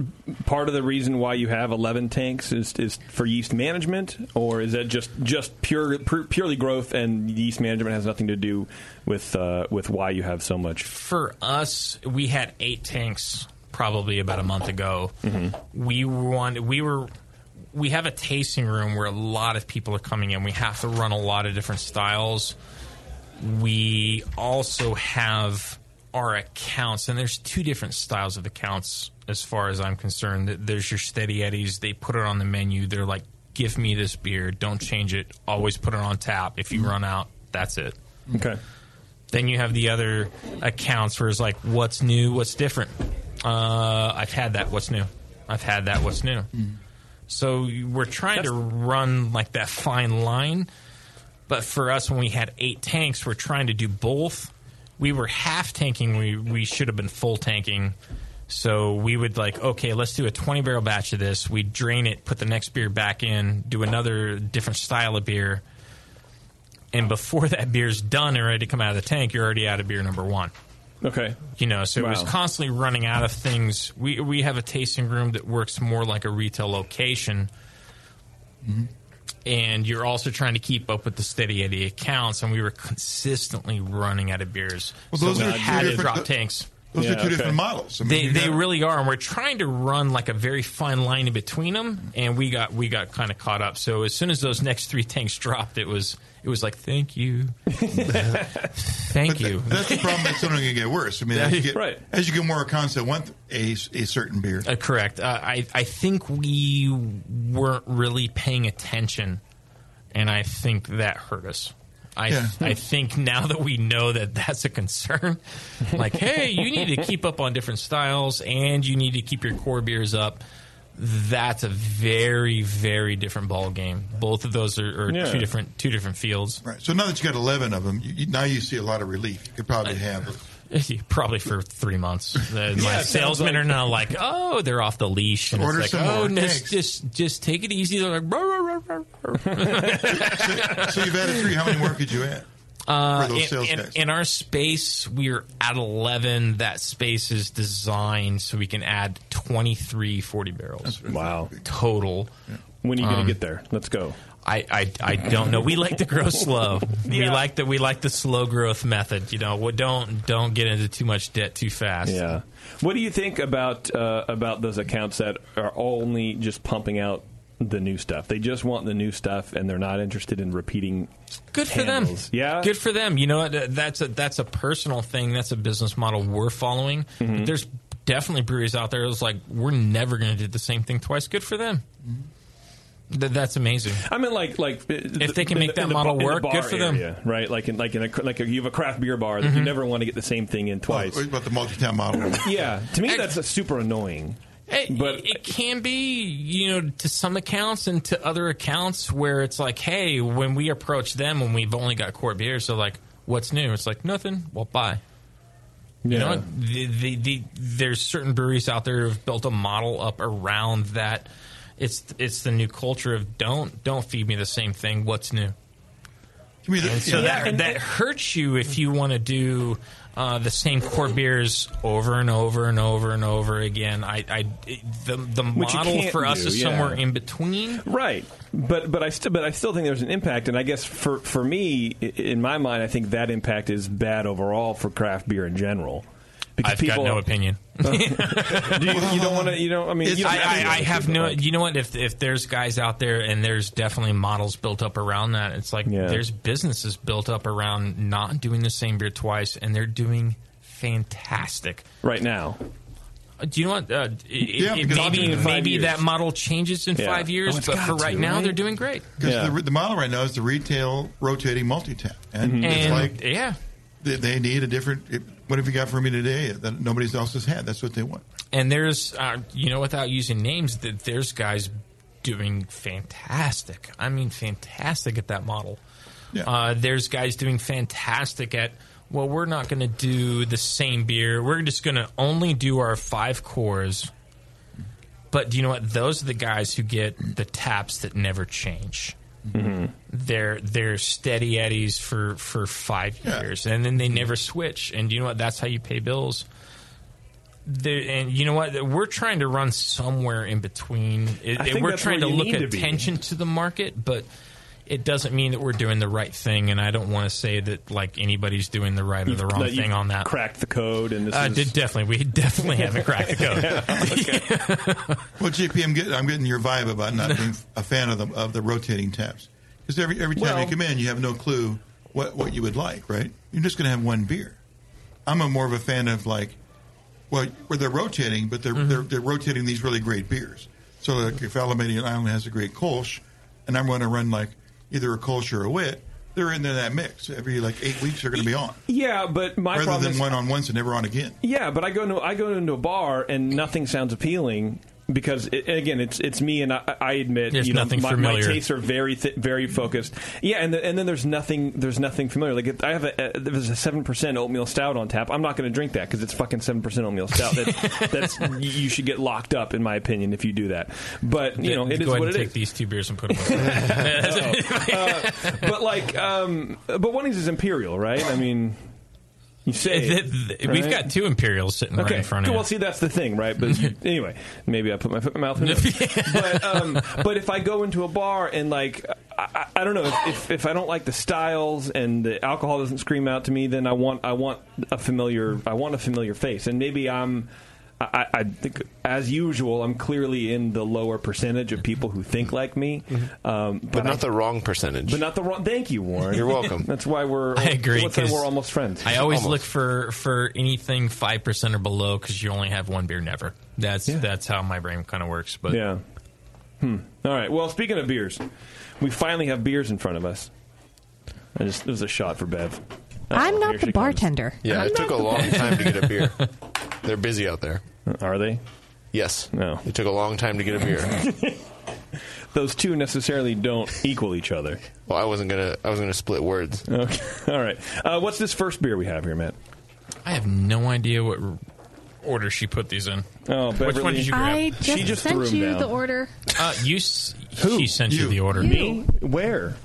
[SPEAKER 7] part of the reason why you have 11 tanks is, is for yeast management or is that just just pure, pure purely growth and yeast management has nothing to do with uh, with why you have so much?
[SPEAKER 11] For us, we had eight tanks probably about a month ago. We wanted we were we have a tasting room where a lot of people are coming in. We have to run a lot of different styles. We also have our accounts, and there's two different styles of accounts as far as I'm concerned. There's your steady eddies. They put it on the menu. They're like, "Give me this beer. Don't change it. Always put it on tap. If you run out, that's it."
[SPEAKER 7] Okay.
[SPEAKER 11] Then you have the other accounts where it's like, what's new, what's different. Uh, I've had that. What's new? I've had that. What's new? So we're trying to run like that fine line. But for us, when we had eight tanks, we're trying to do both. We were half tanking. We we should have been full tanking. So we would like, okay, let's do a 20 barrel batch of this. We drain it, put the next beer back in, do another different style of beer. And before that beer's done and ready to come out of the tank, you're already out of beer number one.
[SPEAKER 7] Okay.
[SPEAKER 11] You know, so it was constantly running out of things. We we have a tasting room that works more like a retail location, mm-hmm. And you're also trying to keep up with the steady Eddie accounts. And we were consistently running out of beers.
[SPEAKER 3] Well,
[SPEAKER 11] so
[SPEAKER 3] those
[SPEAKER 11] we
[SPEAKER 3] are two
[SPEAKER 11] had to drop tanks.
[SPEAKER 3] Those are two different models. I mean,
[SPEAKER 11] they they
[SPEAKER 3] got-
[SPEAKER 11] really are, and we're trying to run like a very fine line in between them. And we got we got kind of caught up. So as soon as those next three tanks dropped, it was it was like thank you, <laughs> thank you.
[SPEAKER 3] That's the problem. It's only going to get worse. I mean, as you get, right. as you get more accounts that want a, a certain beer.
[SPEAKER 11] Uh, correct. Uh, I I think we weren't really paying attention, and I think that hurt us. I
[SPEAKER 3] Yeah.
[SPEAKER 11] I think now that we know that that's a concern, <laughs> like hey, you need to keep up on different styles, and you need to keep your core beers up. That's a very very different ball game. Both of those are, are
[SPEAKER 3] Yeah.
[SPEAKER 11] two different two different fields.
[SPEAKER 3] Right. So now that you got 11 of them, you, you- now you see a lot of relief. You could probably have. <laughs>
[SPEAKER 11] Probably for three months. Uh,
[SPEAKER 3] Yeah,
[SPEAKER 11] my salesmen
[SPEAKER 3] like-
[SPEAKER 11] are now like, "Oh, they're off the leash," and
[SPEAKER 3] Order
[SPEAKER 11] it's
[SPEAKER 3] some
[SPEAKER 11] like, "Oh,
[SPEAKER 3] more
[SPEAKER 11] just, just just take it easy." They're like, "Rah, rah, rah, rah, rah." <laughs>
[SPEAKER 3] so you've added three. How many more could you add?
[SPEAKER 11] Uh,
[SPEAKER 3] For those
[SPEAKER 11] in,
[SPEAKER 3] sales
[SPEAKER 11] in-
[SPEAKER 3] guys.
[SPEAKER 11] in our space, we're at 11. That space is designed so we can add 23 40 barrels.
[SPEAKER 7] Wow.
[SPEAKER 11] Total.
[SPEAKER 7] When are you going
[SPEAKER 11] Um,
[SPEAKER 7] to get there? Let's go.
[SPEAKER 11] I, I, I don't know. We like to grow slow. We like the we like the slow growth method. You know, we don't don't get into too much debt too fast.
[SPEAKER 7] Yeah. What do you think about uh, about those accounts that are only just pumping out the new stuff? They just want the new stuff, and they're not interested in repeating.
[SPEAKER 11] Good for
[SPEAKER 7] handles.
[SPEAKER 11] them.
[SPEAKER 7] Yeah.
[SPEAKER 11] Good for them. You know? That's a that's a personal thing. That's a business model we're following.
[SPEAKER 7] Mm-hmm.
[SPEAKER 11] There's definitely breweries out there that's like we're never going to do the same thing twice. Good for them. Th- that's amazing.
[SPEAKER 7] I mean, like, like
[SPEAKER 11] If they can make that model work, good for them.
[SPEAKER 7] right? Like, in like in a like a, you have a craft beer bar that you
[SPEAKER 11] Mhm.
[SPEAKER 7] never want to get the same thing in twice.
[SPEAKER 3] What about the multi-town model? <laughs>
[SPEAKER 7] yeah, to me that's a super annoying.
[SPEAKER 11] It, but it can be, you know, to some accounts and to other accounts where it's like, hey, when we approach them when we've only got core beers, they're like, "What's new?" It's like nothing. Well, bye. You know,
[SPEAKER 7] Yeah.
[SPEAKER 11] what? the, the, the, there's certain breweries out there who've built a model up around that. It's it's the new culture of don't don't feed me the same thing. What's new?
[SPEAKER 3] me the-
[SPEAKER 11] And so
[SPEAKER 3] yeah.
[SPEAKER 11] that
[SPEAKER 3] And-
[SPEAKER 11] that hurts you if you want to do uh, the same core beers over and over and over and over again. I, I the the
[SPEAKER 7] Which
[SPEAKER 11] model for us
[SPEAKER 7] do,
[SPEAKER 11] is
[SPEAKER 7] yeah.
[SPEAKER 11] somewhere in between.
[SPEAKER 7] Right, but but I still but I still think there's an impact, and I guess for for me, in my mind, I think that impact is bad overall for craft beer in general.
[SPEAKER 11] I've got no opinion.
[SPEAKER 7] do <laughs> you, you don't want to? You don't. I mean, you
[SPEAKER 11] I,
[SPEAKER 7] have
[SPEAKER 11] I, I have no.
[SPEAKER 7] like-
[SPEAKER 11] You know what? If if there's guys out there and there's definitely models built up around that, it's like there's businesses built up around not doing the same beer twice, and they're doing fantastic
[SPEAKER 7] right now.
[SPEAKER 11] Uh, Do you know what? Uh,
[SPEAKER 3] Yeah,
[SPEAKER 11] it- maybe maybe
[SPEAKER 3] years.
[SPEAKER 11] that model changes in
[SPEAKER 3] Yeah.
[SPEAKER 11] five years,
[SPEAKER 3] Oh,
[SPEAKER 11] but for right
[SPEAKER 3] to,
[SPEAKER 11] now,
[SPEAKER 3] right?
[SPEAKER 11] they're doing great.
[SPEAKER 3] Because the, the model right now is the retail rotating multi-tap, and
[SPEAKER 11] Mhm.
[SPEAKER 3] it's like
[SPEAKER 11] yeah,
[SPEAKER 3] they, they need a different. It, what have you got for me today that nobody else has had? That's what they want.
[SPEAKER 11] And there's, uh, you know, without using names, that there's guys doing fantastic. I mean, fantastic at that model. Uh, there's guys doing fantastic at. Well, we're not going to do the same beer. We're just going to only do our five cores. But do you know what? Those are the guys who get the taps that never change.
[SPEAKER 7] Mm-hmm.
[SPEAKER 11] They're they're steady eddies for for five years, and then they never switch. And you know what? That's how you pay bills. And you know what? We're trying to run somewhere in between. It, we're trying to look
[SPEAKER 7] to be.
[SPEAKER 11] attention to the market, but it doesn't mean that we're doing the right thing. And I don't want to say that like anybody's doing the right or the wrong thing on that.
[SPEAKER 7] Cracked the code, and this
[SPEAKER 11] Uh,
[SPEAKER 7] is
[SPEAKER 11] did definitely we definitely haven't cracked the code. <laughs> <laughs>
[SPEAKER 3] Well, JP, I'm getting I'm getting your vibe about not being a fan of the of the rotating taps because every every time
[SPEAKER 7] Well-
[SPEAKER 3] you come in, you have no clue what what you would like, right? You're just going to have one beer. I'm a more of a fan of like, well, where they're rotating, but they're
[SPEAKER 7] Mm-hmm.
[SPEAKER 3] they're, they're rotating these really great beers. So like if Alameda Island has a great Kolsch, and I'm going to run like either a Kolsch or a Wit, they're in there that mix every like eight weeks. They're going to be on.
[SPEAKER 7] Yeah, but my
[SPEAKER 3] rather
[SPEAKER 7] problem
[SPEAKER 3] than
[SPEAKER 7] is
[SPEAKER 3] one on once and never on again.
[SPEAKER 7] Yeah, but I go into I go into a bar and nothing sounds appealing because it, again it's it's me and I, I admit
[SPEAKER 11] There's
[SPEAKER 7] you know my, my tastes are very th- very focused. Yeah, and the, and then there's nothing there's nothing familiar. Like if I have a, a there's a seven percent oatmeal stout on tap. I'm not going to drink that because it's fucking seven percent oatmeal stout. That's, <laughs> that's you- should get locked up in my opinion if you do that. But you know
[SPEAKER 11] Go
[SPEAKER 7] it is
[SPEAKER 11] ahead
[SPEAKER 7] what
[SPEAKER 11] and
[SPEAKER 7] it
[SPEAKER 11] take
[SPEAKER 7] is.
[SPEAKER 11] these two beers and put them. <laughs> <laughs>
[SPEAKER 7] Uh, but like, um, but one of these is imperial, right? I mean, <laughs> you say
[SPEAKER 11] Th- th- We've got two Imperials sitting right in front of
[SPEAKER 7] well,
[SPEAKER 11] you.
[SPEAKER 7] see, that's the thing, right? But <laughs> anyway, maybe I put my foot in my mouth. knows? <laughs> but um, but if I go into a bar and like I, I- I don't know if, if if I don't like the styles and the alcohol doesn't scream out to me, then I want I want a familiar I want a familiar face, and maybe I'm. I, I think, as usual, I'm clearly in the lower percentage of people who think like me, um,
[SPEAKER 12] But not the wrong percentage.
[SPEAKER 7] but not the wrong. Thank you, Warren.
[SPEAKER 12] You're welcome. <laughs>
[SPEAKER 7] That's why we're.
[SPEAKER 11] I agree.
[SPEAKER 7] Let's say
[SPEAKER 11] 'cause
[SPEAKER 7] we're almost friends.
[SPEAKER 11] I always
[SPEAKER 7] Almost.
[SPEAKER 11] look for for anything five percent or below because you only have one beer never. That's that's how my brain kind of works. But
[SPEAKER 7] yeah. Hmm. All right. Well, speaking of beers, we finally have beers in front of us. I just it was a shot for Bev.
[SPEAKER 4] I'm not the
[SPEAKER 7] she
[SPEAKER 4] bartender.
[SPEAKER 12] Yeah,
[SPEAKER 4] I'm
[SPEAKER 12] it took a long time to get a beer. <laughs> They're busy out there.
[SPEAKER 7] Are they?
[SPEAKER 12] Yes.
[SPEAKER 7] No.
[SPEAKER 12] It took a long time to get a beer. <laughs>
[SPEAKER 7] Those two necessarily don't equal each other.
[SPEAKER 12] well, I wasn't gonna. I was gonna split words.
[SPEAKER 7] Okay. <laughs> All right. Uh, what's this first beer we have here, Matt?
[SPEAKER 11] I have no idea what r- order she put these in.
[SPEAKER 7] Oh,
[SPEAKER 11] which one did you grab?
[SPEAKER 4] I just, sent you the order.
[SPEAKER 11] Uh, you, s- she sent you, the order.
[SPEAKER 7] Me? Where?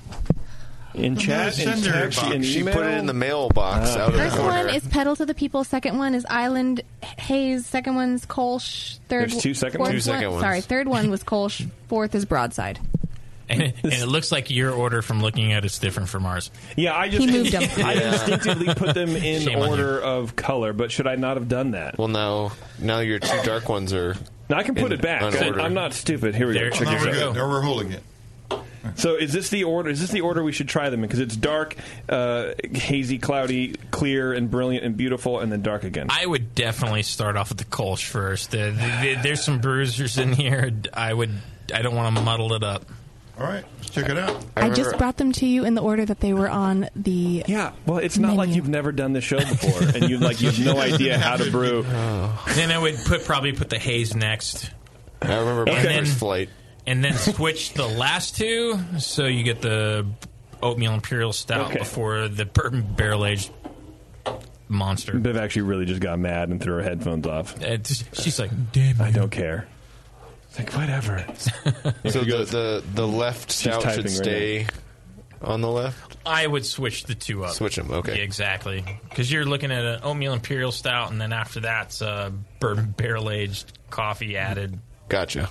[SPEAKER 7] In chat, in text, in
[SPEAKER 12] She
[SPEAKER 7] email?
[SPEAKER 12] put it in the mailbox uh, out of the
[SPEAKER 4] First one is Pedal to the People. Second one is Island Haze. Second one's Kolsch. Third
[SPEAKER 7] There's two second
[SPEAKER 4] fourth
[SPEAKER 7] ones? Two
[SPEAKER 4] one-
[SPEAKER 7] second ones.
[SPEAKER 4] Sorry, third one was Kolsch. Fourth is Broadside.
[SPEAKER 11] And it, and it looks like your order from looking at it's different from ours.
[SPEAKER 7] Yeah, I just
[SPEAKER 4] He moved 'em.
[SPEAKER 7] I instinctively put them <laughs> in
[SPEAKER 11] Shame
[SPEAKER 7] order of color, but should I not have done that?
[SPEAKER 12] Well, now now your two dark ones are.
[SPEAKER 7] Now I can put
[SPEAKER 12] in-
[SPEAKER 7] it back. I-
[SPEAKER 12] order.
[SPEAKER 7] I'm not stupid. Here we
[SPEAKER 11] There-
[SPEAKER 7] go. Check
[SPEAKER 11] there we
[SPEAKER 7] out.
[SPEAKER 11] go.
[SPEAKER 3] Now we're holding it.
[SPEAKER 7] So is this the order? Is this the order we should try them in? Because it's dark, uh, hazy, cloudy, clear, and brilliant and beautiful, and then dark again.
[SPEAKER 11] I would definitely start off with the Kolsch first. Uh, th- th- there's some bruisers in here. I would. I don't want to muddle it up.
[SPEAKER 3] All right, let's check it out.
[SPEAKER 4] I, just brought them to you in the order that they were on the.
[SPEAKER 7] Yeah, well, it's not like you've never done this show before, and you like you've no idea how to brew.
[SPEAKER 11] Then I would put probably put the haze next.
[SPEAKER 12] I remember my
[SPEAKER 11] And then-
[SPEAKER 12] first flight.
[SPEAKER 11] And then switch the last two so you get the oatmeal imperial stout
[SPEAKER 7] Okay.
[SPEAKER 11] before the bourbon barrel aged monster.
[SPEAKER 7] Bev actually really just got mad and threw her headphones off.
[SPEAKER 11] It's, she's like, "Damn,
[SPEAKER 7] I don't care." It's like whatever. <laughs>
[SPEAKER 12] So the, the the left stout
[SPEAKER 7] typing
[SPEAKER 12] should
[SPEAKER 7] right
[SPEAKER 12] stay on the left?
[SPEAKER 11] I would switch the two up.
[SPEAKER 12] Switch them, okay.
[SPEAKER 11] Yeah, exactly. Because you're looking at an oatmeal imperial stout, and then after that's uh, bourbon barrel aged coffee added.
[SPEAKER 12] Gotcha.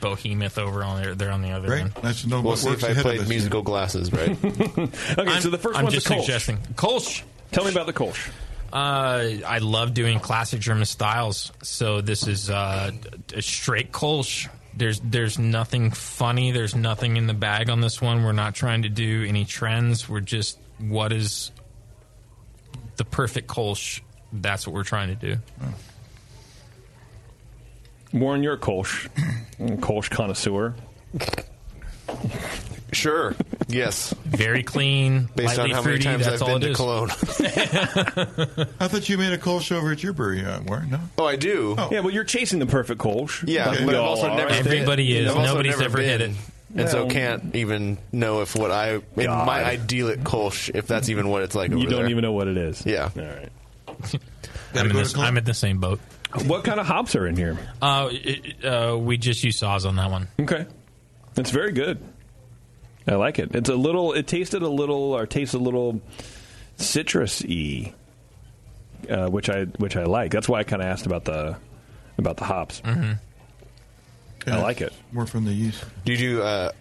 [SPEAKER 11] Bohemoth over on there. They're on the other
[SPEAKER 3] Great.
[SPEAKER 11] end.
[SPEAKER 3] Nice to know
[SPEAKER 12] We'll see if I
[SPEAKER 3] ahead
[SPEAKER 12] played
[SPEAKER 3] us.
[SPEAKER 12] musical glasses right. <laughs>
[SPEAKER 7] Okay, so the 1st
[SPEAKER 11] I'm
[SPEAKER 7] one's
[SPEAKER 11] just
[SPEAKER 7] a Kolsch.
[SPEAKER 11] suggesting Kolsch.
[SPEAKER 7] Tell me about the Kolsch.
[SPEAKER 11] Uh, I love doing classic German styles. So this is uh, a straight Kolsch. There's there's nothing funny. There's nothing in the bag on this one. We're not trying to do any trends. We're just what is the perfect Kolsch. That's what we're trying to do.
[SPEAKER 7] Warren, you're a Kolsch, Kolsch connoisseur.
[SPEAKER 12] Sure. Yes.
[SPEAKER 11] Very clean,
[SPEAKER 12] Based on how
[SPEAKER 11] fruity.
[SPEAKER 12] many times I've been to
[SPEAKER 11] is.
[SPEAKER 12] Cologne. <laughs>
[SPEAKER 3] I thought you made a Kolsch over at your brewery, uh, Warren. No.
[SPEAKER 12] Oh, I do.
[SPEAKER 7] Yeah, well, you're chasing the perfect Kolsch.
[SPEAKER 12] Yeah,
[SPEAKER 7] Like
[SPEAKER 12] but
[SPEAKER 7] we
[SPEAKER 12] I've
[SPEAKER 7] all
[SPEAKER 12] also
[SPEAKER 7] are.
[SPEAKER 12] never
[SPEAKER 11] Everybody
[SPEAKER 12] been.
[SPEAKER 11] is.
[SPEAKER 12] I've also
[SPEAKER 11] Nobody's
[SPEAKER 12] never
[SPEAKER 11] ever hit it.
[SPEAKER 12] And so
[SPEAKER 7] Well-
[SPEAKER 12] can't even know if what I in
[SPEAKER 7] God.
[SPEAKER 12] my idyllic Kolsch, if that's even what it's like.
[SPEAKER 7] You
[SPEAKER 12] over
[SPEAKER 7] don't
[SPEAKER 12] there.
[SPEAKER 7] even know what it is.
[SPEAKER 12] Yeah.
[SPEAKER 7] All right.
[SPEAKER 11] I'm in, this. I'm in the same boat.
[SPEAKER 7] What kind of hops are in here?
[SPEAKER 11] Uh, it, uh, we just use Saaz on that one.
[SPEAKER 7] Okay, it's very good. I like it. It's a little. It tasted a little, or tastes a little citrusy, uh, which I which I like. That's why I kind of asked about the about the hops.
[SPEAKER 11] Mm-hmm.
[SPEAKER 7] I like it.
[SPEAKER 3] More from the yeast.
[SPEAKER 12] Do you do uh,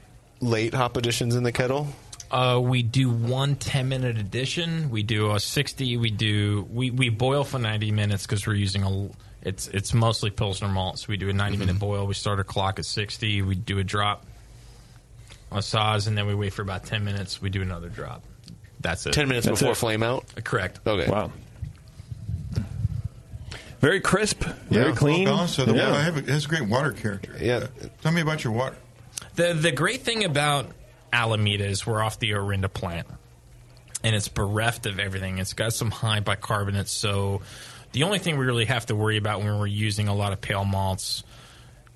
[SPEAKER 12] late hop additions in the kettle?
[SPEAKER 11] Uh, we do one 10 minute addition. We do a 60. We do we, we boil for 90 minutes because we're using a it's it's mostly pilsner malt. So we do a 90 minute boil. We start our clock at 60. We do a drop, a Saaz, and then we wait for about 10 minutes. We do another drop. That's it.
[SPEAKER 12] Ten minutes
[SPEAKER 7] That's
[SPEAKER 12] before
[SPEAKER 7] it.
[SPEAKER 12] flame out.
[SPEAKER 11] Correct.
[SPEAKER 12] Okay.
[SPEAKER 7] Wow. Very crisp. Very
[SPEAKER 3] Yeah,
[SPEAKER 7] clean.
[SPEAKER 3] Well. So the
[SPEAKER 7] Yeah.
[SPEAKER 3] water, have it has a great water character.
[SPEAKER 12] Yeah.
[SPEAKER 3] Uh, tell me about your water.
[SPEAKER 11] The the great thing about Alameda is we're off the Orinda plant, and it's bereft of everything. It's got some high bicarbonates, so the only thing we really have to worry about when we're using a lot of pale malts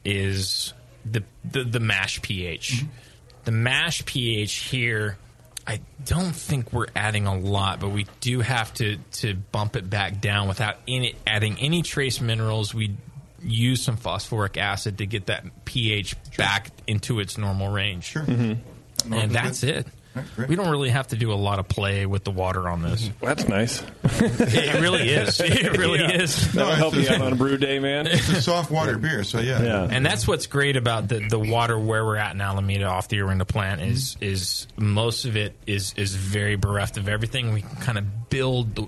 [SPEAKER 11] is the the, the mash pH. The mash pH here. I don't think we're adding a lot, but we do have to, to bump it back down without any, adding any trace minerals. We use some phosphoric acid to get that pH back into its normal range. Sure.
[SPEAKER 7] Mm-hmm.
[SPEAKER 11] And that's it. We don't really have to do a lot of play with the water on this.
[SPEAKER 7] That's nice. <laughs>
[SPEAKER 11] it really is. <laughs> It really
[SPEAKER 7] Yeah.
[SPEAKER 11] is.
[SPEAKER 7] That'll help you out on a brew day, man.
[SPEAKER 3] It's a soft water beer, so yeah.
[SPEAKER 7] Yeah.
[SPEAKER 11] And that's what's great about the, the water where we're at in Alameda off the Orinda plant is is most of it is is very bereft of everything. We can kind of build the,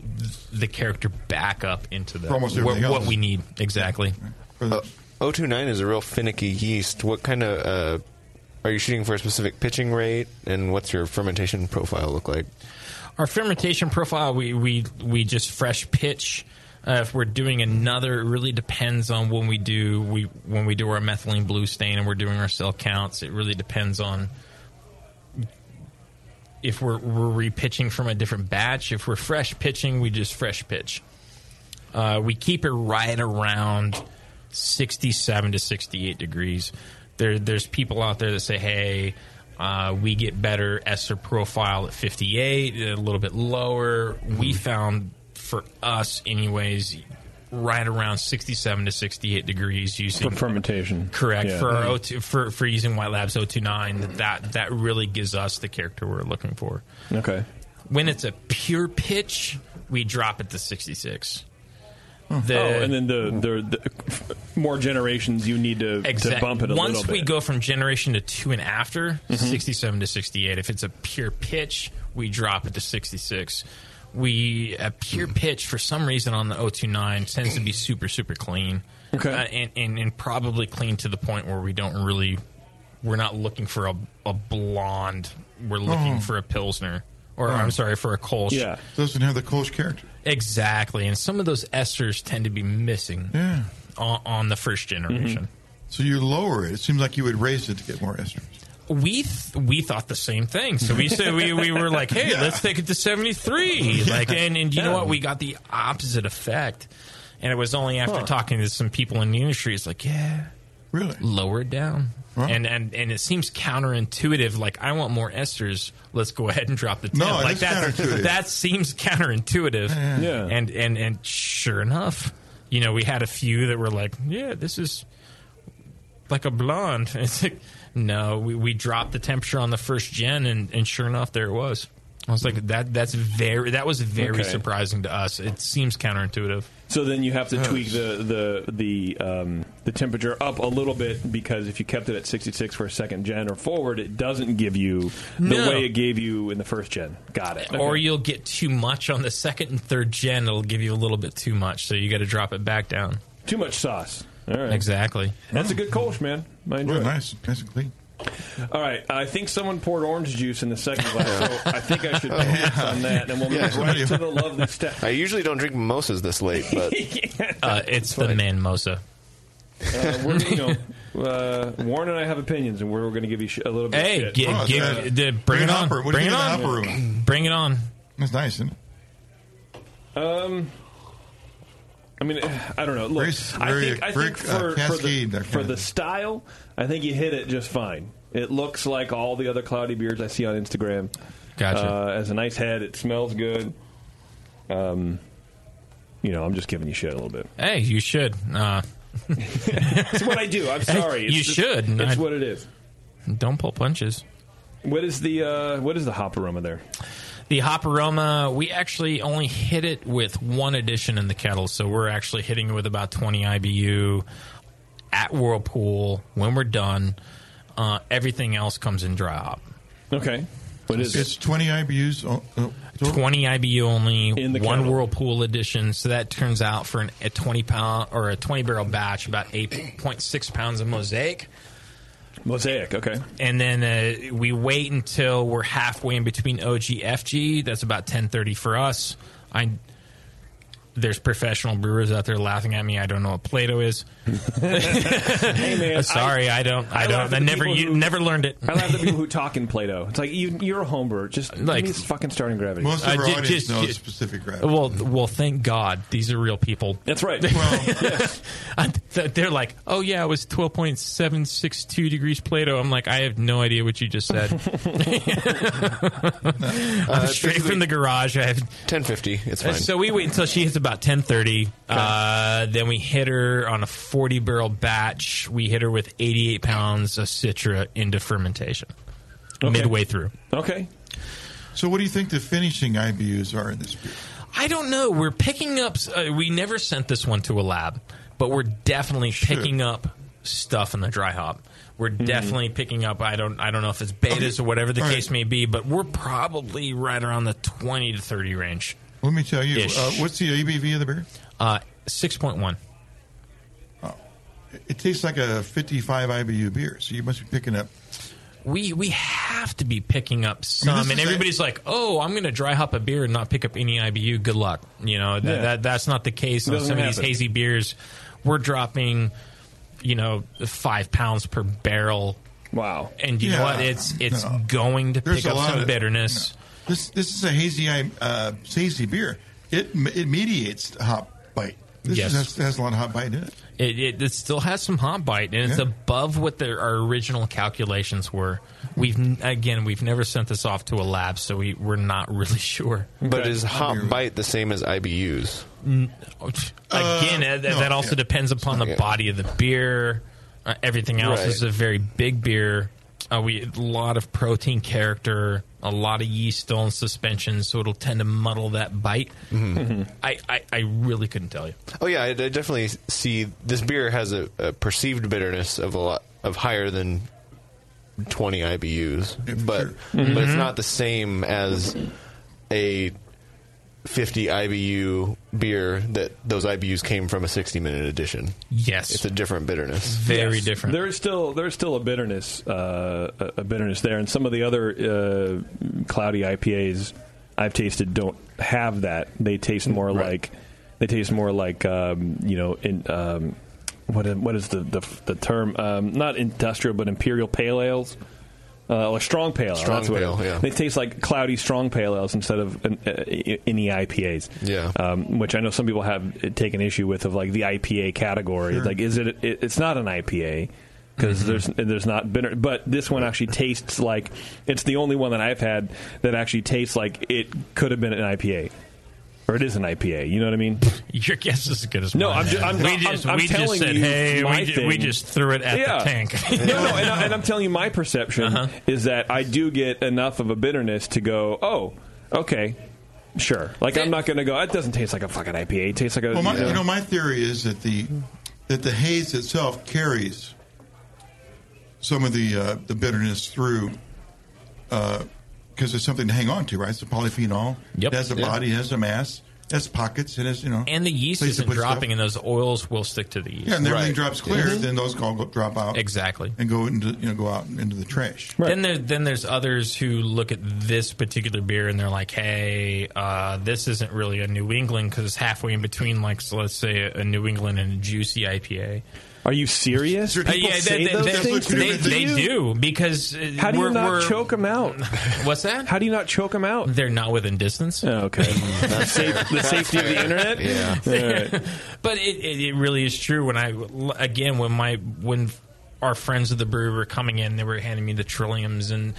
[SPEAKER 11] the character back up into the
[SPEAKER 3] almost
[SPEAKER 11] what,
[SPEAKER 3] everything
[SPEAKER 11] what we need exactly.
[SPEAKER 12] Uh, 029 is a real finicky yeast. What kind of uh, are you shooting for a specific pitching rate, and what's your fermentation profile look like?
[SPEAKER 11] Our fermentation profile, we we we just fresh pitch. Uh, if we're doing another, it really depends on when we do we when we do our methylene blue stain and we're doing our cell counts. It really depends on if we're we're repitching from a different batch. If we're fresh pitching, we just fresh pitch. Uh, we keep it right around sixty-seven to sixty-eight degrees. There, there's people out there that say, "Hey, uh, we get better ester profile at fifty-eight, a little bit lower." We found for us, anyways, right around sixty-seven to sixty-eight degrees using
[SPEAKER 7] For fermentation.
[SPEAKER 11] Correct
[SPEAKER 7] Yeah.
[SPEAKER 11] for our O2, for for using White Labs 029. That that really gives us the character we're looking for.
[SPEAKER 7] Okay.
[SPEAKER 11] When it's a pure pitch, we drop it to 66. The-
[SPEAKER 7] oh, and then the, the, the more generations you need to, to bump it a
[SPEAKER 11] Once
[SPEAKER 7] little
[SPEAKER 11] we go from generation to two and after,
[SPEAKER 7] Mhm.
[SPEAKER 11] 67 to 68. If it's a pure pitch, we drop it to 66. We a pure pitch for some reason on the 029 tends to be super super clean,
[SPEAKER 7] okay,
[SPEAKER 11] uh, and, and and probably clean to the point where we don't really we're not looking for a, a blonde. We're looking
[SPEAKER 3] Oh.
[SPEAKER 11] for a pilsner, or
[SPEAKER 3] Oh.
[SPEAKER 11] I'm sorry, for a Kolsch.
[SPEAKER 3] Yeah. Doesn't have the Kolsch character.
[SPEAKER 11] Exactly, and some of those esters tend to be missing
[SPEAKER 3] Yeah.
[SPEAKER 11] on, on the first generation. Mm-hmm.
[SPEAKER 3] So you lower it. It seems like you would raise it to get more esters.
[SPEAKER 11] we th- we thought the same thing. So we said we, we were like, hey,
[SPEAKER 3] Yeah.
[SPEAKER 11] let's take it to seventy three.
[SPEAKER 3] Yeah.
[SPEAKER 11] Like, and and you know what? We got the opposite effect. And it was only after
[SPEAKER 3] Huh.
[SPEAKER 11] talking to some people in the industry, it's like, yeah,
[SPEAKER 3] really,
[SPEAKER 11] lower it down. And and and it seems counterintuitive. Like I want more esters. Let's go ahead and drop the temp.
[SPEAKER 3] No,
[SPEAKER 11] like that. That seems counterintuitive.
[SPEAKER 3] Yeah.
[SPEAKER 7] Yeah.
[SPEAKER 11] And and and sure enough, you know, we had a few that were like, yeah, this is like a blonde. <laughs> It's like, no, we, we dropped the temperature on the first gen, and, and sure enough, there it was. I was like, that that's very that was very
[SPEAKER 7] Okay.
[SPEAKER 11] surprising to us. It seems counterintuitive.
[SPEAKER 7] So then you have to tweak the the the um, the temperature up a little bit because if you kept it at 66 for a second gen or forward, it doesn't give you the
[SPEAKER 11] No.
[SPEAKER 7] way it gave you in the first gen. Got it.
[SPEAKER 11] Or
[SPEAKER 7] Okay.
[SPEAKER 11] you'll get too much on the second and third gen. It'll give you a little bit too much, so you got to drop it back down.
[SPEAKER 7] Too much sauce. All right.
[SPEAKER 11] Exactly.
[SPEAKER 7] That's a good Kolsch, man. I enjoy
[SPEAKER 3] Well,
[SPEAKER 7] it.
[SPEAKER 3] nice, nice and clean.
[SPEAKER 7] All right, I think someone poured orange juice in the second glass, so I think I should pass <laughs> on that, and we'll move
[SPEAKER 12] Yeah.
[SPEAKER 7] right to the lovely stuff.
[SPEAKER 12] I usually don't drink mimosas this late, <laughs> but
[SPEAKER 11] Uh, it's the manmosa.
[SPEAKER 7] Uh, we're, you know, <laughs> uh, Warren and I have opinions, and we're, we're going to give you sh- a little bit.
[SPEAKER 11] Hey,
[SPEAKER 7] of shit.
[SPEAKER 11] gi- give- the- bring, it on. Bring it on. Bring it on.
[SPEAKER 3] That's nice, isn't it?
[SPEAKER 7] Um, I mean, I don't know. Look,
[SPEAKER 3] Very-
[SPEAKER 7] I think, I
[SPEAKER 3] very,
[SPEAKER 7] think for,
[SPEAKER 3] uh,
[SPEAKER 7] for the, for the style, I think you hit it just fine. It looks like all the other cloudy beers I see on Instagram.
[SPEAKER 11] Gotcha.
[SPEAKER 7] Uh, has a nice head. It smells good. Um, you know, I'm just giving you shit a little bit.
[SPEAKER 11] Hey, you should. Uh, <laughs>
[SPEAKER 7] It's what I do. I'm <laughs> sorry. It's
[SPEAKER 11] you
[SPEAKER 7] just-
[SPEAKER 11] should.
[SPEAKER 7] It's
[SPEAKER 11] I-
[SPEAKER 7] what it is.
[SPEAKER 11] Don't pull punches.
[SPEAKER 7] What is the uh, what is the hop aroma there?
[SPEAKER 11] The hop aroma, we actually only hit it with one addition in the kettle, so we're actually hitting it with about 20 IBU at Whirlpool when we're done. Uh, everything else comes in dry hop.
[SPEAKER 7] Okay. What is
[SPEAKER 3] It's 20 IBUs. Oh, oh,
[SPEAKER 11] 20 IBU only,
[SPEAKER 7] In the
[SPEAKER 11] one
[SPEAKER 7] kettle.
[SPEAKER 11] Whirlpool edition. So that turns out for an, a 20 pound or a 20 barrel batch, about 8.6 pounds of mosaic.
[SPEAKER 7] Mosaic, okay.
[SPEAKER 11] And then uh, we wait until we're halfway in between OG FG. That's about 10:30 for us. I there's professional brewers out there laughing at me. I don't know what Plato is. <laughs>
[SPEAKER 7] hey man, <laughs>
[SPEAKER 11] Sorry, I, don't. I,
[SPEAKER 7] laugh
[SPEAKER 11] don't. I never. You
[SPEAKER 7] who-
[SPEAKER 11] never learned it.
[SPEAKER 7] I laugh at people who <laughs> talk in Plato. It's like you, you're a home brewer. Just
[SPEAKER 11] Like-
[SPEAKER 7] give me fucking starting gravity.
[SPEAKER 3] Most of
[SPEAKER 11] Uh,
[SPEAKER 3] our
[SPEAKER 11] ju-
[SPEAKER 3] audience
[SPEAKER 11] just-
[SPEAKER 3] knows
[SPEAKER 11] ju-
[SPEAKER 3] specific gravity.
[SPEAKER 11] Well, well, thank God these are real people.
[SPEAKER 7] That's right.
[SPEAKER 3] Well,
[SPEAKER 11] I- th- They're like, oh yeah, it was twelve point seven six two degrees Plato. I'm like, I have no idea what you just said. I'm straight from the garage. I have
[SPEAKER 12] 1050. It's fine.
[SPEAKER 11] So we wait until she hits about ten thirty. Uh, then we hit her on a forty barrel batch. We hit her with eighty eight pounds of Citra into fermentation midway through.
[SPEAKER 7] Okay.
[SPEAKER 3] so, what do you think the finishing IBUs are in this beer?
[SPEAKER 11] I don't know. We're picking up. Uh, we never sent this one to a lab, but we're definitely picking up stuff in the dry hop. We're definitely picking up. I don't. I don't know if it's betas or whatever the
[SPEAKER 3] All right.
[SPEAKER 11] case may be, but we're probably right around the twenty to thirty range.
[SPEAKER 3] Let me tell you. Uh, what's the ABV of the beer?
[SPEAKER 11] Uh, six point one.
[SPEAKER 3] It tastes like a 55 IBU beer, so you must be picking up.
[SPEAKER 11] we we have to be picking up some,
[SPEAKER 3] this
[SPEAKER 11] and
[SPEAKER 3] is
[SPEAKER 11] everybody's like, "Oh, I'm going to dry hop a beer and not pick up any IBU." Good luck. You know that,
[SPEAKER 7] Yeah.
[SPEAKER 11] that that's not the case on
[SPEAKER 7] Doesn't
[SPEAKER 11] some of these hazy beers. We're dropping, you know, five pounds per barrel,
[SPEAKER 7] Wow.
[SPEAKER 11] and you know what? It's it's
[SPEAKER 3] no.
[SPEAKER 11] going to
[SPEAKER 3] There's
[SPEAKER 11] pick
[SPEAKER 3] a
[SPEAKER 11] up
[SPEAKER 3] lot
[SPEAKER 11] some
[SPEAKER 3] of-
[SPEAKER 11] bitterness.
[SPEAKER 3] This this is a hazy uh, hazy beer. It it mediates hop bite. This
[SPEAKER 11] Yes.
[SPEAKER 3] has, has a lot of hot bite in it.
[SPEAKER 11] It, it, it still has some hot bite, and it's
[SPEAKER 3] Yeah.
[SPEAKER 11] above what their, our original calculations were. We've again, we've never sent this off to a lab, so we we're not <laughs> really sure.
[SPEAKER 12] but is hop bite the same as IBUs?
[SPEAKER 11] Again, uh, that,
[SPEAKER 3] no,
[SPEAKER 11] that also
[SPEAKER 3] yeah.
[SPEAKER 11] depends upon the
[SPEAKER 12] Okay.
[SPEAKER 11] body of the beer. Uh, everything else
[SPEAKER 12] Right.
[SPEAKER 11] is a very big beer. Uh, we a lot of protein character, a lot of yeast still in suspension, so it'll tend to muddle that bite. I, I, I really couldn't tell you.
[SPEAKER 12] Oh yeah, I, I definitely see this beer has a, a perceived bitterness of a lot of higher than twenty IBUs, but
[SPEAKER 3] sure.
[SPEAKER 12] but it's not the same as a fifty IBU beer that those IBUs came from a sixty minute edition.
[SPEAKER 11] Yes,
[SPEAKER 12] It's a different bitterness.
[SPEAKER 11] very
[SPEAKER 7] Yes.
[SPEAKER 11] different.
[SPEAKER 7] There is still there's still a bitterness uh, a a bitterness there, and some of the other uh, cloudy IPAs I've tasted don't have that. They taste more like they taste more like um, you know in. Um, what is, what is the the, the term? Um, not industrial, but imperial pale ales. Uh, or strong pale. ale,
[SPEAKER 12] Strong
[SPEAKER 7] that's what it-
[SPEAKER 12] pale, yeah.
[SPEAKER 7] They taste like cloudy strong pale ales instead of uh, any IPAs.
[SPEAKER 12] Yeah.
[SPEAKER 7] Um, which I know some people have taken issue with of like the IPA category.
[SPEAKER 3] Sure.
[SPEAKER 7] Like, is it, it? It's not an IPA because there's there's not bitter. But this one actually tastes like it's the only one that I've had that actually tastes like it could have been an IPA. Or it is an IPA. You know what I mean? <laughs>
[SPEAKER 11] Your guess is as good as
[SPEAKER 7] No,
[SPEAKER 11] mine.
[SPEAKER 7] I'm ju- I'm
[SPEAKER 11] we
[SPEAKER 7] not-
[SPEAKER 11] just,
[SPEAKER 7] I'm- I'm
[SPEAKER 11] we just said,
[SPEAKER 7] you
[SPEAKER 11] hey,
[SPEAKER 7] my
[SPEAKER 11] we, ju- we just threw it at
[SPEAKER 7] Yeah.
[SPEAKER 11] the tank. <laughs>
[SPEAKER 7] no, no, and, I, and I'm telling you, my perception
[SPEAKER 11] Uh-huh.
[SPEAKER 7] is that I do get enough of a bitterness to go, oh, okay, sure. Like I'm not going to go. It doesn't taste like a fucking IPA. It tastes like a.
[SPEAKER 3] Well, my,
[SPEAKER 7] you know.
[SPEAKER 3] you know, my theory is that the that the haze itself carries some of the uh, the bitterness through because it's something to hang on to, right? It's a polyphenol.
[SPEAKER 11] Yep.
[SPEAKER 3] It has a
[SPEAKER 11] Yeah.
[SPEAKER 3] body, it has a mass, it has pockets, it has you know.
[SPEAKER 11] And the yeast isn't dropping,
[SPEAKER 3] stuff.
[SPEAKER 11] and those oils will stick to the yeast.
[SPEAKER 3] Yeah, and everything drops clear,
[SPEAKER 11] Mhm.
[SPEAKER 3] then those all go, drop out
[SPEAKER 11] Exactly.
[SPEAKER 3] and go into you know go out into the trash.
[SPEAKER 11] Then there, then there's others who look at this particular beer and they're like, "Hey, uh, this isn't really a New England because it's halfway in between, like so let's say a, a New England and a juicy IPA."
[SPEAKER 7] Are you serious?
[SPEAKER 11] Uh, yeah, they, they, they, they, they do because uh,
[SPEAKER 7] How do you
[SPEAKER 11] we're-
[SPEAKER 7] not
[SPEAKER 11] we're-
[SPEAKER 7] choke them out? <laughs>
[SPEAKER 11] What's that?
[SPEAKER 7] How do you not choke them out?
[SPEAKER 11] They're not within distance.
[SPEAKER 7] Oh, okay. <laughs> That's safe, the safety of the internet.
[SPEAKER 11] Yeah.
[SPEAKER 7] All right. <laughs>
[SPEAKER 11] but it, it, it really is true. When I again when my when our friends of the brewery were coming in, they were handing me the Trilliums and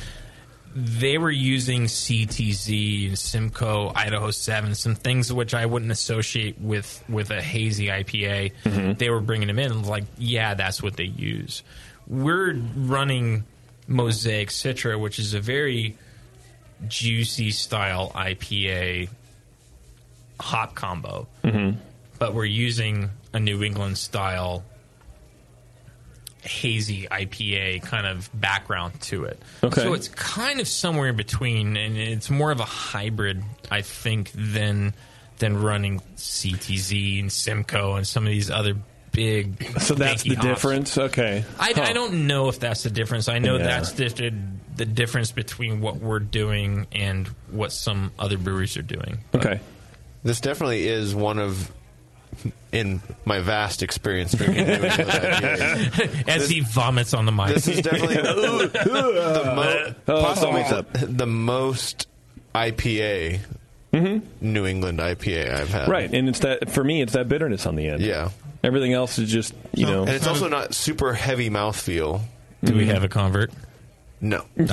[SPEAKER 11] they were using CTZ and Simcoe Idaho Seven, some things which I wouldn't associate with with a hazy IPA.
[SPEAKER 7] Mm-hmm.
[SPEAKER 11] They were bringing them in, like, yeah, that's what they use. We're running Mosaic Citra, which is a very juicy style IPA hop combo
[SPEAKER 7] Mm-hmm.
[SPEAKER 11] but we're using a New England style hazy IPA kind of background to it.
[SPEAKER 7] Okay.
[SPEAKER 11] So it's kind of somewhere in between, and it's more of a hybrid, I think, than than running CTZ and Simcoe and some of these other big.
[SPEAKER 7] So that's the
[SPEAKER 11] hops.
[SPEAKER 7] difference. Okay.
[SPEAKER 11] I,
[SPEAKER 7] Huh.
[SPEAKER 11] I don't know if that's the difference. I know
[SPEAKER 7] Yeah.
[SPEAKER 11] that's the, the difference between what we're doing and what some other breweries are doing.
[SPEAKER 7] Okay.
[SPEAKER 12] This definitely is one of, in my vast experience drinking New England IPAs.
[SPEAKER 11] As he vomits on the mic.
[SPEAKER 12] This is definitely <laughs> the, mo-
[SPEAKER 7] Oh,
[SPEAKER 12] possibly the, the most IPA New England IPA I've had.
[SPEAKER 7] Mm-hmm. Right, and it's that for me, it's that bitterness on the end.
[SPEAKER 12] Yeah.
[SPEAKER 7] Everything else is just you know.
[SPEAKER 12] and it's also not super heavy mouthfeel.
[SPEAKER 11] Do we have a convert?
[SPEAKER 12] No. <laughs> No.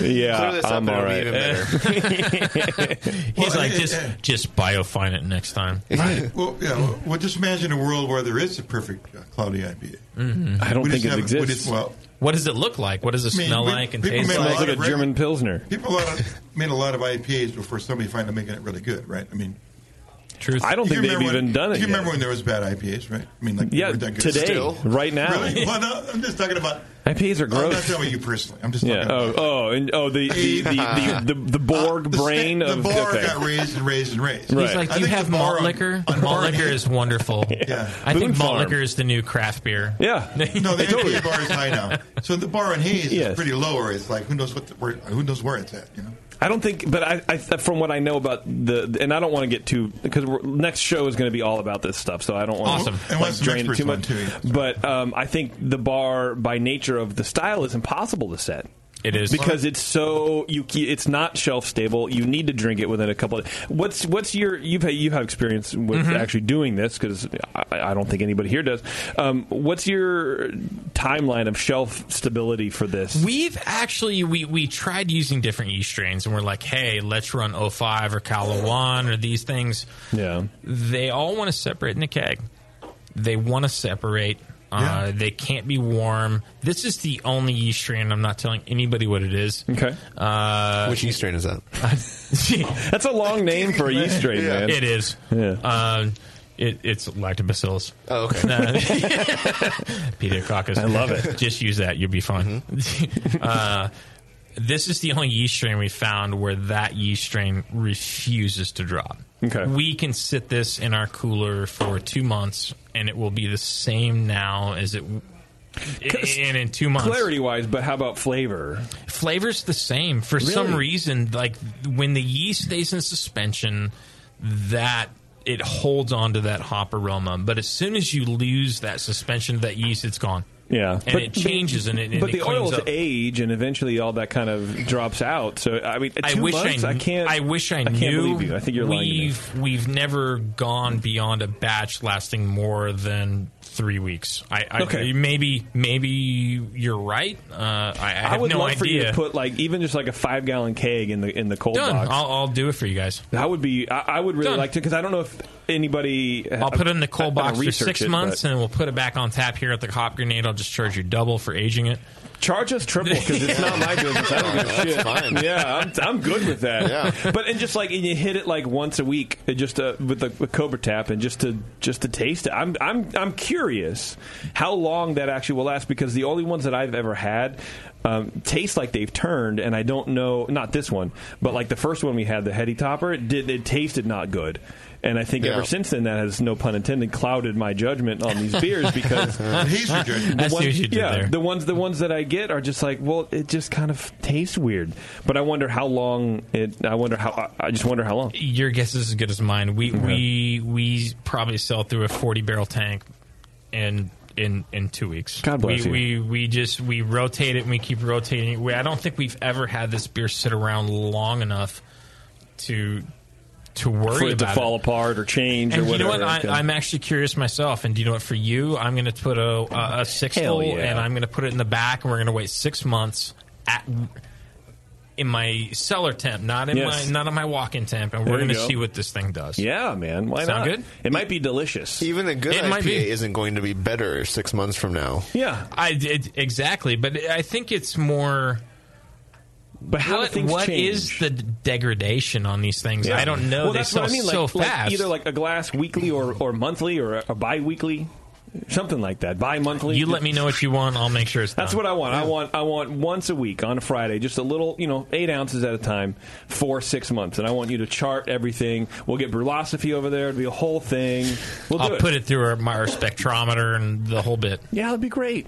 [SPEAKER 7] Yeah,
[SPEAKER 12] Clear this up
[SPEAKER 7] I'm all
[SPEAKER 12] right. be even better. <laughs>
[SPEAKER 11] He's
[SPEAKER 3] Well,
[SPEAKER 11] like,
[SPEAKER 3] it-
[SPEAKER 11] just
[SPEAKER 3] it-
[SPEAKER 11] just biofine it next time.
[SPEAKER 3] Right. Well, yeah. Well, well, just imagine a world where there is a perfect uh, cloudy IPA.
[SPEAKER 11] Mhm.
[SPEAKER 7] I don't
[SPEAKER 3] We
[SPEAKER 7] think
[SPEAKER 3] just
[SPEAKER 7] it
[SPEAKER 3] have- we
[SPEAKER 7] exists.
[SPEAKER 3] just- well,
[SPEAKER 11] What does it look like? What does it
[SPEAKER 3] I mean,
[SPEAKER 11] smell
[SPEAKER 3] we-
[SPEAKER 11] like and
[SPEAKER 3] people
[SPEAKER 11] taste
[SPEAKER 3] made a
[SPEAKER 11] like?
[SPEAKER 3] lot
[SPEAKER 7] like a
[SPEAKER 3] of
[SPEAKER 7] German pilsner.
[SPEAKER 3] people uh, made a lot of IPAs before somebody finally making it really good, right? I mean,
[SPEAKER 11] Truth.
[SPEAKER 7] I don't
[SPEAKER 3] you
[SPEAKER 7] think they've
[SPEAKER 3] remember
[SPEAKER 7] even done it
[SPEAKER 3] Do you
[SPEAKER 7] yet.
[SPEAKER 3] remember when there was bad IPAs, right? I mean, like they
[SPEAKER 7] Yeah,
[SPEAKER 3] that good.
[SPEAKER 7] today,
[SPEAKER 3] Still?
[SPEAKER 7] right now.
[SPEAKER 3] Really? Well, no, I'm just talking about.
[SPEAKER 7] IPAs are gross.
[SPEAKER 3] I'm not
[SPEAKER 7] gross.
[SPEAKER 3] talking about you personally. I'm just
[SPEAKER 7] Yeah.
[SPEAKER 3] talking
[SPEAKER 7] Oh,
[SPEAKER 3] about.
[SPEAKER 7] oh, and oh, the the the the, <laughs> the, the Borg
[SPEAKER 3] Uh, the
[SPEAKER 7] brain
[SPEAKER 3] sta-
[SPEAKER 7] of
[SPEAKER 3] the bar
[SPEAKER 7] okay.
[SPEAKER 3] got raised and raised and raised.
[SPEAKER 7] Right.
[SPEAKER 11] He's like, do you have malt
[SPEAKER 3] on-
[SPEAKER 11] liquor?
[SPEAKER 3] on
[SPEAKER 11] Malt liquor is wonderful. <laughs>
[SPEAKER 3] Yeah.
[SPEAKER 11] I think
[SPEAKER 7] Boone
[SPEAKER 11] malt liquor is the new craft beer. <laughs>
[SPEAKER 7] Yeah.
[SPEAKER 3] No, the IPA bar is high now. So the bar on Hayes
[SPEAKER 7] Yes.
[SPEAKER 3] is pretty low, or it's like who knows what the, where, who knows where it's at. You know.
[SPEAKER 7] I don't think, but I, I from what I know about the, and I don't want to get too because next show is going to be all about this stuff, so I don't want
[SPEAKER 11] Awesome.
[SPEAKER 7] to like, drain it too much.
[SPEAKER 3] too, yeah.
[SPEAKER 7] But um, I think the bar, by nature of the style, is impossible to set.
[SPEAKER 11] It is
[SPEAKER 7] because it's so you. It's not shelf stable. You need to drink it within a couple. of What's what's your you've had, you have experience with
[SPEAKER 11] Mhm.
[SPEAKER 7] actually doing this because I, I don't think anybody here does. Um, what's your timeline of shelf stability for this?
[SPEAKER 11] We've actually we we tried using different yeast strains and we're like, hey, let's run 05 or Cala One or these things.
[SPEAKER 7] Yeah.
[SPEAKER 11] They all want to separate in a keg. They want to separate. Uh, they can't be warm. This is the only yeast strain. I'm not telling anybody what it is.
[SPEAKER 7] Okay.
[SPEAKER 11] Uh,
[SPEAKER 12] Which yeast strain is that? <laughs>
[SPEAKER 7] That's a long name for a yeast strain,
[SPEAKER 12] Yeah.
[SPEAKER 7] man.
[SPEAKER 11] It is.
[SPEAKER 7] Yeah.
[SPEAKER 11] Uh, it, it's lactobacillus.
[SPEAKER 12] Oh, okay. <laughs>
[SPEAKER 11] Pediococcus.
[SPEAKER 7] I love it.
[SPEAKER 11] Just use that. You'll be fine. <laughs> uh, this is the only yeast strain we found where that yeast strain refuses to drop.
[SPEAKER 7] Okay.
[SPEAKER 11] We can sit this in our cooler for two months, and it will be the same now as it. And in two months,
[SPEAKER 7] Clarity wise, but how about flavor?
[SPEAKER 11] flavor's the same for some reason like when the yeast stays in suspension that it holds on to that hop aroma but as soon as you lose that suspension of that yeast it's gone
[SPEAKER 7] Yeah,
[SPEAKER 11] and it changes and it, and
[SPEAKER 7] but
[SPEAKER 11] it
[SPEAKER 7] the oils
[SPEAKER 11] up.
[SPEAKER 7] age, and eventually all that kind of drops out. So I mean,
[SPEAKER 11] I wish
[SPEAKER 7] months,
[SPEAKER 11] I,
[SPEAKER 7] I can't.
[SPEAKER 11] I wish I,
[SPEAKER 7] I can't
[SPEAKER 11] knew.
[SPEAKER 7] believe you. I think you're lying to me.
[SPEAKER 11] We've we've never gone beyond a batch lasting more than three weeks. I, I
[SPEAKER 7] Okay.
[SPEAKER 11] maybe maybe you're right. Uh, I, I have
[SPEAKER 7] would
[SPEAKER 11] no
[SPEAKER 7] love
[SPEAKER 11] idea.
[SPEAKER 7] for you to put like even just like a five gallon keg in the in the cold
[SPEAKER 11] Done.
[SPEAKER 7] box.
[SPEAKER 11] I'll, I'll do it for you guys.
[SPEAKER 7] That would be. I, I would really
[SPEAKER 11] Done.
[SPEAKER 7] like to because I don't know if anybody.
[SPEAKER 11] I'll put it in the cold box for six
[SPEAKER 7] it,
[SPEAKER 11] months,
[SPEAKER 7] but-
[SPEAKER 11] and we'll put it back on tap here at the Hop Grenade. I'll just charge you double for aging it.
[SPEAKER 7] Charge us triple because it's not my <laughs> business. I don't give a
[SPEAKER 11] That's
[SPEAKER 7] shit.
[SPEAKER 11] fine.
[SPEAKER 7] Yeah, I'm, I'm good with that.
[SPEAKER 11] Yeah.
[SPEAKER 7] but and just like and you hit it like once a week, uh, just uh, with the with Cobra Tap, and just to just to taste it. I'm I'm I'm curious how long that actually will last because the only ones that I've ever had. Um, taste like they've turned, and I don't know. Not this one, but like the first one we had, the heady topper, it did it tasted not good, and I think
[SPEAKER 3] Yeah.
[SPEAKER 7] ever since then that has no pun intended clouded my judgment on these beers because <laughs>
[SPEAKER 3] He's your judgment.
[SPEAKER 7] the ones,
[SPEAKER 3] you
[SPEAKER 7] yeah,
[SPEAKER 3] there.
[SPEAKER 7] the ones the ones that I get are just like, well, it just kind of tastes weird. But I wonder how long it. I wonder how. I- I just wonder how long.
[SPEAKER 11] Your guess is as good as mine. We we we probably sell through a forty barrel tank, in in in two weeks.
[SPEAKER 7] God bless
[SPEAKER 11] we,
[SPEAKER 7] you.
[SPEAKER 11] We we just we rotate it and we keep rotating it. We, I don't think we've ever had this beer sit around long enough to to worry
[SPEAKER 7] For it to
[SPEAKER 11] about
[SPEAKER 7] fall apart or change
[SPEAKER 11] And
[SPEAKER 7] or
[SPEAKER 11] you know what? I, I'm actually curious myself. And do you know what? For you, I'm going to put a, a, a sixtel
[SPEAKER 7] yeah.
[SPEAKER 11] and I'm going to put it in the back, and we're going to wait six months at in my cellar temp, not in
[SPEAKER 7] Yes.
[SPEAKER 11] my not in my walk-in temp, and
[SPEAKER 7] There
[SPEAKER 11] we're going to see what this thing does.
[SPEAKER 7] Yeah, man. Why
[SPEAKER 11] Sound
[SPEAKER 7] not?
[SPEAKER 11] good?
[SPEAKER 7] It might be delicious.
[SPEAKER 12] Even a good
[SPEAKER 11] It
[SPEAKER 12] IPA
[SPEAKER 11] might be.
[SPEAKER 12] isn't going to be better six months from now.
[SPEAKER 7] Yeah,
[SPEAKER 11] I did exactly, but I think it's more.
[SPEAKER 7] But how do
[SPEAKER 11] what,
[SPEAKER 7] things
[SPEAKER 11] what
[SPEAKER 7] change?
[SPEAKER 11] is the degradation on these things? I don't know.
[SPEAKER 7] Well,
[SPEAKER 11] they
[SPEAKER 7] that's
[SPEAKER 11] sell
[SPEAKER 7] what I mean.
[SPEAKER 11] so
[SPEAKER 7] like, like
[SPEAKER 11] fast.
[SPEAKER 7] either like a glass weekly or, or monthly or a, a bi-weekly, something like that. Bi-monthly.
[SPEAKER 11] you let me know what you want. I'll make sure it's
[SPEAKER 7] That's what I want. I want I want once a week on a Friday, just a little, you know, eight ounces at a time for six months, and I want you to chart everything. We'll get Brulosophy over there. It'll be a whole thing. We'll do
[SPEAKER 11] I'll
[SPEAKER 7] it.
[SPEAKER 11] put it through our, my, our spectrometer and the whole bit.
[SPEAKER 7] Yeah, that'd be great.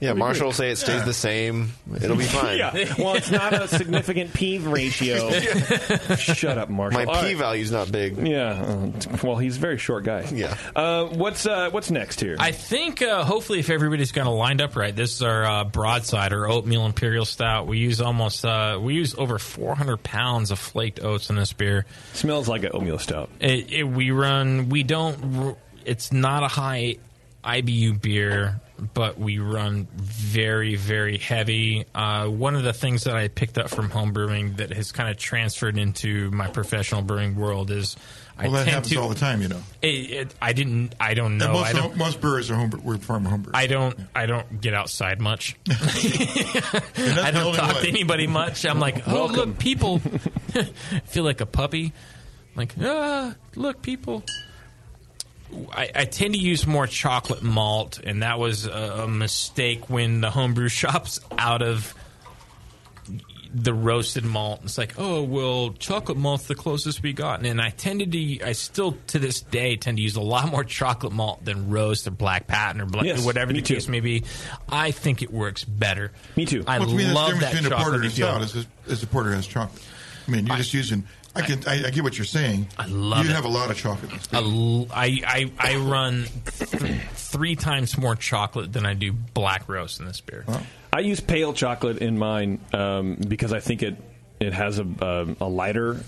[SPEAKER 12] Yeah, Marshall will say it stays the same. It'll be <laughs> fine.
[SPEAKER 7] yeah. Well, it's not a significant P ratio. <laughs> Shut up, Marshall.
[SPEAKER 12] My
[SPEAKER 7] All
[SPEAKER 12] P
[SPEAKER 7] right.
[SPEAKER 12] value's not big.
[SPEAKER 7] Yeah. uh, well, he's a very short guy.
[SPEAKER 12] Yeah.
[SPEAKER 7] Uh, what's uh, what's next here?
[SPEAKER 11] I think uh, hopefully if everybody's kind of lined up right, this is our uh, broadside or oatmeal imperial stout. We use almost uh, we use over 400 pounds of flaked oats in this beer.
[SPEAKER 7] Smells like an oatmeal stout.
[SPEAKER 11] It, it, we run. We don't. r- It's not a high IBU beer, but we run very very heavy. Uh, one of the things that I picked up from home brewing that has kind of transferred into my professional brewing world is. I
[SPEAKER 3] Well, that
[SPEAKER 11] tend
[SPEAKER 3] happens
[SPEAKER 11] to,
[SPEAKER 3] all the time, you know.
[SPEAKER 11] It, it, I didn't. I don't
[SPEAKER 3] And
[SPEAKER 11] know.
[SPEAKER 3] most,
[SPEAKER 11] I don't,
[SPEAKER 3] most brewers are home. We're farm homebrewers.
[SPEAKER 11] I don't. I don't get outside much. <laughs> I don't talk
[SPEAKER 3] way.
[SPEAKER 11] to anybody much. I'm like, oh
[SPEAKER 7] Welcome.
[SPEAKER 11] look, people. <laughs> feel like a puppy. Like, ah, look, people. I, I tend to use more chocolate malt, and that was a, a mistake when the homebrew <laughs> shops out of the roasted malt. It's like, oh well, chocolate malt's the closest we got, and I tended to, I still to this day tend to use a lot more chocolate malt than roast or black patent or black,
[SPEAKER 7] Yes,
[SPEAKER 11] whatever the
[SPEAKER 7] too.
[SPEAKER 11] case may be. I think it works better.
[SPEAKER 7] Me too.
[SPEAKER 11] I
[SPEAKER 3] Well, to me, that's the
[SPEAKER 11] love
[SPEAKER 3] difference
[SPEAKER 11] that
[SPEAKER 3] between a porter and
[SPEAKER 11] chocolatey feel.
[SPEAKER 3] stout is, is the porter has chocolate. I mean, you're just using. I can. I, I get what you're saying. I
[SPEAKER 11] love
[SPEAKER 3] You
[SPEAKER 11] it.
[SPEAKER 3] have a lot of chocolate. in this
[SPEAKER 11] A
[SPEAKER 3] beer.
[SPEAKER 11] l- I, I, I run th- three times more chocolate than I do black roast in this beer.
[SPEAKER 7] I use pale chocolate in mine um, because I think it it has a um, a lighter.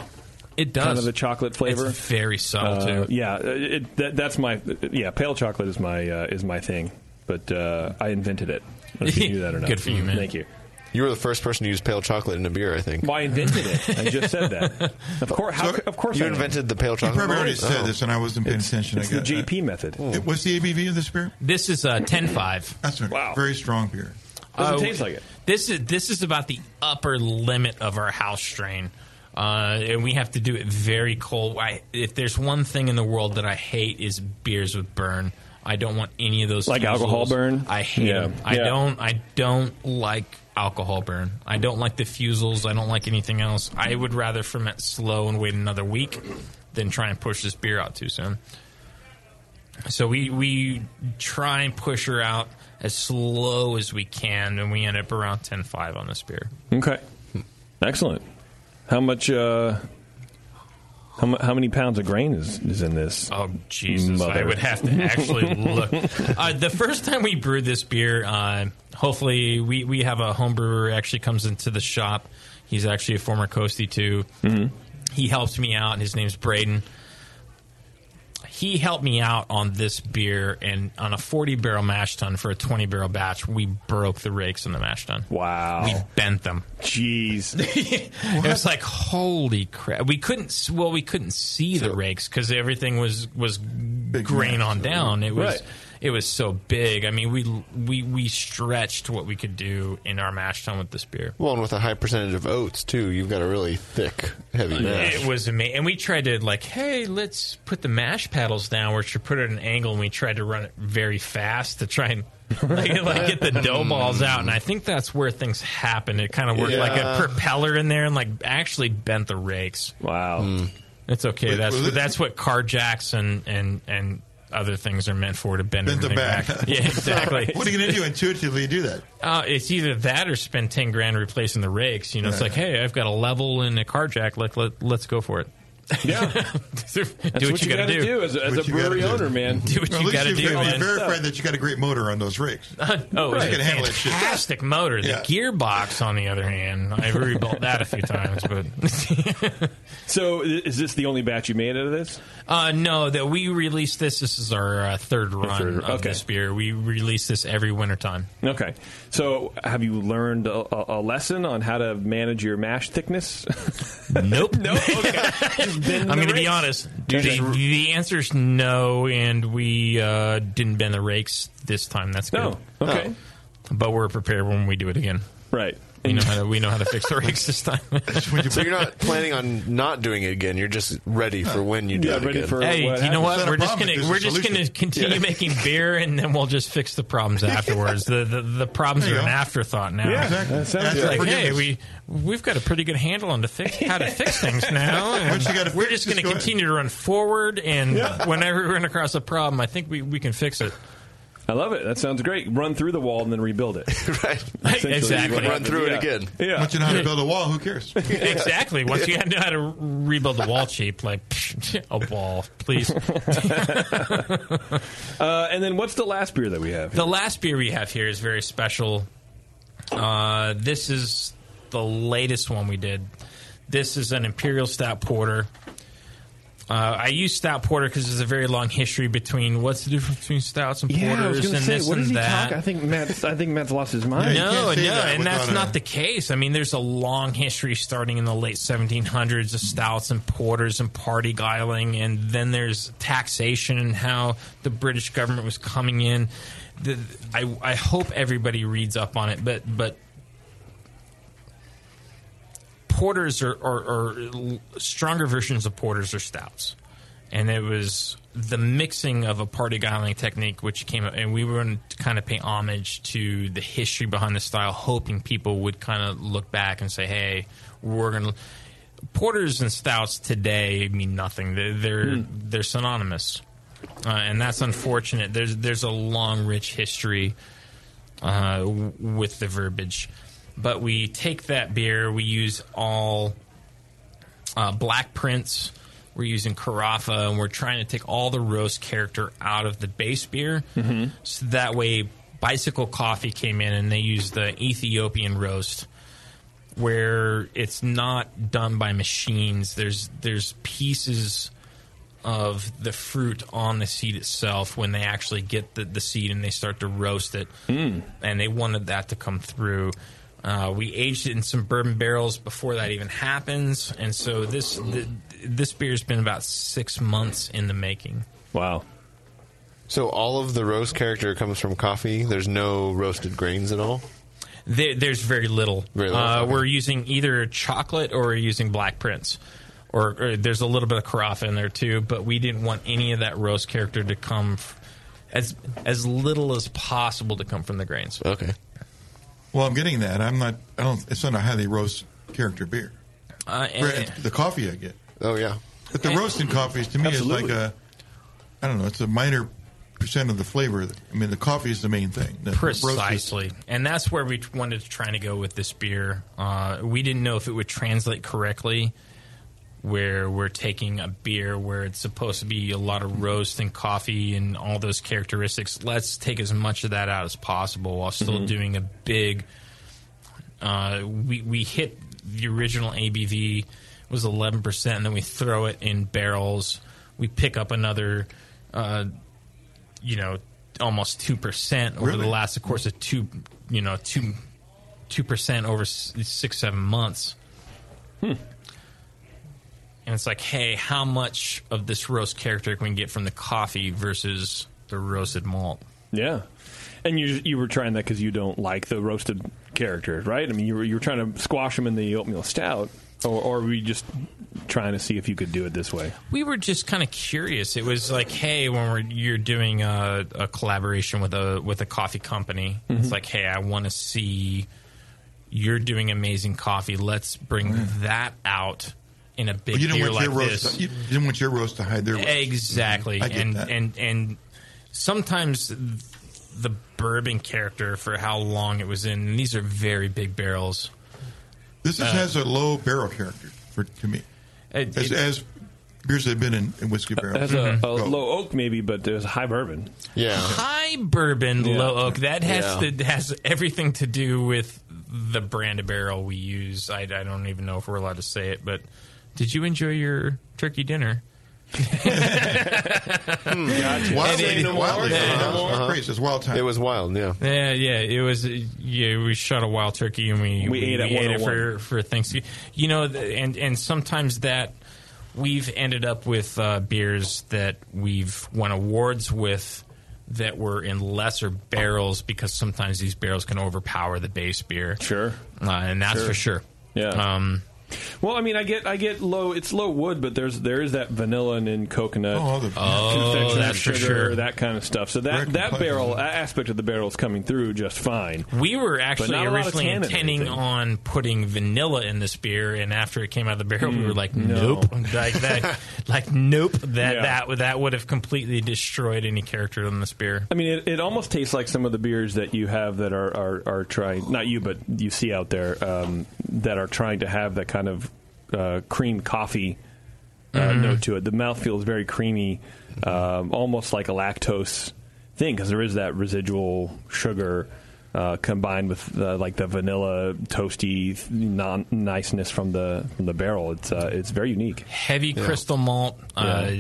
[SPEAKER 11] It does.
[SPEAKER 7] kind of a chocolate flavor.
[SPEAKER 11] It's very subtle
[SPEAKER 7] Uh,
[SPEAKER 11] too.
[SPEAKER 7] Yeah, it, that, that's my yeah. Pale chocolate is my uh, is my thing, but uh, I invented it. I don't know if you knew that or not. <laughs>
[SPEAKER 11] Good for you, man.
[SPEAKER 7] Thank you.
[SPEAKER 12] You were the first person to use pale chocolate in a beer, I think.
[SPEAKER 7] Well, I invented it. I just said that. <laughs> Of course, how, of course,
[SPEAKER 12] You
[SPEAKER 7] I know.
[SPEAKER 12] invented the pale
[SPEAKER 3] You
[SPEAKER 12] chocolate.
[SPEAKER 3] probably already said
[SPEAKER 12] Oh.
[SPEAKER 3] this, and I wasn't paying attention.
[SPEAKER 7] It's
[SPEAKER 3] I
[SPEAKER 7] the
[SPEAKER 3] got-
[SPEAKER 7] JP method.
[SPEAKER 3] It- What's the ABV of this beer?
[SPEAKER 11] This is a 10.5.
[SPEAKER 3] That's a very strong beer.
[SPEAKER 7] Doesn't
[SPEAKER 11] Uh,
[SPEAKER 7] taste like it.
[SPEAKER 11] This is this is about the upper limit of our house strain, uh, and we have to do it very cold. I, if there's one thing in the world that I hate is beers with burn. I don't want any of those
[SPEAKER 7] Like
[SPEAKER 11] fusels.
[SPEAKER 7] alcohol burn?
[SPEAKER 11] I hate
[SPEAKER 7] Yeah.
[SPEAKER 11] them. I
[SPEAKER 7] Yeah.
[SPEAKER 11] don't. I don't like alcohol burn. I don't like the fusels. I don't like anything else. I would rather ferment slow and wait another week than try and push this beer out too soon. So we we try and push her out as slow as we can, and we end up around 10.5 on this beer.
[SPEAKER 7] Okay, excellent. How much? Uh, How, how many pounds of grain is, is in this?
[SPEAKER 11] Oh Jesus! I would have to actually <laughs> look. Uh, the first time we brewed this beer, uh, hopefully we, we have a home brewer actually comes into the shop. He's actually a former Coastie too.
[SPEAKER 7] Mm-hmm.
[SPEAKER 11] He helps me out. and His name's Braden. He helped me out on this beer, and on a 40 barrel mash tun for a 20 barrel batch, we broke the rakes in the mash tun.
[SPEAKER 7] Wow.
[SPEAKER 11] We bent them.
[SPEAKER 7] Jeez. <laughs>
[SPEAKER 11] it was like holy crap. We couldn't. Well, we couldn't see the rakes because everything was was grain on down. It was.
[SPEAKER 7] Right.
[SPEAKER 11] It was so big. I mean, we we we stretched what we could do in our mash tun with this beer.
[SPEAKER 12] Well, and with a high percentage of oats too, you've got a really thick, heavy mash.
[SPEAKER 11] It was amazing, and we tried to like, hey, let's put the mash paddles down, which should put it at an angle, and we tried to run it very fast to try and <laughs> like, like get the dough balls out. And I think that's where things happened. It kind of worked like a propeller in there, and like actually bent the rakes.
[SPEAKER 7] Wow, hmm.
[SPEAKER 11] it's okay.
[SPEAKER 3] Wait,
[SPEAKER 11] that's that's what car jacks and and and other things are meant for to bend,
[SPEAKER 3] Bend the back.
[SPEAKER 11] back. <laughs> Yeah, exactly.
[SPEAKER 3] what are you going to do intuitively? Do that?
[SPEAKER 11] Uh, it's either that or spend ten grand replacing the rakes. You know, it's like, hey, I've got a level and a car jack. Let, let let's go for it.
[SPEAKER 7] Yeah, <laughs>
[SPEAKER 11] do
[SPEAKER 7] That's
[SPEAKER 11] what,
[SPEAKER 7] what
[SPEAKER 11] you got to
[SPEAKER 7] gotta do as a- as a
[SPEAKER 3] you gotta
[SPEAKER 7] brewery
[SPEAKER 3] do.
[SPEAKER 7] owner, man.
[SPEAKER 11] Do what
[SPEAKER 3] Well,
[SPEAKER 11] you
[SPEAKER 3] at least
[SPEAKER 11] got to
[SPEAKER 3] you've
[SPEAKER 11] do,
[SPEAKER 3] got-
[SPEAKER 11] man.
[SPEAKER 3] You verified that you got a great motor on those rakes. <laughs>
[SPEAKER 11] oh,
[SPEAKER 3] You can
[SPEAKER 11] a
[SPEAKER 3] handle that shit.
[SPEAKER 11] fantastic motor. The
[SPEAKER 3] Yeah.
[SPEAKER 11] gearbox, on the other hand, I've rebuilt that a few times, but <laughs>
[SPEAKER 7] So, is this the only batch you made out of this?
[SPEAKER 11] uh, no, that we released this. This is our uh, third run
[SPEAKER 7] third-
[SPEAKER 11] of
[SPEAKER 7] okay.
[SPEAKER 11] this beer. We release this every wintertime.
[SPEAKER 7] Okay. So, have you learned a, a- a lesson on how to manage your mash thickness?
[SPEAKER 11] Nope.
[SPEAKER 7] no. Okay. Just bend
[SPEAKER 11] I'm going to be honest. The, the answer is no, and we uh, didn't bend the rakes this time. That's good.
[SPEAKER 7] No. Okay.
[SPEAKER 11] But we're prepared when we do it again.
[SPEAKER 7] Right.
[SPEAKER 11] We know how to we know how to fix the <laughs> rakes this time.
[SPEAKER 12] so you're not planning on not doing it again. You're just ready for when you do
[SPEAKER 7] Yeah,
[SPEAKER 12] it
[SPEAKER 7] ready
[SPEAKER 12] again.
[SPEAKER 7] for-
[SPEAKER 11] hey,
[SPEAKER 7] what
[SPEAKER 11] you know what? We're just gonna we're just
[SPEAKER 3] solution.
[SPEAKER 11] gonna continue
[SPEAKER 12] Yeah.
[SPEAKER 11] making beer, and then we'll just fix the problems afterwards. the, the the problems are
[SPEAKER 3] you
[SPEAKER 11] an afterthought now.
[SPEAKER 7] Yeah,
[SPEAKER 3] Exactly.
[SPEAKER 7] that sounds
[SPEAKER 3] Ask
[SPEAKER 11] Like, hey, we we've got a pretty good handle on to fix how to fix things <laughs> now. and
[SPEAKER 3] you
[SPEAKER 11] we're
[SPEAKER 3] fix,
[SPEAKER 11] just going to
[SPEAKER 3] just go ahead.
[SPEAKER 11] continue to run forward, and
[SPEAKER 7] Yeah.
[SPEAKER 11] whenever we run across a problem, I think we, we can fix it.
[SPEAKER 7] I love it. That sounds great. Run through the wall and then rebuild it. <laughs>
[SPEAKER 12] right.
[SPEAKER 7] Essentially
[SPEAKER 11] Exactly.
[SPEAKER 7] what
[SPEAKER 12] Run
[SPEAKER 7] happens.
[SPEAKER 12] through it again.
[SPEAKER 7] Yeah.
[SPEAKER 3] Once you know how to build a wall, who cares? <laughs>
[SPEAKER 11] exactly. Once you know how to rebuild the wall cheap, like <laughs> a wall, please.
[SPEAKER 7] Uh, and then what's the last beer that we have?
[SPEAKER 11] The last beer we have here is very special. Uh, this is the latest one we did. This is an Imperial Stout Porter. Uh, I use Stout Porter because there's a very long history between what's the difference between stouts and
[SPEAKER 7] yeah, I was
[SPEAKER 11] porters
[SPEAKER 7] going to
[SPEAKER 11] and
[SPEAKER 7] say,
[SPEAKER 11] this
[SPEAKER 7] what
[SPEAKER 11] and
[SPEAKER 7] he
[SPEAKER 11] that.
[SPEAKER 7] talking? I think Matt. I think Matt's lost his mind.
[SPEAKER 3] Yeah,
[SPEAKER 11] No,
[SPEAKER 3] can't
[SPEAKER 11] no,
[SPEAKER 3] that
[SPEAKER 11] and that's
[SPEAKER 3] without
[SPEAKER 11] not
[SPEAKER 3] a-
[SPEAKER 11] the case. I mean, there's a long history starting in the late 1700s of stouts and porters and parti-gyling, and then there's taxation and how the British government was coming in. The, I, I hope everybody reads up on it, but but porters are, are, are stronger versions of porters or stouts, and it was the mixing of a parti-gyling technique which came up, and we were going to kind of pay homage to the history behind the style, hoping people would kind of look back and say, "Hey, we're going to." Porters and stouts today mean nothing. They're they're, they're synonymous, uh, and that's unfortunate. There's there's a long, rich history uh, w- with the verbiage. But we take that beer, we use all uh, Blackprinz, we're using carafa, and we're trying to take all the roast character out of the base beer. So that way, Bicycle Coffee came in and they used the Ethiopian roast. Where it's not done by machines, there's there's pieces of the fruit on the seed itself when they actually get the, the seed and they start to roast it. And they wanted that to come through. Uh, we aged it in some bourbon barrels before that even happens, and so this th- this beer's been about six months in the making.
[SPEAKER 7] Wow.
[SPEAKER 12] So all of the roast character comes from coffee. There's no roasted grains at all.
[SPEAKER 11] There, there's very little.
[SPEAKER 12] Very little,
[SPEAKER 11] Uh. We're using either chocolate or we're using Blackprinz. Or, or there's a little bit of carafe in there too, but we didn't want any of that roast character to come f- as as little as possible to come from the grains.
[SPEAKER 12] Okay.
[SPEAKER 3] Well, I'm getting that. I'm not. I don't. It's not a highly roast character beer.
[SPEAKER 11] Uh,
[SPEAKER 3] Right,
[SPEAKER 11] and-
[SPEAKER 3] the coffee I get.
[SPEAKER 12] Oh yeah.
[SPEAKER 3] But the roasting coffees to me
[SPEAKER 7] Absolutely.
[SPEAKER 3] is like a. I don't know. It's a minor percent of the flavor. I mean, the coffee is the main thing. The roast is-
[SPEAKER 11] Precisely, and that's where we wanted to try to go with this beer. Uh, we didn't know if it would translate correctly where we're taking a beer where it's supposed to be a lot of roast and coffee and all those characteristics. Let's take as much of that out as possible while still
[SPEAKER 7] Mhm.
[SPEAKER 11] doing a big. Uh, we we hit the original ABV was eleven percent, and then we throw it in barrels. We pick up another, uh, you know, almost two percent over
[SPEAKER 3] Really?
[SPEAKER 11] the last, of course, of two, you know, two two percent over six seven months.
[SPEAKER 7] Hmm.
[SPEAKER 11] And it's like, hey, how much of this roast character can we get from the coffee versus the roasted malt?
[SPEAKER 7] Yeah, and you you were trying that because you don't like the roasted character, right? I mean, you were you were trying to squash them in the oatmeal stout, or, or were you just trying to see if you could do it this way?
[SPEAKER 11] We were just kind of curious. It was like, hey, when we're you're doing a, a collaboration with a with a coffee company, it's
[SPEAKER 7] Mhm.
[SPEAKER 11] like, hey, I want to see you're doing amazing coffee. Let's bring that out in a big
[SPEAKER 3] But you don't
[SPEAKER 11] beer
[SPEAKER 3] want
[SPEAKER 11] like
[SPEAKER 3] your
[SPEAKER 11] this.
[SPEAKER 3] roast. You didn't want your roast to hide their roast.
[SPEAKER 11] Exactly,
[SPEAKER 3] I get
[SPEAKER 11] and
[SPEAKER 3] that.
[SPEAKER 11] and and sometimes the bourbon character for how long it was in. And these are very big barrels.
[SPEAKER 3] This is,
[SPEAKER 11] Uh,
[SPEAKER 3] has a low barrel character for to me.
[SPEAKER 11] It-
[SPEAKER 3] as,
[SPEAKER 11] it-
[SPEAKER 3] as beers that have been in, in whiskey
[SPEAKER 7] It
[SPEAKER 3] barrels.
[SPEAKER 7] has a, a low oak maybe, but there's high bourbon.
[SPEAKER 12] Yeah,
[SPEAKER 11] high bourbon
[SPEAKER 7] Yeah.
[SPEAKER 11] low oak that has
[SPEAKER 7] Yeah.
[SPEAKER 11] to, has everything to do with the brand of barrel we use. I, I don't even know if we're allowed to say it, but did you enjoy your turkey dinner?
[SPEAKER 3] Wildly, wildly,
[SPEAKER 11] Uh-huh.
[SPEAKER 3] crazy. It's wild time.
[SPEAKER 12] It was wild, yeah.
[SPEAKER 11] Yeah, yeah, it was. uh, Yeah, we shot a wild turkey and we
[SPEAKER 7] We ate at
[SPEAKER 11] it for for Thanksgiving. You know, th- and and sometimes that we've ended up with uh, beers that we've won awards with that were in lesser barrels because sometimes these barrels can overpower the base beer.
[SPEAKER 7] Sure,
[SPEAKER 11] uh, and that's
[SPEAKER 7] Sure.
[SPEAKER 11] for sure.
[SPEAKER 7] Yeah.
[SPEAKER 11] Um,
[SPEAKER 7] Well, I mean, I get I get low. It's low wood, but there's there is that vanilla and then coconut.
[SPEAKER 3] Oh, the-
[SPEAKER 11] Oh,
[SPEAKER 7] confectionery
[SPEAKER 11] that's for
[SPEAKER 7] sugar,
[SPEAKER 11] sure.
[SPEAKER 7] That kind of stuff. So that
[SPEAKER 3] Very
[SPEAKER 7] that barrel
[SPEAKER 3] isn't
[SPEAKER 7] aspect of the barrel is coming through just fine.
[SPEAKER 11] We were actually
[SPEAKER 7] not a
[SPEAKER 11] originally intending on putting vanilla in this beer, and after it came out of the barrel, we were like,
[SPEAKER 7] Mm, no.
[SPEAKER 11] nope, <laughs> like that, <laughs> like nope, that
[SPEAKER 7] Yeah.
[SPEAKER 11] that would that would have completely destroyed any character in this beer.
[SPEAKER 7] I mean, it, it almost tastes like some of the beers that you have that are, are, are trying, not you, but you see out there, um, that are trying to have that kind of uh, cream coffee uh,
[SPEAKER 11] Mhm.
[SPEAKER 7] note to it. The mouth feels very creamy, um, almost like a lactose thing, because there is that residual sugar. Uh, combined with uh, like the vanilla toasty non- niceness from the from the barrel, it's uh, it's very unique.
[SPEAKER 11] Heavy crystal malt, uh,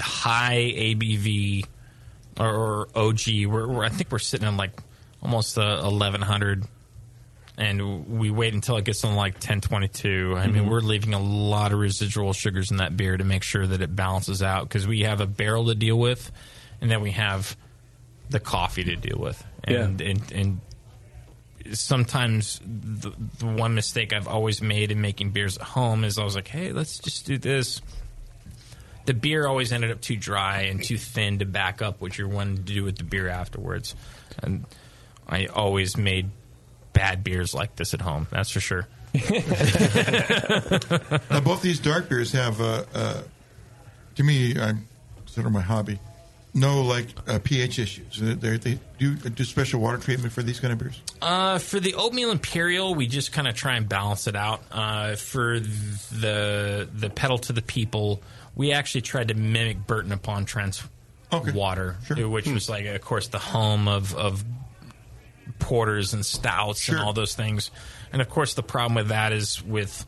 [SPEAKER 11] high ABV or, or OG. We're, we're I think we're sitting at like almost eleven hundred. And we wait until it gets on like 1022. I mean,
[SPEAKER 7] Mhm.
[SPEAKER 11] we're leaving a lot of residual sugars in that beer to make sure that it balances out because we have a barrel to deal with, and then we have the coffee to deal with. And, and, and sometimes the, the one mistake I've always made in making beers at home is I was like, hey, let's just do this. The beer always ended up too dry and too thin to back up what you're wanting to do with the beer afterwards. And I always made bad beers like this at home. That's for sure. <laughs>
[SPEAKER 3] now, both these dark beers have, uh, uh, to me, I consider my hobby, no like uh, pH issues. Uh, They, do do special water treatment for these kind of beers.
[SPEAKER 11] Uh, for the oatmeal imperial, we just kind of try and balance it out. Uh, for the the pedal to the people, we actually tried to mimic Burton upon Trent's water, which was like, of course, the home of of porters and stouts and all those things. And of course, the problem with that is with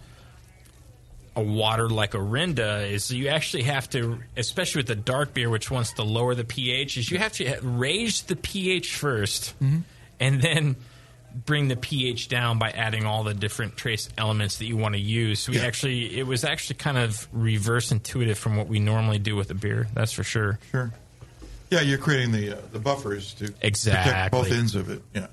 [SPEAKER 11] a water like Orinda is you actually have to, especially with the dark beer, which wants to lower the pH, is you have to raise the pH 1st mm-hmm. and then bring the pH down by adding all the different trace elements that you want to use. So we actually, it was actually kind of reverse intuitive from what we normally do with a beer. That's for sure.
[SPEAKER 3] Sure. Yeah, you're creating the uh, the buffers to
[SPEAKER 11] exactly.
[SPEAKER 3] protect both ends of it. Yeah.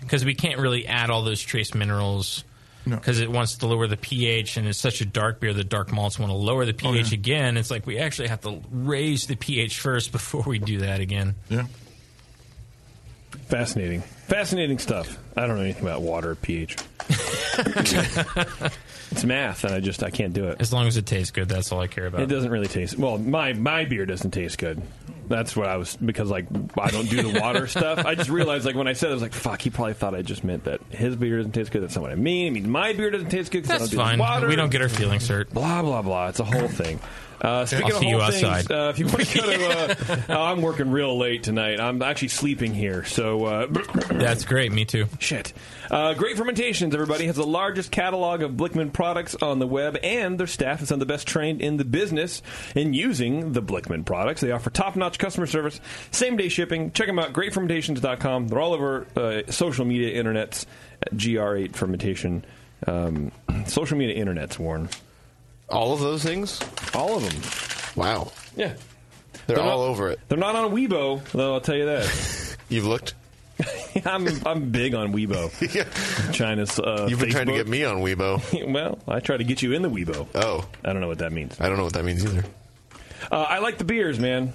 [SPEAKER 11] because we can't really add all those trace minerals because it wants to lower the pH and it's such a dark beer that dark malts want to lower the
[SPEAKER 3] Oh,
[SPEAKER 11] pH again. It's like we actually have to raise the pH first before we do that again.
[SPEAKER 3] Yeah.
[SPEAKER 7] Fascinating, fascinating stuff. I don't know anything about water pH. <laughs> it's math, and I just I can't do it.
[SPEAKER 11] As long as it tastes good, that's all I care about.
[SPEAKER 7] It doesn't really taste well. My my beer doesn't taste good. That's what I was because like I don't do the water <laughs> stuff. I just realized like when I said it, I was like, fuck. He probably thought I just meant that his beer doesn't taste good. That's not what I mean. I mean my beer doesn't taste good I
[SPEAKER 11] That's
[SPEAKER 7] don't do
[SPEAKER 11] fine.
[SPEAKER 7] water.
[SPEAKER 11] We don't get our feelings hurt.
[SPEAKER 7] Blah blah blah. It's a whole thing. Uh, speaking
[SPEAKER 11] I'll
[SPEAKER 7] of
[SPEAKER 11] see you
[SPEAKER 7] things,
[SPEAKER 11] outside.
[SPEAKER 7] uh, if you want to go to, <laughs> uh, oh, I'm working real late tonight. I'm actually sleeping here, so uh, <clears throat>
[SPEAKER 11] That's great. Me too.
[SPEAKER 7] Shit. Uh, Great Fermentations, everybody, has the largest catalog of Blichmann products on the web, and their staff is some of the best trained in the business in using the Blichmann products. They offer top notch customer service, same day shipping. Check them out, greatfermentations.com. They're all over uh, social media internets at GR8 Fermentation. Um, <clears throat> social media internets, Warren.
[SPEAKER 12] All of those things?
[SPEAKER 7] All of them.
[SPEAKER 12] Wow.
[SPEAKER 7] Yeah.
[SPEAKER 12] They're,
[SPEAKER 7] They're
[SPEAKER 12] all
[SPEAKER 7] not-
[SPEAKER 12] over it.
[SPEAKER 7] They're not on Weibo, though, I'll tell you that. <laughs>
[SPEAKER 12] You've looked? <laughs>
[SPEAKER 7] I'm, I'm big on Weibo. <laughs> China's. Uh,
[SPEAKER 12] You've been trying to get me on Weibo.
[SPEAKER 7] well, I try to get you in the Weibo.
[SPEAKER 12] Oh.
[SPEAKER 7] I don't know what that means.
[SPEAKER 12] I don't know what that means either.
[SPEAKER 7] Uh, I like the beers, man.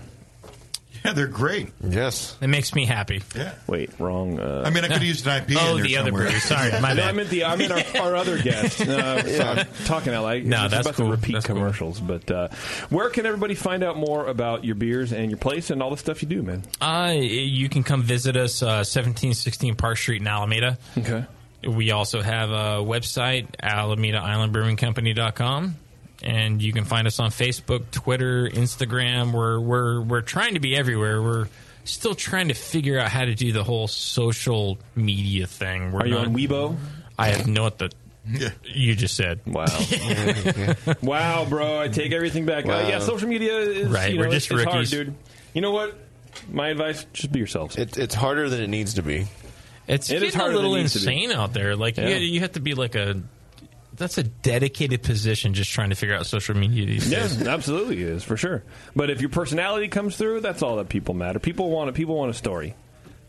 [SPEAKER 7] <laughs>
[SPEAKER 3] Yeah, they're great.
[SPEAKER 12] Yes.
[SPEAKER 11] It makes me happy.
[SPEAKER 3] Yeah.
[SPEAKER 7] Wait, wrong. Uh,
[SPEAKER 3] I mean, I could have used an IP <laughs>
[SPEAKER 11] Oh,
[SPEAKER 3] in there
[SPEAKER 11] the other
[SPEAKER 3] somewhere.
[SPEAKER 11] brewery. Sorry, my
[SPEAKER 7] no, <laughs>
[SPEAKER 11] bad.
[SPEAKER 7] I meant the I meant our, our other guest. Uh, so I'm talking out like
[SPEAKER 11] No,
[SPEAKER 7] it's
[SPEAKER 11] that's
[SPEAKER 7] about
[SPEAKER 11] cool.
[SPEAKER 7] to repeat
[SPEAKER 11] That's cool.
[SPEAKER 7] commercials. But uh, where can everybody find out more about your beers and your place and all the stuff you do, man?
[SPEAKER 11] Uh, you can come visit us, uh, 1716 Park Street in Alameda.
[SPEAKER 7] Okay.
[SPEAKER 11] We also have a website, AlamedaIslandBrewingCompany.com. And you can find us on Facebook, Twitter, Instagram. We're, we're, we're trying to be everywhere. We're still trying to figure out how to do the whole social media thing. We're
[SPEAKER 7] Are you
[SPEAKER 11] not-
[SPEAKER 7] on Weibo?
[SPEAKER 11] I have no what the you just said.
[SPEAKER 7] Wow. <laughs> wow, bro. I take everything back. Uh, yeah, social media is
[SPEAKER 11] Right,
[SPEAKER 7] you know,
[SPEAKER 11] we're just
[SPEAKER 7] it's hard,
[SPEAKER 11] rookies.
[SPEAKER 7] dude. You know what? My advice: just be yourselves.
[SPEAKER 12] It, it's harder than it needs to be.
[SPEAKER 11] It's
[SPEAKER 7] It is
[SPEAKER 11] getting
[SPEAKER 7] harder
[SPEAKER 11] a little
[SPEAKER 7] than it needs to be.
[SPEAKER 11] insane out there. Like
[SPEAKER 7] Yeah.
[SPEAKER 11] you, you have to be like a. That's a dedicated position just trying to figure out social media these days.
[SPEAKER 7] Yeah, <laughs> absolutely is for sure. But if your personality comes through, that's all that people matter. People want a, people want a story.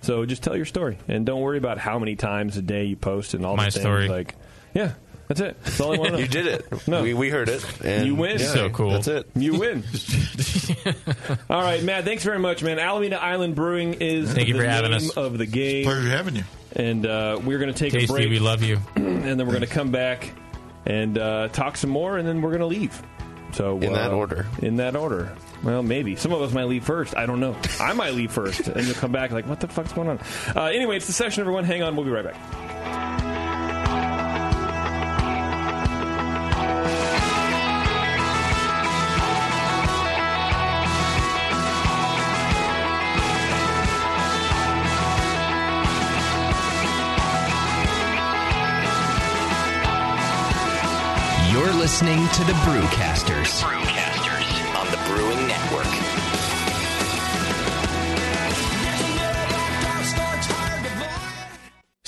[SPEAKER 7] So just tell your story and don't worry about how many times a day you post and all
[SPEAKER 11] My
[SPEAKER 7] the things.
[SPEAKER 11] story.
[SPEAKER 7] Like, yeah, that's it. That's all I want to <laughs> know.
[SPEAKER 12] You did it.
[SPEAKER 7] No.
[SPEAKER 12] We, we heard it. And
[SPEAKER 7] you win.
[SPEAKER 12] yeah,
[SPEAKER 11] So cool.
[SPEAKER 12] That's it.
[SPEAKER 7] You win. <laughs> all right, Matt. Thanks very much, man. Alameda Island Brewing is
[SPEAKER 11] Thank you
[SPEAKER 7] the
[SPEAKER 11] for having us.
[SPEAKER 7] of the game.
[SPEAKER 3] Pleasure having you.
[SPEAKER 7] And uh, we're going to take
[SPEAKER 11] Tasty,
[SPEAKER 7] a break.
[SPEAKER 11] we love you. <clears throat>
[SPEAKER 7] and then we're going to come back and uh, talk some more, and then we're going to leave. So
[SPEAKER 12] In that order.
[SPEAKER 7] In that order. Well, maybe some of us might leave first. I don't know. I might leave first, and you'll come back like, "What the fuck's going on?" Uh, anyway, it's the session. Everyone, hang on. We'll be right back.
[SPEAKER 6] Listening to the Brewcasters. Brewcasters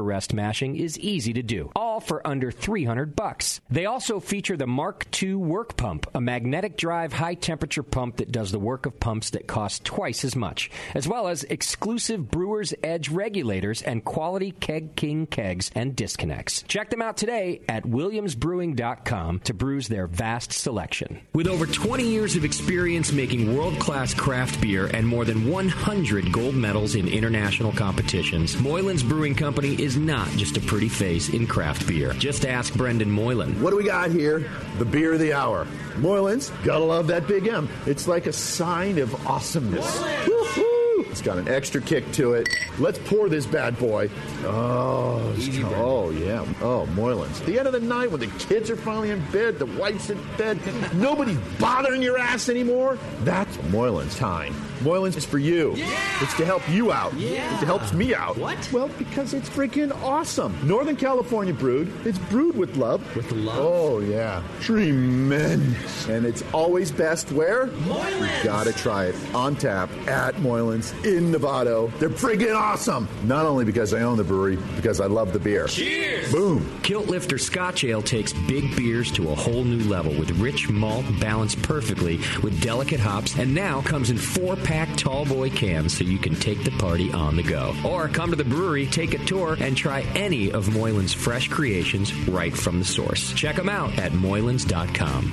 [SPEAKER 8] rest mashing is easy to do, all for under 300 bucks. They also feature the Mark II work pump, a magnetic drive high temperature pump that does the work of pumps that cost twice as much, as well as exclusive Brewer's Edge regulators and quality Keg King kegs and disconnects. Check them out today at williamsbrewing.com to brews their vast selection. With over 20 years of experience making world class craft beer and more than 100 gold medals in international competitions, Moylan's Brewing Company is not just a pretty face in craft beer. Just ask Brendan Moylan.
[SPEAKER 16] What do we got here? The beer of the hour. Moylan's, gotta love that big M. It's like a sign of awesomeness. Woo-hoo! It's got an extra kick to it. Let's pour this bad boy. Oh, it's- oh yeah. Oh, Moylan's. The end of the night when the kids are finally in bed, the wife's in bed, nobody's bothering your ass anymore. That's Moylan's time. Moylan's is for you. Yeah! It's to help you out.
[SPEAKER 17] Yeah.
[SPEAKER 16] It helps me out. What? Well, because it's freaking awesome. Northern California brewed. It's brewed with love. With love? Oh, yeah. Tremendous. And it's always best where? Moylan's. You gotta try it. On tap at Moylan's in Novato. They're friggin' awesome. Not only because I own the brewery, because I love the beer.
[SPEAKER 8] Cheers!
[SPEAKER 16] Boom.
[SPEAKER 8] Kilt Lifter Scotch Ale takes big beers to a whole new level with rich malt balanced perfectly with delicate hops and now comes in four pack tall boy cans so you can take the party on the go. Or come to the brewery, take a tour, and try any of Moylan's fresh creations right from the source. Check them out at moylans.com.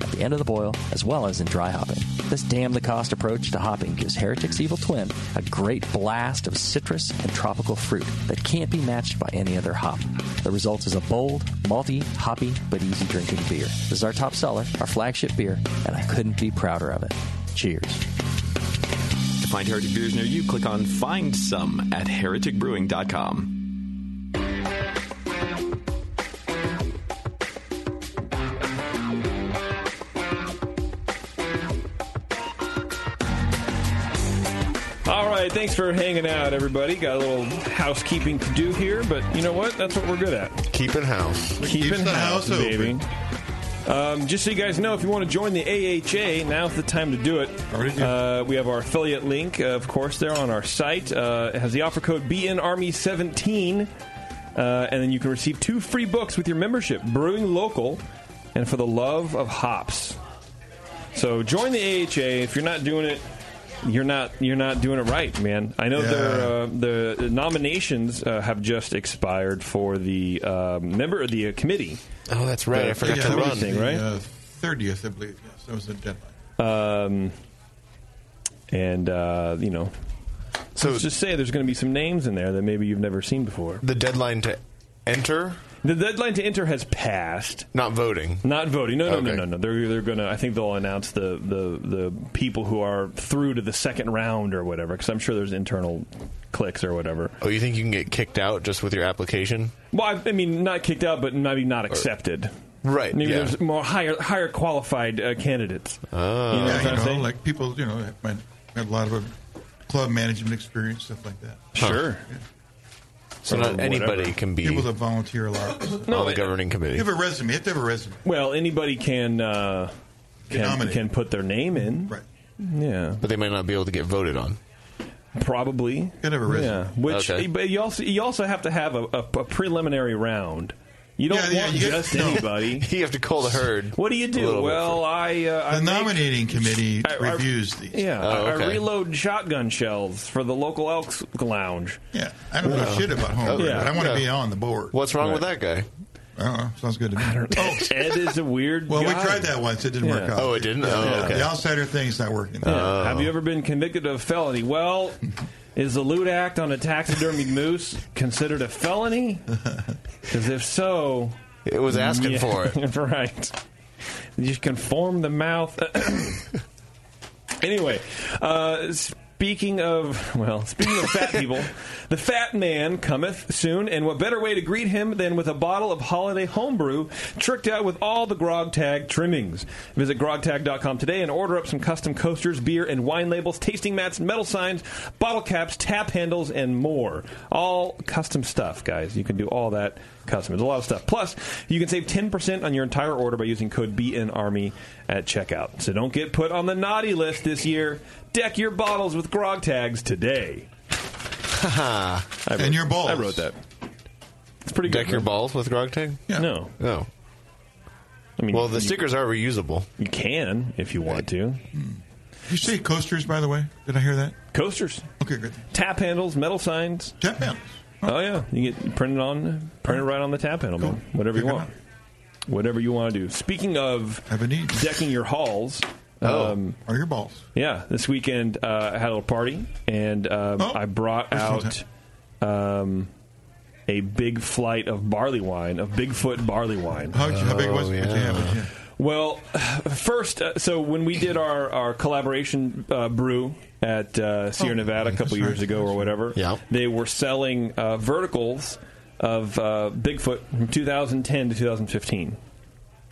[SPEAKER 18] at the end of the boil, as well as in dry hopping. This damn the cost approach to hopping gives Heretic's Evil Twin a great blast of citrus and tropical fruit that can't be matched by any other hop. The result is a bold, malty, hoppy, but easy drinking beer. This is our top seller, our flagship beer, and I couldn't be prouder of it. Cheers.
[SPEAKER 19] To find Heretic beers near you, click on Find Some at hereticbrewing.com.
[SPEAKER 7] right, thanks for hanging out, everybody. Got a little housekeeping to do here, but you know what? That's what we're good at.
[SPEAKER 12] Keeping house.
[SPEAKER 7] Keeping
[SPEAKER 3] the
[SPEAKER 7] house,
[SPEAKER 3] house
[SPEAKER 7] baby. Um, just so you guys know, if you want to join the AHA, now's the time to do it. Uh, we have our affiliate link, uh, of course, there on our site. Uh, it has the offer code BNARMY17, uh, and then you can receive two free books with your membership Brewing Local and For the Love of Hops. So join the AHA. If you're not doing it, you're not you're not doing it right, man. I know
[SPEAKER 3] Yeah.
[SPEAKER 7] their, uh, the nominations uh, have just expired for the uh, member of the uh, committee.
[SPEAKER 12] Oh, that's right.
[SPEAKER 7] The-
[SPEAKER 12] I forgot
[SPEAKER 7] the
[SPEAKER 12] to
[SPEAKER 7] committee
[SPEAKER 12] run.
[SPEAKER 7] thing, right?
[SPEAKER 3] The thirtieth, I believe. Yes, that was the deadline.
[SPEAKER 7] Um, and uh, you know, so let's just say there's going to be some names in there that maybe you've never seen before.
[SPEAKER 12] The deadline to enter.
[SPEAKER 7] The deadline to enter has passed.
[SPEAKER 12] Not voting.
[SPEAKER 7] Not voting. No, no, no,
[SPEAKER 12] Okay.
[SPEAKER 7] no, no. They're they're going to. I think they'll announce the, the the people who are through to the second round or whatever. Because I'm sure there's internal clicks or whatever.
[SPEAKER 12] Oh, you think you can get kicked out just with your application?
[SPEAKER 7] Well, I, I mean, not kicked out, but maybe not accepted.
[SPEAKER 12] Right.
[SPEAKER 7] Maybe
[SPEAKER 12] yeah.
[SPEAKER 7] there's more higher higher qualified uh, candidates.
[SPEAKER 12] Oh.
[SPEAKER 7] You know
[SPEAKER 3] yeah, you know, like people, you know, have, might have a lot of uh, club management experience, stuff like that.
[SPEAKER 7] Sure.
[SPEAKER 12] So not anybody can be
[SPEAKER 3] people that volunteer a lot.
[SPEAKER 7] No,
[SPEAKER 12] on the governing committee.
[SPEAKER 3] You have a resume. You have to have a resume.
[SPEAKER 7] Well, anybody can uh, can,
[SPEAKER 3] nominated.
[SPEAKER 7] can put their name in.
[SPEAKER 3] Right.
[SPEAKER 7] Yeah.
[SPEAKER 12] But they might not be able to get voted on.
[SPEAKER 7] Probably.
[SPEAKER 3] Gotta have a resume.
[SPEAKER 7] Yeah. Which,
[SPEAKER 12] Okay.
[SPEAKER 7] but you also you also have to have a, a, a preliminary round. You don't
[SPEAKER 3] Yeah, yeah,
[SPEAKER 7] want
[SPEAKER 3] you get-
[SPEAKER 7] just
[SPEAKER 3] no.
[SPEAKER 7] anybody. <laughs>
[SPEAKER 12] You have to call the herd.
[SPEAKER 7] What do you
[SPEAKER 12] a
[SPEAKER 7] do? Well, I uh, I
[SPEAKER 3] The
[SPEAKER 7] make-
[SPEAKER 3] nominating committee
[SPEAKER 7] I- I-
[SPEAKER 3] reviews these.
[SPEAKER 7] Yeah,
[SPEAKER 12] Oh,
[SPEAKER 7] I- I reload shotgun shells for the local Elks Lounge.
[SPEAKER 3] Yeah, I don't know shit about homebrew,
[SPEAKER 7] Yeah.
[SPEAKER 3] but I want to
[SPEAKER 12] Yeah.
[SPEAKER 3] be on the board.
[SPEAKER 12] What's wrong
[SPEAKER 7] Right.
[SPEAKER 12] with that guy?
[SPEAKER 3] I don't know. Sounds good to me.
[SPEAKER 7] Oh, <laughs> Ed is a weird.
[SPEAKER 3] Well, we tried that once. It didn't work out.
[SPEAKER 12] Oh, it didn't?
[SPEAKER 3] Yeah,
[SPEAKER 12] Oh, okay.
[SPEAKER 3] The outsider thing's not working.
[SPEAKER 7] Yeah. Have you ever been convicted of felony? Well, <laughs> is the loot act on a taxidermied moose considered a felony? Because if so,
[SPEAKER 12] It was asking
[SPEAKER 7] yeah,
[SPEAKER 12] for it. <laughs>
[SPEAKER 7] right. You just conform the mouth. <coughs> anyway, uh, speaking of well, speaking of fat people, <laughs> the fat man cometh soon, and what better way to greet him than with a bottle of holiday homebrew, tricked out with all the Grog Tag trimmings. Visit grogtag.com today and order up some custom coasters, beer and wine labels, tasting mats, metal signs, bottle caps, tap handles, and more. All custom stuff, guys. You can do all that custom. There's a lot of stuff. Plus, you can save 10% on your entire order by using code BNARMY at checkout. So don't get put on the naughty list this year. Deck your bottles with grog tags today. I wrote,
[SPEAKER 3] And your balls.
[SPEAKER 7] I wrote that. It's pretty good.
[SPEAKER 12] Deck your
[SPEAKER 7] right?
[SPEAKER 12] balls with Grog Tag?
[SPEAKER 3] Yeah.
[SPEAKER 7] No.
[SPEAKER 12] No.
[SPEAKER 7] I mean,
[SPEAKER 12] Well, the
[SPEAKER 7] you-
[SPEAKER 12] stickers are reusable.
[SPEAKER 7] You can if you want to. Hmm.
[SPEAKER 3] You say coasters, by the way? Did I hear that?
[SPEAKER 7] Coasters,
[SPEAKER 3] Okay, good.
[SPEAKER 7] tap handles, metal signs.
[SPEAKER 3] Tap handles.
[SPEAKER 7] Oh yeah, you get printed on, printed right on the tap handle, man. Whatever you
[SPEAKER 3] Check 'em
[SPEAKER 7] want, whatever you want to do. Speaking of
[SPEAKER 3] Have a need.
[SPEAKER 7] decking your halls,
[SPEAKER 12] Oh.
[SPEAKER 7] um,
[SPEAKER 3] Are your balls?
[SPEAKER 7] yeah, this weekend uh, I had a little party and um,
[SPEAKER 3] Oh,
[SPEAKER 7] I brought out um, a big flight of barley wine, of Bigfoot barley wine.
[SPEAKER 3] How, how big was
[SPEAKER 12] Oh,
[SPEAKER 3] it?
[SPEAKER 12] Yeah.
[SPEAKER 3] have? Yeah.
[SPEAKER 7] Well, first, uh, so when we did our, our collaboration uh, brew at uh, Sierra
[SPEAKER 3] Oh,
[SPEAKER 7] Nevada a couple years ago or whatever,
[SPEAKER 12] Yeah.
[SPEAKER 7] they were selling uh, verticals of uh, Bigfoot from 2010 to 2015.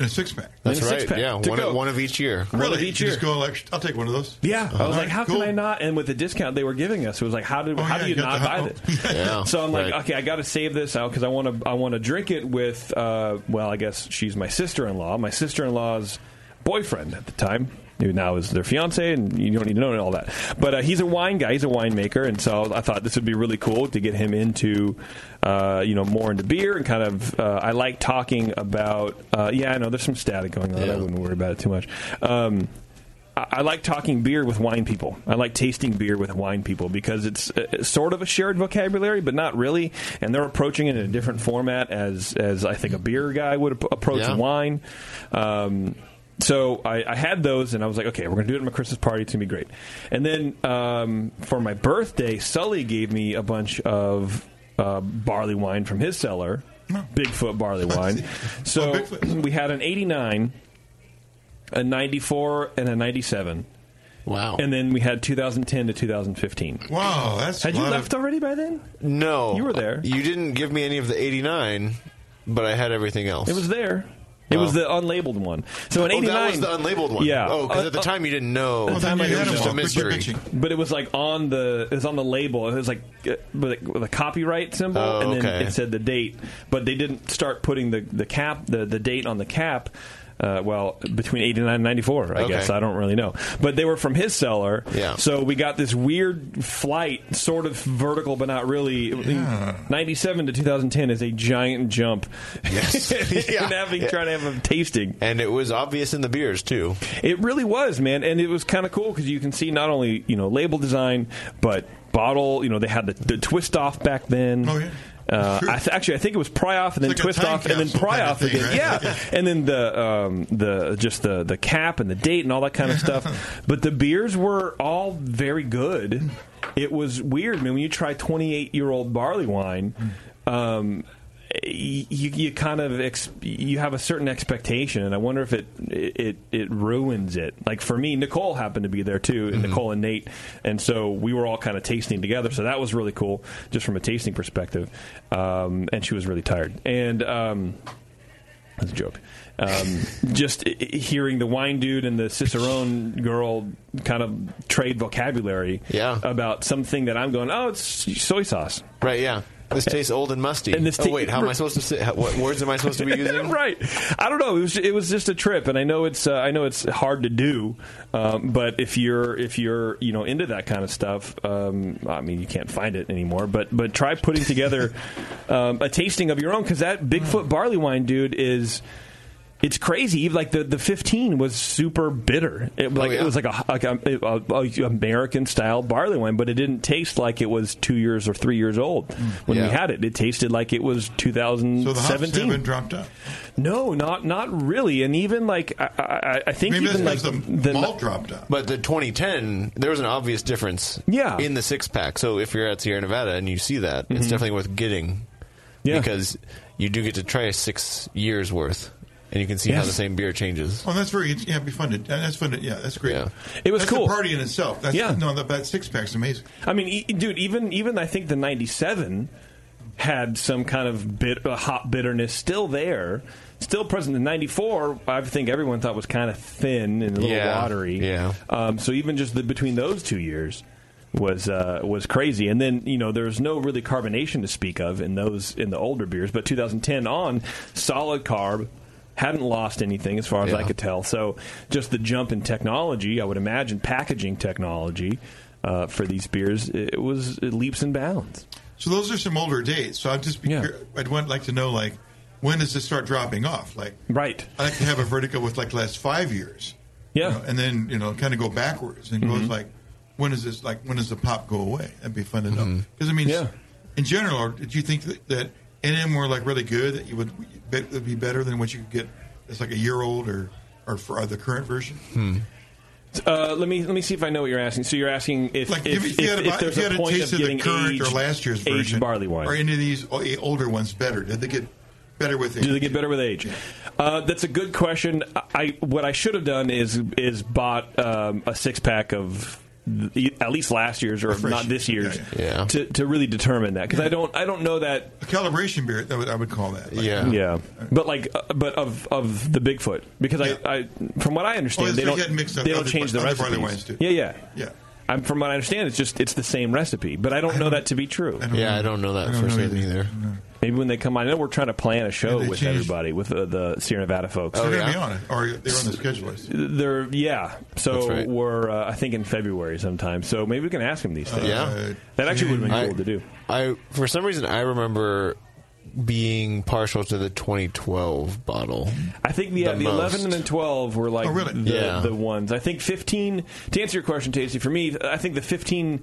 [SPEAKER 3] In a six pack.
[SPEAKER 12] That's
[SPEAKER 7] a
[SPEAKER 12] right.
[SPEAKER 7] six-pack
[SPEAKER 12] Yeah,
[SPEAKER 7] to
[SPEAKER 12] one,
[SPEAKER 7] go.
[SPEAKER 12] one of each year.
[SPEAKER 7] One
[SPEAKER 3] Really?
[SPEAKER 7] of each
[SPEAKER 3] You
[SPEAKER 7] year.
[SPEAKER 3] just go like, I'll take one of those.
[SPEAKER 7] Yeah, I was
[SPEAKER 3] All
[SPEAKER 7] like,
[SPEAKER 3] right,
[SPEAKER 7] how
[SPEAKER 3] cool.
[SPEAKER 7] can I not? And with the discount they were giving us, it was like, how do
[SPEAKER 3] Oh,
[SPEAKER 7] how
[SPEAKER 3] yeah,
[SPEAKER 7] do
[SPEAKER 3] you
[SPEAKER 7] you
[SPEAKER 3] got
[SPEAKER 7] not
[SPEAKER 3] the-
[SPEAKER 7] buy this? <laughs>
[SPEAKER 12] Yeah,
[SPEAKER 7] so I'm like,
[SPEAKER 12] right.
[SPEAKER 7] okay, I got to save this out because I want to I want to drink it with, uh, well, I guess she's my sister in law, my sister in law's boyfriend at the time. Who now is their fiance, and you don't need to know all that. But uh, he's a wine guy, he's a winemaker, and so I thought this would be really cool to get him into, uh, you know, more into beer and kind of. Uh, I like talking about. Uh, yeah, I know there's some static going on. I wouldn't worry about it too much. Um, I like talking beer with wine people. I like tasting beer with wine people because it's uh, sort of a shared vocabulary, but not really. And they're approaching it in a different format as as I think a beer guy would approach
[SPEAKER 12] Yeah.
[SPEAKER 7] wine. Um, so I, I had those, and I was like, okay, we're going to do it at my Christmas party. It's going to be great. And then um, for my birthday, Sully gave me a bunch of uh, barley wine from his cellar, Bigfoot barley <laughs> wine. So we had an 89, a 94, and a 97.
[SPEAKER 12] Wow.
[SPEAKER 7] And then we had 2010 to 2015.
[SPEAKER 3] Wow, that's
[SPEAKER 7] Had
[SPEAKER 3] a
[SPEAKER 7] you
[SPEAKER 3] lot
[SPEAKER 7] left
[SPEAKER 3] of,
[SPEAKER 7] already by then?
[SPEAKER 12] No.
[SPEAKER 7] You were there.
[SPEAKER 12] You didn't give me any of the 89, but I had everything else.
[SPEAKER 7] It was there. It was the unlabeled one. So in
[SPEAKER 12] Oh,
[SPEAKER 7] '89,
[SPEAKER 12] that was the unlabeled one.
[SPEAKER 7] Yeah.
[SPEAKER 12] Oh, because
[SPEAKER 7] Uh,
[SPEAKER 12] at the
[SPEAKER 7] uh,
[SPEAKER 12] time you didn't know.
[SPEAKER 7] At the time I
[SPEAKER 12] it
[SPEAKER 7] didn't
[SPEAKER 12] was just a mystery.
[SPEAKER 7] But it was like on the it was on the label. It was like uh, with a, with a copyright symbol,
[SPEAKER 12] Oh,
[SPEAKER 7] and then
[SPEAKER 12] okay.
[SPEAKER 7] it said the date. But they didn't start putting the the cap the the date on the cap. Uh, well, between eighty nine and ninety four, I
[SPEAKER 12] Okay.
[SPEAKER 7] guess I don't really know. But they were from his cellar,
[SPEAKER 12] Yeah.
[SPEAKER 7] So we got this weird flight, sort of vertical, but not really. Ninety seven to two thousand ten is a giant jump.
[SPEAKER 12] Yes. <laughs> <laughs> Yeah.
[SPEAKER 7] having
[SPEAKER 12] Yeah.
[SPEAKER 7] trying to have a tasting.
[SPEAKER 12] And it was obvious in the beers, too.
[SPEAKER 7] It really was, man, and it was kind of cool because you can see not only you know label design, but bottle. You know, they had the, the twist off back then.
[SPEAKER 3] Oh, yeah.
[SPEAKER 7] Uh, <laughs> I th- actually, I think it was pry off and then
[SPEAKER 3] like
[SPEAKER 7] twist off and then pry
[SPEAKER 3] kind of
[SPEAKER 7] off
[SPEAKER 3] thing,
[SPEAKER 7] again.
[SPEAKER 3] right?
[SPEAKER 7] Yeah,
[SPEAKER 3] Yeah.
[SPEAKER 7] and then the um, the just the the cap and the date and all that kind of stuff. <laughs> But the beers were all very good. It was weird, man. When you try twenty eight year old barley wine. Um, you, you kind of ex- you have a certain expectation, and I wonder if it it it ruins it. Like for me, Nicole happened to be there too, and Nicole and Nate, and so we were all kind of tasting together. So that was really cool, just from a tasting perspective. Um, and she was really tired, and um, that's a joke. Um, <laughs> just hearing the wine dude and the Cicerone girl kind of trade vocabulary
[SPEAKER 12] Yeah.
[SPEAKER 7] about something that I'm going, oh, it's soy sauce.
[SPEAKER 12] Right, yeah. This tastes old and musty.
[SPEAKER 7] And this
[SPEAKER 12] oh, wait, how am I supposed to say? how- What words am I supposed to be <laughs> using?
[SPEAKER 7] right. I don't know. It was it was just a trip, and I know it's uh, I know it's hard to do, um, but if you're if you're you know into that kind of stuff, um, I mean you can't find it anymore. But but try putting together <laughs> um, a tasting of your own because that Bigfoot barley wine, dude, is. It's crazy. Like the, the fifteen was super bitter. It, like
[SPEAKER 12] yeah.
[SPEAKER 7] it was like a like a, a, a American style barley wine, but it didn't taste like it was two years or three years old when we had it. It tasted like it was 2017.
[SPEAKER 3] So the hops haven't dropped out.
[SPEAKER 7] No, not not really. And even like I, I, I think
[SPEAKER 3] Maybe
[SPEAKER 7] even like
[SPEAKER 3] that's because the malt dropped out.
[SPEAKER 12] But the 2010, there was an obvious difference
[SPEAKER 7] Yeah.
[SPEAKER 12] in the six pack. So if you're at Sierra Nevada and you see that, it's
[SPEAKER 7] Mhm.
[SPEAKER 12] definitely worth getting.
[SPEAKER 7] Yeah.
[SPEAKER 12] Because you do get to try six years worth, and you can see how the same beer changes.
[SPEAKER 3] Oh, that's very yeah. It'd be fun to. That's fun to. Yeah, that's great. Yeah.
[SPEAKER 7] It was
[SPEAKER 3] that's
[SPEAKER 7] cool.
[SPEAKER 3] A party in itself. That's,
[SPEAKER 7] Yeah.
[SPEAKER 3] No, that, that six pack's amazing.
[SPEAKER 7] I mean, e- dude, even even I think the '97 had some kind of bit uh, hot bitterness still there, still present. in '94, I think everyone thought was kind of thin and a little
[SPEAKER 12] Yeah.
[SPEAKER 7] watery.
[SPEAKER 12] Yeah.
[SPEAKER 7] Um, so even just the, between those two years was uh, was crazy. And then you know there's no really carbonation to speak of in those in the older beers, but 2010 on solid carb. Hadn't lost anything as far as I could tell. So, just the jump in technology, I would imagine packaging technology uh, for these beers, it was it leaps and bounds.
[SPEAKER 3] So those are some older dates. So I'd just be. cur- I'd want like to know like when does this start dropping off? Like
[SPEAKER 7] right.
[SPEAKER 3] I like to have a vertical with like last five years.
[SPEAKER 7] Yeah.
[SPEAKER 3] you know, and then you know kind of go backwards and goes
[SPEAKER 7] Mhm.
[SPEAKER 3] like when does this like when does the pop go away? That'd be fun to know.
[SPEAKER 7] Mhm.
[SPEAKER 3] Because I mean,
[SPEAKER 7] Yeah.
[SPEAKER 3] in general, or did you think that, that NM were like really good that you would would be better than what you could get? It's like a year old or or for the current version.
[SPEAKER 7] Uh, let me let me see if I know what you're asking. So you're asking if
[SPEAKER 3] Like
[SPEAKER 7] if,
[SPEAKER 3] if, if you had, a,
[SPEAKER 7] if there's
[SPEAKER 3] if you
[SPEAKER 7] a
[SPEAKER 3] a
[SPEAKER 7] point
[SPEAKER 3] taste
[SPEAKER 7] of
[SPEAKER 3] of, the current
[SPEAKER 7] aged,
[SPEAKER 3] or last year's version,
[SPEAKER 7] barley wine.
[SPEAKER 3] or any of these older ones better? Did they get better with age?
[SPEAKER 7] Do they get better with age? Uh, that's a good question. I what I should have done is is bought um, a six pack of the- at least last year's or not this year's
[SPEAKER 3] yeah, yeah.
[SPEAKER 7] to to really determine that. Because I don't I don't know that
[SPEAKER 3] A calibration beer, I would, I would call that. Like,
[SPEAKER 7] yeah. But like uh, but of of the Bigfoot. Because I, I from what I understand
[SPEAKER 3] Oh,
[SPEAKER 7] they don't
[SPEAKER 3] getting mixed
[SPEAKER 7] they don't
[SPEAKER 3] other-
[SPEAKER 7] change the
[SPEAKER 3] other
[SPEAKER 7] recipes.
[SPEAKER 3] wines, too.
[SPEAKER 7] yeah yeah.
[SPEAKER 3] Yeah.
[SPEAKER 7] I'm, from what I understand, it's just it's the same recipe, but I don't know that to be true.
[SPEAKER 12] Yeah, I don't know that for certain either.
[SPEAKER 7] Maybe when they come on, I know we're trying to plan a show
[SPEAKER 3] they
[SPEAKER 7] with
[SPEAKER 3] changed-
[SPEAKER 7] everybody, with uh, the Sierra Nevada folks.
[SPEAKER 3] Oh, they're going to be on it, or they're on the schedule. I see.
[SPEAKER 7] They're yeah. So
[SPEAKER 12] right.
[SPEAKER 7] we're uh, I think in February sometime. So maybe we can ask them these things.
[SPEAKER 12] Yeah.
[SPEAKER 7] that actually would have been
[SPEAKER 12] I-
[SPEAKER 7] cool to do.
[SPEAKER 12] I for some reason I remember being partial to the 2012 bottle.
[SPEAKER 7] I think yeah,
[SPEAKER 12] The
[SPEAKER 7] the, 11 and the 12 were like
[SPEAKER 12] Oh, really?
[SPEAKER 7] the,
[SPEAKER 12] Yeah.
[SPEAKER 7] the ones. I think 15. To answer your question, Tasty, for me, I think the 15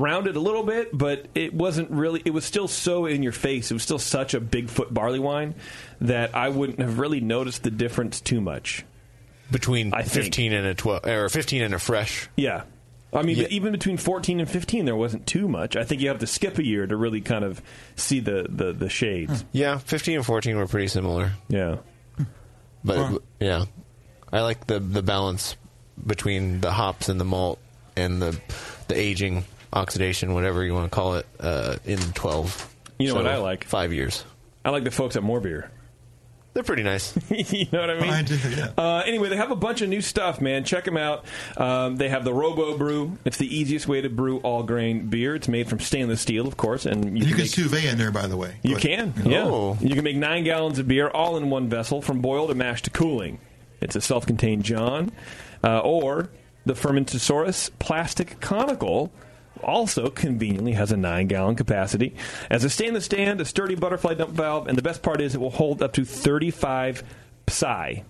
[SPEAKER 7] rounded a little bit, but it wasn't really. It was still so in your face. It was still such a Bigfoot barley wine that I wouldn't have really noticed the difference too much.
[SPEAKER 12] between
[SPEAKER 7] I think.
[SPEAKER 12] 15 and a 12 or 15 and a fresh.
[SPEAKER 7] Yeah. I mean,
[SPEAKER 12] Yeah.
[SPEAKER 7] even between 14 and 15, there wasn't too much. I think you have to skip a year to really kind of see the, the, the shades.
[SPEAKER 12] Yeah, 15 and 14 were pretty similar.
[SPEAKER 7] Yeah.
[SPEAKER 12] But
[SPEAKER 7] Huh.
[SPEAKER 12] yeah. I like the the balance between the hops and the malt and the the aging, oxidation, whatever you want to call it, uh, in 12.
[SPEAKER 7] You know
[SPEAKER 12] So,
[SPEAKER 7] what I like?
[SPEAKER 12] 5 years.
[SPEAKER 7] I like the folks at MoreBeer.
[SPEAKER 12] They're pretty nice. <laughs>
[SPEAKER 7] you know what I mean?
[SPEAKER 3] I do, yeah.
[SPEAKER 7] Uh, anyway, they have a bunch of new stuff, man. Check them out. Um, they have the Robo Brew. It's the easiest way to brew all grain beer. It's made from stainless steel, of course, and you
[SPEAKER 3] You
[SPEAKER 7] can
[SPEAKER 3] can
[SPEAKER 7] make
[SPEAKER 3] sous in there, by the way.
[SPEAKER 7] You
[SPEAKER 3] But-
[SPEAKER 7] can, yeah.
[SPEAKER 12] Oh.
[SPEAKER 7] You can make nine gallons of beer all in one vessel, from boil to mash to cooling. It's a self-contained John, uh, or the Fermentasaurus plastic conical. Also, conveniently has a nine-gallon capacity. As a stainless stand, a sturdy butterfly dump valve, and the best part is it will hold up to thirty-five psi.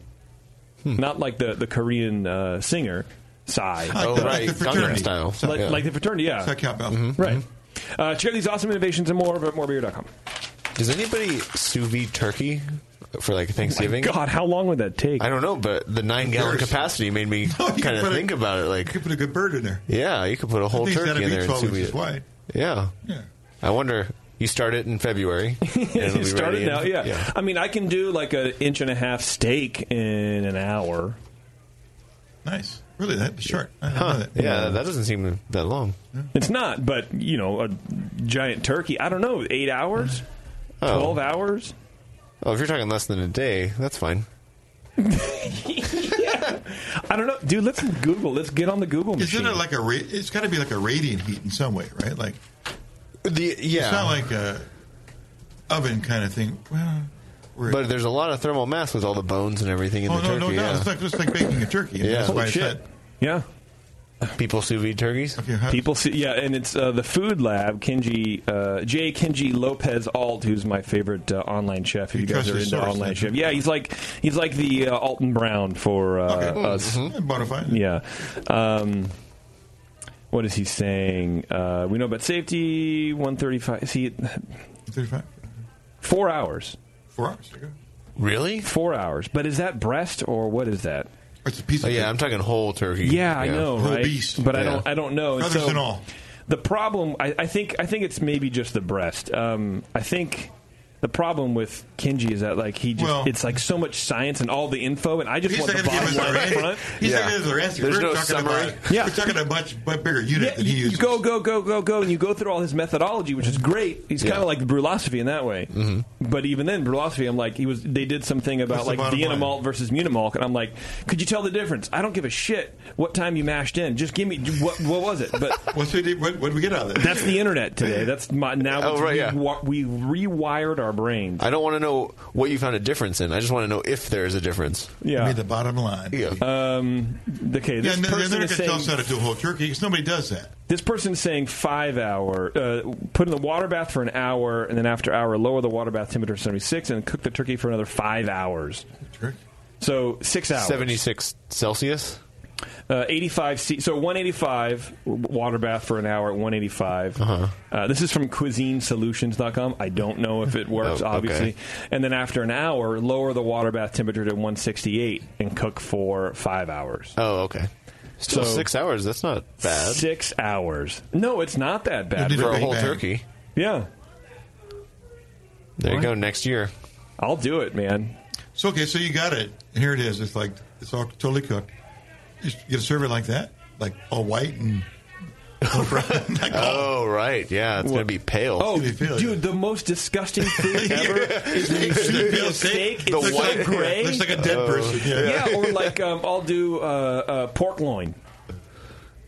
[SPEAKER 12] Hmm.
[SPEAKER 7] Not like the the Korean uh, singer Psy.
[SPEAKER 12] Oh, right. Gangnam style.
[SPEAKER 7] Like,
[SPEAKER 12] Yeah.
[SPEAKER 7] like the fraternity, yeah.
[SPEAKER 3] Psi Kappa.
[SPEAKER 12] Mhm.
[SPEAKER 7] Right. Uh, check out these awesome innovations and more over at morebeer.com.
[SPEAKER 12] Does anybody sous vide turkey for like oh Thanksgiving?
[SPEAKER 7] Oh God, how long would that take?
[SPEAKER 12] I don't know, but the nine gallon
[SPEAKER 3] There's-
[SPEAKER 12] capacity made me <laughs>
[SPEAKER 3] you
[SPEAKER 12] kind of
[SPEAKER 3] put a-
[SPEAKER 12] think about it. Like,
[SPEAKER 3] You could put a good bird in there.
[SPEAKER 12] yeah, you could put a whole turkey in there and
[SPEAKER 3] 12
[SPEAKER 12] sous vide
[SPEAKER 3] inches wide.
[SPEAKER 12] Yeah.
[SPEAKER 3] Yeah.
[SPEAKER 12] I wonder. You start it in February. <laughs> and it'll
[SPEAKER 7] you
[SPEAKER 12] be
[SPEAKER 7] started
[SPEAKER 12] ready
[SPEAKER 7] now,
[SPEAKER 12] in-
[SPEAKER 7] yeah. I mean, I can do like an inch and a half steak in an hour.
[SPEAKER 3] Nice. Really, that short. I didn't know
[SPEAKER 12] Huh.
[SPEAKER 3] that.
[SPEAKER 12] Yeah, that doesn't seem that long.
[SPEAKER 7] It's not, but you know, a giant turkey. I don't know, eight hours,
[SPEAKER 12] Oh.
[SPEAKER 7] twelve hours.
[SPEAKER 12] Oh, if you're talking less than a day, that's fine. <laughs>
[SPEAKER 7] I don't know, dude. Let's Google. Let's get on the Google machine.
[SPEAKER 3] Isn't it like a? Ra- it's got to be like a radiant heat in some way, right? Like
[SPEAKER 12] The yeah,
[SPEAKER 3] it's not like a oven kind of thing. Well,
[SPEAKER 12] but there's a lot of thermal mass with all the bones and everything in
[SPEAKER 3] oh
[SPEAKER 12] the
[SPEAKER 3] no,
[SPEAKER 12] turkey.
[SPEAKER 3] no, no!
[SPEAKER 12] yeah.
[SPEAKER 3] It's like just like baking a turkey.
[SPEAKER 12] Yeah.
[SPEAKER 3] that's why
[SPEAKER 12] Holy
[SPEAKER 3] I
[SPEAKER 12] shit.
[SPEAKER 3] said.
[SPEAKER 7] Yeah.
[SPEAKER 12] People sous vide turkeys.
[SPEAKER 7] People see, yeah, and it's uh, the Food Lab. Kenji uh, J. Kenji Lopez Alt, who's my favorite uh, online chef. If you guys are
[SPEAKER 3] his
[SPEAKER 7] into
[SPEAKER 3] source,
[SPEAKER 7] online
[SPEAKER 3] then.
[SPEAKER 7] chef, yeah, he's like he's like the uh, Alton Brown for uh,
[SPEAKER 3] Okay.
[SPEAKER 7] us.
[SPEAKER 3] Mhm. Bonafide.
[SPEAKER 7] Yeah. Um, what is he saying? Uh, we know about safety. One thirty-five. See,
[SPEAKER 3] Thirty-five.
[SPEAKER 7] four hours.
[SPEAKER 3] Four hours. Okay.
[SPEAKER 12] Really?
[SPEAKER 7] Four hours. But is that breast or what is that?
[SPEAKER 3] It's a piece
[SPEAKER 12] Oh,
[SPEAKER 3] of
[SPEAKER 12] yeah, I'm talking whole turkey.
[SPEAKER 7] Yeah, I know,
[SPEAKER 3] Whole
[SPEAKER 7] right?
[SPEAKER 3] beast.
[SPEAKER 7] But I don't. I don't know. And
[SPEAKER 3] Feathers
[SPEAKER 7] so
[SPEAKER 3] and all.
[SPEAKER 7] The problem, I, I think, I think it's maybe just the breast. Um, I think the problem with Kenji is that like he just
[SPEAKER 3] Well-
[SPEAKER 7] it's like so much science and all the info, and I just want the
[SPEAKER 3] to give
[SPEAKER 7] bottom
[SPEAKER 3] us
[SPEAKER 7] line
[SPEAKER 3] the
[SPEAKER 7] up front.
[SPEAKER 3] He's
[SPEAKER 12] Yeah.
[SPEAKER 3] not going to the answer.
[SPEAKER 12] There's
[SPEAKER 3] We're
[SPEAKER 12] no
[SPEAKER 3] talking
[SPEAKER 12] summary.
[SPEAKER 3] about.
[SPEAKER 7] Yeah.
[SPEAKER 3] We're talking a much, much bigger unit
[SPEAKER 7] Yeah,
[SPEAKER 3] than he
[SPEAKER 7] you, you go, go, go, go, go, and you go through all his methodology, which is great. He's kind of like the Brulosophy in that way. Mm-hmm. But even then, Brulosophy, I'm like, he was. They did something about
[SPEAKER 3] That's
[SPEAKER 7] like
[SPEAKER 3] bottom
[SPEAKER 7] Vienna malt versus Munich malt, and I'm like, could you tell the difference? I don't give a shit what time you mashed in. Just give me what, what was it? But <laughs>
[SPEAKER 3] What's we did, what, what did we get out of that?
[SPEAKER 7] that's the internet today. That's my now.
[SPEAKER 12] Oh,
[SPEAKER 7] it's
[SPEAKER 12] right, yeah.
[SPEAKER 7] we rewired our brains.
[SPEAKER 12] I don't want to know what you found a difference in. I just want to know if there is a difference.
[SPEAKER 7] Yeah.
[SPEAKER 3] Made the bottom line.
[SPEAKER 12] Yeah.
[SPEAKER 7] Um, okay,
[SPEAKER 3] Yeah,
[SPEAKER 7] this
[SPEAKER 3] and they're
[SPEAKER 7] person
[SPEAKER 3] going
[SPEAKER 7] is
[SPEAKER 3] to tell
[SPEAKER 7] saying
[SPEAKER 3] us how to do a whole turkey because nobody does that.
[SPEAKER 7] this person is saying five hour. Uh, put in the water bath for an hour, and then after hour, lower the water bath temperature to seventy six, and cook the turkey for another five hours.
[SPEAKER 3] Turkey.
[SPEAKER 7] So six hours.
[SPEAKER 12] 76 Celsius.
[SPEAKER 7] Uh, 85 C. So 185 water bath for an hour at 185.
[SPEAKER 12] Uh-huh.
[SPEAKER 7] Uh, this is from cuisinesolutions.com. I don't know if it works,
[SPEAKER 12] Oh, okay.
[SPEAKER 7] obviously. And then after an hour, lower the water bath temperature to 168 and cook for five hours.
[SPEAKER 12] Oh, okay. Still
[SPEAKER 7] So-
[SPEAKER 12] six hours. That's not bad.
[SPEAKER 7] Six hours. No, it's not that bad.
[SPEAKER 12] For a whole
[SPEAKER 3] Bang.
[SPEAKER 12] turkey.
[SPEAKER 7] Yeah.
[SPEAKER 12] There you go. Next year.
[SPEAKER 7] I'll do it, man.
[SPEAKER 3] So okay, so you got it. Here it is. It's like it's all totally cooked. You just get a serve it like that, like all white and. <laughs>
[SPEAKER 12] oh right, yeah, it's gonna be pale.
[SPEAKER 7] Oh, dude, the most disgusting <laughs> food ever is when you see
[SPEAKER 3] Peel
[SPEAKER 7] a steak.
[SPEAKER 3] steak?
[SPEAKER 7] It's
[SPEAKER 3] The
[SPEAKER 7] so
[SPEAKER 3] white-
[SPEAKER 7] gray.
[SPEAKER 3] looks like a dead
[SPEAKER 12] Oh.
[SPEAKER 3] person, yeah.
[SPEAKER 7] or like um, I'll do uh, uh, pork loin.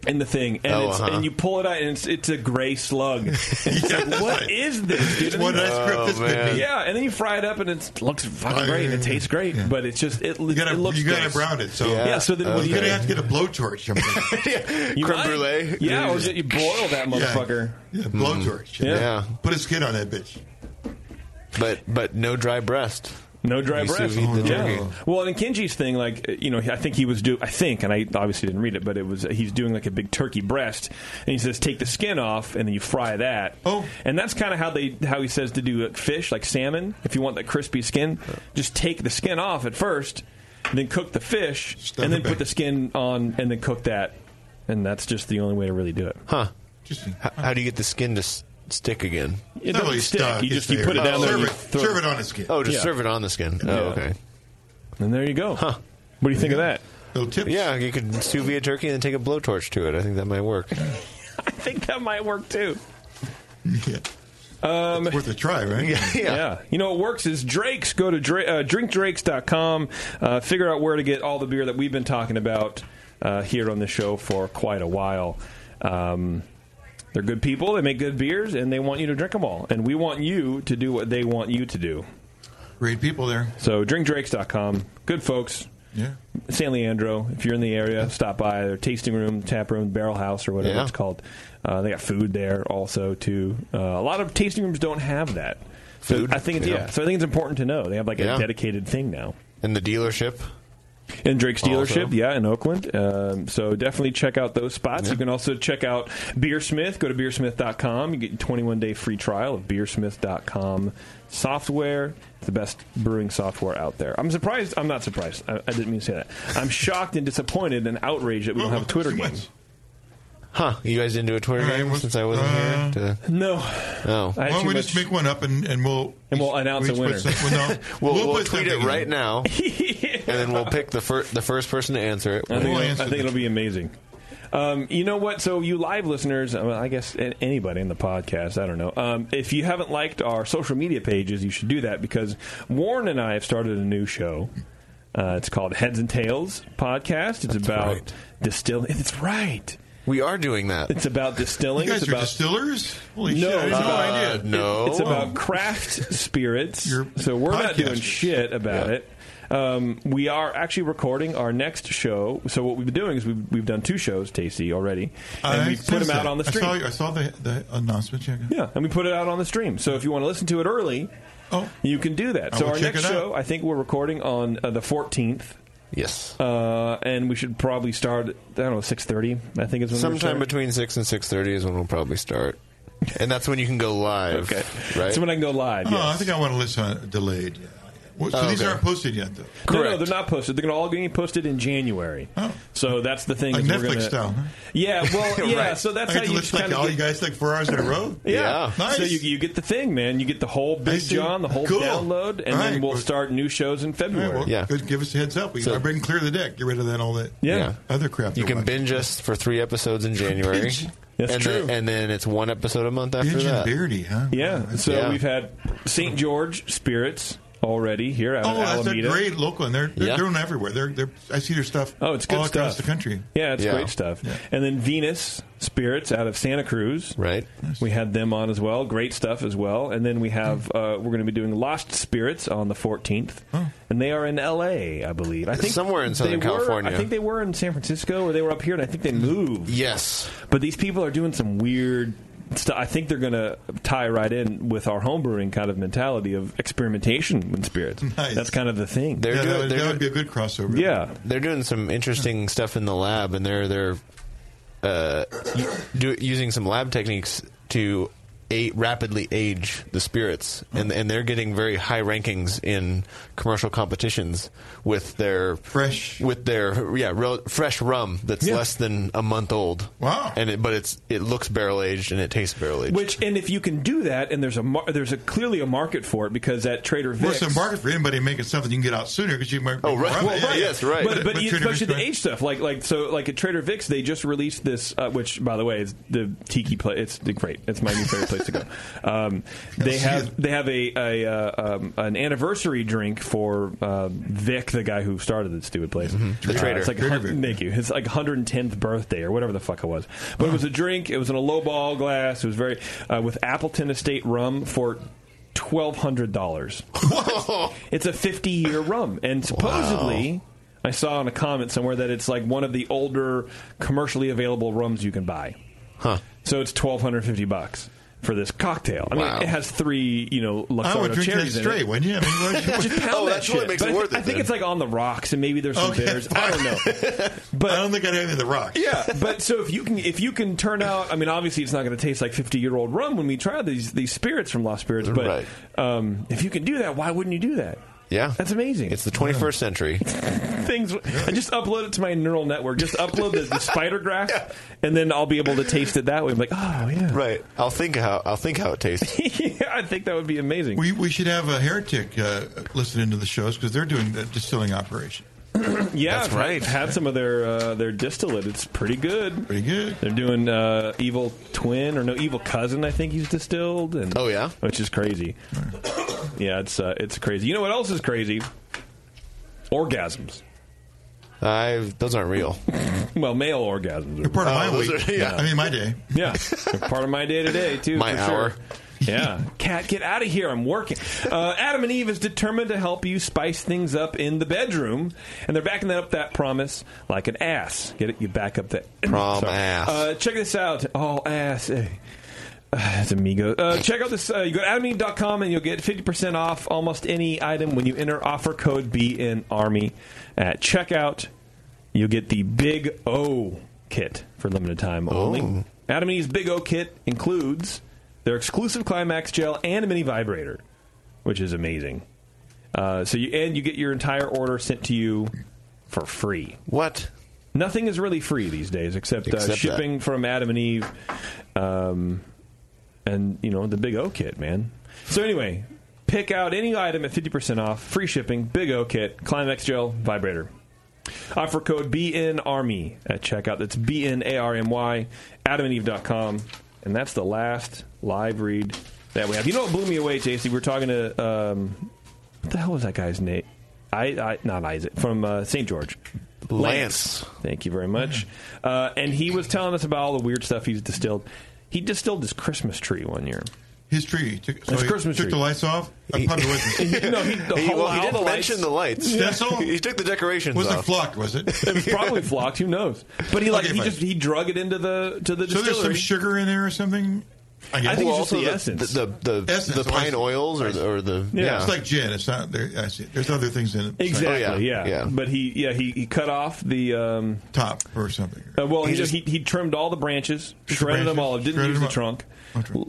[SPEAKER 7] In the thing, and,
[SPEAKER 12] Oh,
[SPEAKER 7] it's,
[SPEAKER 12] uh-huh.
[SPEAKER 7] and you pull it out, and it's, it's a gray slug. <laughs> It's like, what is this? Dude?
[SPEAKER 3] What did I script this could
[SPEAKER 12] man.
[SPEAKER 3] be?
[SPEAKER 7] Yeah, and then you fry it up, and it looks fucking
[SPEAKER 3] Oh,
[SPEAKER 7] great. and It tastes great, but it's just it,
[SPEAKER 3] You gotta,
[SPEAKER 7] it looks
[SPEAKER 3] you gotta
[SPEAKER 7] gross.
[SPEAKER 3] brown it. So
[SPEAKER 7] yeah. So then what do
[SPEAKER 3] you're gonna have to get a blowtorch. <laughs>
[SPEAKER 7] You
[SPEAKER 12] Creme
[SPEAKER 7] might.
[SPEAKER 12] brulee.
[SPEAKER 7] Yeah, or just you boil that motherfucker.
[SPEAKER 3] Yeah, blowtorch.
[SPEAKER 7] Yeah.
[SPEAKER 12] Yeah.
[SPEAKER 3] Put a skin on that bitch.
[SPEAKER 12] but but no dry breast.
[SPEAKER 7] No dry
[SPEAKER 12] You
[SPEAKER 7] breast.
[SPEAKER 12] sous the
[SPEAKER 7] yeah.
[SPEAKER 12] turkey.
[SPEAKER 7] Well, and in Kenji's thing, like you know, I think he was do. I think, and I obviously didn't read it, but it was he's doing like a big turkey breast, and he says take the skin off, and then you fry that. Oh, and that's kind of how they how he says to do like, fish, like salmon. If you want that crispy skin, just take the skin off at first, then cook the fish,
[SPEAKER 3] Stuff
[SPEAKER 7] and then put the skin on, and then cook that, and that's just the only way to really do it.
[SPEAKER 12] Huh?
[SPEAKER 3] Interesting.
[SPEAKER 12] How, how do you get the skin to s- stick again?
[SPEAKER 7] It
[SPEAKER 3] Not
[SPEAKER 7] doesn't
[SPEAKER 3] really
[SPEAKER 7] stick.
[SPEAKER 3] stuck,
[SPEAKER 7] You just you put it
[SPEAKER 3] there.
[SPEAKER 7] down there.
[SPEAKER 3] Serve
[SPEAKER 7] and
[SPEAKER 3] it-
[SPEAKER 7] you throw
[SPEAKER 3] serve it on the skin.
[SPEAKER 12] Oh, just
[SPEAKER 7] Yeah.
[SPEAKER 12] serve it on the skin.
[SPEAKER 7] Yeah.
[SPEAKER 12] Oh, okay.
[SPEAKER 7] And there you go. Huh? What do you think of that?
[SPEAKER 3] Little tips.
[SPEAKER 12] Yeah, you could sous vide a turkey and then take a blowtorch to it. I think that might work. <laughs>
[SPEAKER 7] I think that might work too.
[SPEAKER 3] Yeah.
[SPEAKER 7] Um,
[SPEAKER 3] It's worth a try, right? <laughs>
[SPEAKER 7] Yeah. Yeah. You know what works is Drake's. Go to Dra- uh, drinkdrakes.com. Uh, figure out where to get all the beer that we've been talking about uh, here on the show for quite a while. Um, they're good people. They make good beers, and they want you to drink them all. And we want you to do what they want you to do.
[SPEAKER 3] Great people there.
[SPEAKER 7] So drinkdrakes.com. Good folks.
[SPEAKER 3] Yeah.
[SPEAKER 7] San Leandro. If you're in the area, stop by their tasting room, tap room, barrel house, or whatever
[SPEAKER 12] Yeah.
[SPEAKER 7] it's called. Uh, they got food there also too. Uh, a lot of tasting rooms don't have that. So
[SPEAKER 12] Food?
[SPEAKER 7] I think it's,
[SPEAKER 12] Yeah.
[SPEAKER 7] yeah. So I think it's important to know they have like
[SPEAKER 12] Yeah.
[SPEAKER 7] a dedicated thing now.
[SPEAKER 12] And the dealership.
[SPEAKER 7] In Drake's
[SPEAKER 12] Also.
[SPEAKER 7] dealership, yeah, in Oakland. Um, so definitely check out those spots. You can also check out Beersmith. Go to beersmith.com. You get a 21 day free trial of beersmith.com software. It's the best brewing software out there. I'm surprised. I'm not surprised. I, I didn't mean to say that. I'm shocked and disappointed and outraged that we don't have a Twitter game.
[SPEAKER 12] Huh? You guys didn't do a Twitter
[SPEAKER 3] All right,
[SPEAKER 12] game
[SPEAKER 3] well,
[SPEAKER 12] since I wasn't
[SPEAKER 3] uh,
[SPEAKER 12] here. To...
[SPEAKER 7] No.
[SPEAKER 12] Oh.
[SPEAKER 3] Why don't we
[SPEAKER 7] much-
[SPEAKER 3] just make one up and, and we'll
[SPEAKER 7] And we'll announce
[SPEAKER 3] we
[SPEAKER 7] a
[SPEAKER 3] put
[SPEAKER 7] winner.
[SPEAKER 3] some- well, no, <laughs>
[SPEAKER 12] We'll, we'll,
[SPEAKER 3] put
[SPEAKER 12] tweet it right
[SPEAKER 3] in.
[SPEAKER 12] now, and <laughs> then we'll pick the fir- the first person to answer it.
[SPEAKER 7] I think,
[SPEAKER 3] We'll
[SPEAKER 7] it'll,
[SPEAKER 3] answer
[SPEAKER 7] I think it'll be amazing. Um, you know what? So, you live listeners, well, I guess anybody in the podcast, I don't know. Um, if you haven't liked our social media pages, you should do that because Warren and I have started a new show. Uh, it's called Heads and Tails Podcast. It's about
[SPEAKER 12] right.
[SPEAKER 7] distilling. It's right.
[SPEAKER 12] We are doing that.
[SPEAKER 7] It's about distilling.
[SPEAKER 3] You guys
[SPEAKER 7] it's
[SPEAKER 3] are
[SPEAKER 7] about
[SPEAKER 3] distillers? Holy
[SPEAKER 7] no,
[SPEAKER 3] shit! I had
[SPEAKER 7] it's
[SPEAKER 3] no
[SPEAKER 7] about,
[SPEAKER 3] idea.
[SPEAKER 12] no.
[SPEAKER 7] It's about craft spirits.
[SPEAKER 3] You're
[SPEAKER 7] so we're not doing shit about
[SPEAKER 12] Yeah.
[SPEAKER 7] it. Um, we are actually recording our next show. So what we've been doing is we've, we've done two shows, Tasty, already, and
[SPEAKER 3] I
[SPEAKER 7] we put them out
[SPEAKER 3] that.
[SPEAKER 7] on the
[SPEAKER 3] I
[SPEAKER 7] stream.
[SPEAKER 3] saw, I saw the, the announcement. Check
[SPEAKER 7] yeah, and we put it out on the stream. So if you want to listen to it early,
[SPEAKER 3] Oh,
[SPEAKER 7] you can do that.
[SPEAKER 3] I
[SPEAKER 7] so our next show, I think we're recording on uh, the 14th.
[SPEAKER 12] Yes.
[SPEAKER 7] Uh, and we should probably start. I don't know, six thirty. I think it's
[SPEAKER 12] Sometime between six and six thirty is when we'll probably start, and that's when you can go live.
[SPEAKER 7] Okay,
[SPEAKER 12] right?
[SPEAKER 7] So when I can go live.
[SPEAKER 3] oh,
[SPEAKER 7] yes.
[SPEAKER 3] I think I want to listen on delayed. Yeah. Well, So
[SPEAKER 12] Oh,
[SPEAKER 3] these
[SPEAKER 12] okay.
[SPEAKER 3] aren't posted yet, though.
[SPEAKER 7] No, no, they're not posted. They're going to all get posted in January.
[SPEAKER 3] Oh.
[SPEAKER 7] So that's the thing.
[SPEAKER 3] Like
[SPEAKER 7] is we're
[SPEAKER 3] Netflix
[SPEAKER 7] gonna,
[SPEAKER 3] style. Huh?
[SPEAKER 7] Yeah, well, <laughs> yeah.
[SPEAKER 12] Right.
[SPEAKER 7] So that's
[SPEAKER 3] I
[SPEAKER 7] how
[SPEAKER 3] to
[SPEAKER 7] you
[SPEAKER 3] listen
[SPEAKER 7] kind
[SPEAKER 3] like all
[SPEAKER 7] of
[SPEAKER 3] you guys like four hours in a row.
[SPEAKER 7] Yeah.
[SPEAKER 12] Yeah.
[SPEAKER 3] Nice.
[SPEAKER 7] So you, you get the thing, man. You get the whole Big. John, the whole
[SPEAKER 3] Cool.
[SPEAKER 7] download, and
[SPEAKER 3] All
[SPEAKER 7] then
[SPEAKER 3] right.
[SPEAKER 7] we'll
[SPEAKER 3] Well-
[SPEAKER 7] start new shows in February.
[SPEAKER 3] right, well,
[SPEAKER 12] Yeah.
[SPEAKER 3] good. Give us a heads up. We
[SPEAKER 12] So-
[SPEAKER 3] I bring clear the deck. Get rid of that all that
[SPEAKER 7] yeah.
[SPEAKER 12] Yeah.
[SPEAKER 3] other crap.
[SPEAKER 12] You can
[SPEAKER 3] watch.
[SPEAKER 12] binge us for three episodes in January.
[SPEAKER 7] That's
[SPEAKER 12] and
[SPEAKER 7] true.
[SPEAKER 12] Then, and then it's one episode a month after
[SPEAKER 3] Binge and
[SPEAKER 12] that.
[SPEAKER 3] Beardy, huh?
[SPEAKER 7] Yeah.
[SPEAKER 3] That's-
[SPEAKER 7] So
[SPEAKER 12] Yeah.
[SPEAKER 7] we've had St. George Spirits already here out
[SPEAKER 3] Oh,
[SPEAKER 7] of
[SPEAKER 3] that's a
[SPEAKER 7] Alameda.
[SPEAKER 3] great local, and they're they're
[SPEAKER 12] Yeah.
[SPEAKER 3] doing everywhere. They're they're. I see their stuff.
[SPEAKER 7] Oh, it's good
[SPEAKER 3] all
[SPEAKER 7] stuff
[SPEAKER 3] across the country.
[SPEAKER 7] Yeah, it's
[SPEAKER 12] Yeah.
[SPEAKER 7] great stuff.
[SPEAKER 3] Yeah.
[SPEAKER 7] And then Venus Spirits out of Santa Cruz.
[SPEAKER 12] Right.
[SPEAKER 7] We had them on as well. Great stuff as well. And then we have uh, we're going to be doing Lost Spirits on the 14th, and they are in L.A. I believe. I think
[SPEAKER 12] Somewhere in Southern
[SPEAKER 7] they were-
[SPEAKER 12] California.
[SPEAKER 7] I think they were in San Francisco, or they were up here, and I think they moved.
[SPEAKER 12] Yes.
[SPEAKER 7] But these people are doing some weird stuff. I think they're going to tie right in with our homebrewing kind of mentality of experimentation with spirits. <laughs>
[SPEAKER 3] Nice.
[SPEAKER 7] That's kind of the thing.
[SPEAKER 12] They're
[SPEAKER 3] yeah,
[SPEAKER 12] doing.
[SPEAKER 3] that, would,
[SPEAKER 12] they're
[SPEAKER 3] that would be a good crossover.
[SPEAKER 7] yeah.
[SPEAKER 12] they're doing some interesting stuff in the lab, and they're they're uh, do, using some lab techniques to a- rapidly age the spirits, and and they're getting very high rankings in commercial competitions with their
[SPEAKER 3] fresh
[SPEAKER 12] with their yeah real, fresh rum that's
[SPEAKER 7] Yeah.
[SPEAKER 12] less than a month old.
[SPEAKER 3] Wow!
[SPEAKER 12] And it, but it's it looks barrel aged and it tastes barrel aged.
[SPEAKER 7] Which and if you can do that, and there's a mar- there's a clearly a market for it because at Trader
[SPEAKER 3] Well,
[SPEAKER 7] Vic's,
[SPEAKER 3] it's a market for anybody making something you can get out sooner because you might.
[SPEAKER 12] Oh, right.
[SPEAKER 3] Well,
[SPEAKER 12] Well, right. Yes, right.
[SPEAKER 7] But, but, you,
[SPEAKER 3] Trader
[SPEAKER 7] especially
[SPEAKER 3] Vic's
[SPEAKER 7] the age stuff, like like so, like at Trader Vic's, they just released this, uh, which by the way is the tiki place. It's great. It's my new favorite place to go. Um, they have they have a, a uh, um, an anniversary drink for uh, Vic, the guy who started the stupid place.
[SPEAKER 12] The
[SPEAKER 7] Uh,
[SPEAKER 12] Trader.
[SPEAKER 7] It's like hun- thank you. It's like 110th birthday or whatever the fuck it was. But it was a drink. It was in a low ball glass. It was very uh, with Appleton Estate rum for. Twelve hundred dollars. It's a fifty-year rum, and supposedly, I saw in a comment somewhere that it's like one of the older commercially available rums you can buy.
[SPEAKER 12] Huh.
[SPEAKER 7] So it's twelve hundred fifty bucks for this cocktail. I
[SPEAKER 3] Wow.
[SPEAKER 7] mean, it has three, you know,
[SPEAKER 3] I would
[SPEAKER 7] Luxardo
[SPEAKER 3] drink that
[SPEAKER 7] cherries
[SPEAKER 3] straight,
[SPEAKER 7] it.
[SPEAKER 3] wouldn't you? I mean, why- <laughs>
[SPEAKER 7] Just pound
[SPEAKER 3] Oh,
[SPEAKER 7] that
[SPEAKER 3] that's what makes
[SPEAKER 7] But
[SPEAKER 3] it
[SPEAKER 7] I,
[SPEAKER 3] worth
[SPEAKER 7] thi- I
[SPEAKER 3] it,
[SPEAKER 7] think
[SPEAKER 3] then.
[SPEAKER 7] it's like on the rocks, and maybe there's some
[SPEAKER 3] Okay,
[SPEAKER 7] bitters. I don't know. <laughs> But
[SPEAKER 3] I don't think I'd have any of the rocks.
[SPEAKER 7] yeah, <laughs> but so if you can if you can turn out, I mean, obviously it's not going to taste like fifty year old rum when we try these these spirits from Lost Spirits. But
[SPEAKER 12] Right.
[SPEAKER 7] um, if you can do that, why wouldn't you do that?
[SPEAKER 12] Yeah,
[SPEAKER 7] that's amazing.
[SPEAKER 12] It's the 21st century. <laughs>
[SPEAKER 7] Things. I just upload it to my neural network. Just upload the, the spider graph, and then I'll be able to taste it that way. I'm like, oh yeah,
[SPEAKER 12] right. I'll think how I'll think how it tastes. <laughs>
[SPEAKER 7] yeah, I think that would be amazing.
[SPEAKER 3] We we should have a heretic uh, listening to the shows because they're doing the distilling operation. <clears throat>
[SPEAKER 7] Yeah,
[SPEAKER 3] That's
[SPEAKER 7] I've
[SPEAKER 3] right.
[SPEAKER 7] Had some of their uh, their distillate. It's pretty good.
[SPEAKER 3] Pretty good.
[SPEAKER 7] They're doing uh, evil twin or no evil cousin. I think he's distilled. And
[SPEAKER 12] oh yeah,
[SPEAKER 7] which is crazy. yeah, it's uh, it's crazy. You know what else is crazy? Orgasms.
[SPEAKER 12] I those aren't real. <laughs>
[SPEAKER 7] well, male orgasms. Are
[SPEAKER 3] part of my
[SPEAKER 12] Oh,
[SPEAKER 3] week.
[SPEAKER 12] are- yeah.
[SPEAKER 3] I mean, my day.
[SPEAKER 7] Yeah, <laughs> part of my day to day too.
[SPEAKER 12] My
[SPEAKER 7] for
[SPEAKER 12] hour.
[SPEAKER 7] Sure. Yeah, <laughs> cat, get out of here! I'm working. Uh, Adam and Eve is determined to help you spice things up in the bedroom, and they're backing that up that promise like an ass. Get it? You back up that <clears throat>
[SPEAKER 12] Prom
[SPEAKER 7] Sorry.
[SPEAKER 12] ass.
[SPEAKER 7] Uh, check this out. All ass. eh. Uh, it's amigo. Uh, check out this. Uh, you go to adamandeve.com and you'll get 50% off almost any item when you enter offer code BN Army at checkout. You'll get the Big O kit for limited time only.
[SPEAKER 12] Oh.
[SPEAKER 7] Adam and Eve's Big O kit includes their exclusive Climax gel and a mini vibrator, which is amazing. Uh, so you and you get your entire order sent to you for free.
[SPEAKER 12] What?
[SPEAKER 7] Nothing is really free these days except, uh,
[SPEAKER 12] Except
[SPEAKER 7] shipping from Adam and Eve, um, and you know the Big O kit, man. So anyway, pick out any item at fifty percent off, free shipping, Big O kit, Climax gel, vibrator. Offer code BN Army at checkout. That's B N A R M Y, adamandeve.com. And that's the last live read that we have. You know what blew me away, Tasty? We were talking to, um, what the hell was that guy's name? I, I Not Isaac, from uh, St. George.
[SPEAKER 12] Lance.
[SPEAKER 7] Thank you very much. Uh, and he was telling us about all the weird stuff he's distilled. He distilled his Christmas tree one year.
[SPEAKER 3] His tree. Took, so
[SPEAKER 7] His
[SPEAKER 3] he
[SPEAKER 7] Christmas
[SPEAKER 3] took
[SPEAKER 7] tree.
[SPEAKER 3] the lights off. I probably wasn't. <laughs>
[SPEAKER 7] no, he, the
[SPEAKER 12] He,
[SPEAKER 7] whole,
[SPEAKER 12] well, he
[SPEAKER 7] all
[SPEAKER 12] didn't
[SPEAKER 7] the
[SPEAKER 12] mention the lights.
[SPEAKER 3] Stencil? <laughs>
[SPEAKER 12] he took the decorations
[SPEAKER 3] Was it
[SPEAKER 12] off.
[SPEAKER 3] flocked? Was it?
[SPEAKER 7] It was probably flocked. Who knows? But he like
[SPEAKER 3] Okay,
[SPEAKER 7] he
[SPEAKER 3] fine.
[SPEAKER 7] just he drug it into the to the
[SPEAKER 3] So there's some sugar in there or something. I, guess.
[SPEAKER 7] I think
[SPEAKER 12] Well,
[SPEAKER 7] it's just
[SPEAKER 12] also
[SPEAKER 7] the
[SPEAKER 12] the,
[SPEAKER 7] essence.
[SPEAKER 12] the the, the,
[SPEAKER 3] Essence,
[SPEAKER 12] the
[SPEAKER 3] I
[SPEAKER 12] pine
[SPEAKER 3] see.
[SPEAKER 12] oils or the, or the
[SPEAKER 7] Yeah.
[SPEAKER 12] yeah.
[SPEAKER 3] It's like gin. It's not there. I see. There's other things in it.
[SPEAKER 7] Exactly.
[SPEAKER 12] Oh, yeah.
[SPEAKER 7] yeah.
[SPEAKER 12] Yeah.
[SPEAKER 7] But he yeah he, he cut off the um,
[SPEAKER 3] top or something.
[SPEAKER 7] uh, well he
[SPEAKER 3] He
[SPEAKER 7] just,
[SPEAKER 3] just-
[SPEAKER 7] he, he trimmed all the branches,
[SPEAKER 3] Just the
[SPEAKER 7] shredded them
[SPEAKER 3] branches?
[SPEAKER 7] all, didn't
[SPEAKER 3] Shredded
[SPEAKER 7] use
[SPEAKER 3] them
[SPEAKER 7] the
[SPEAKER 3] up.
[SPEAKER 7] trunk,
[SPEAKER 3] Okay.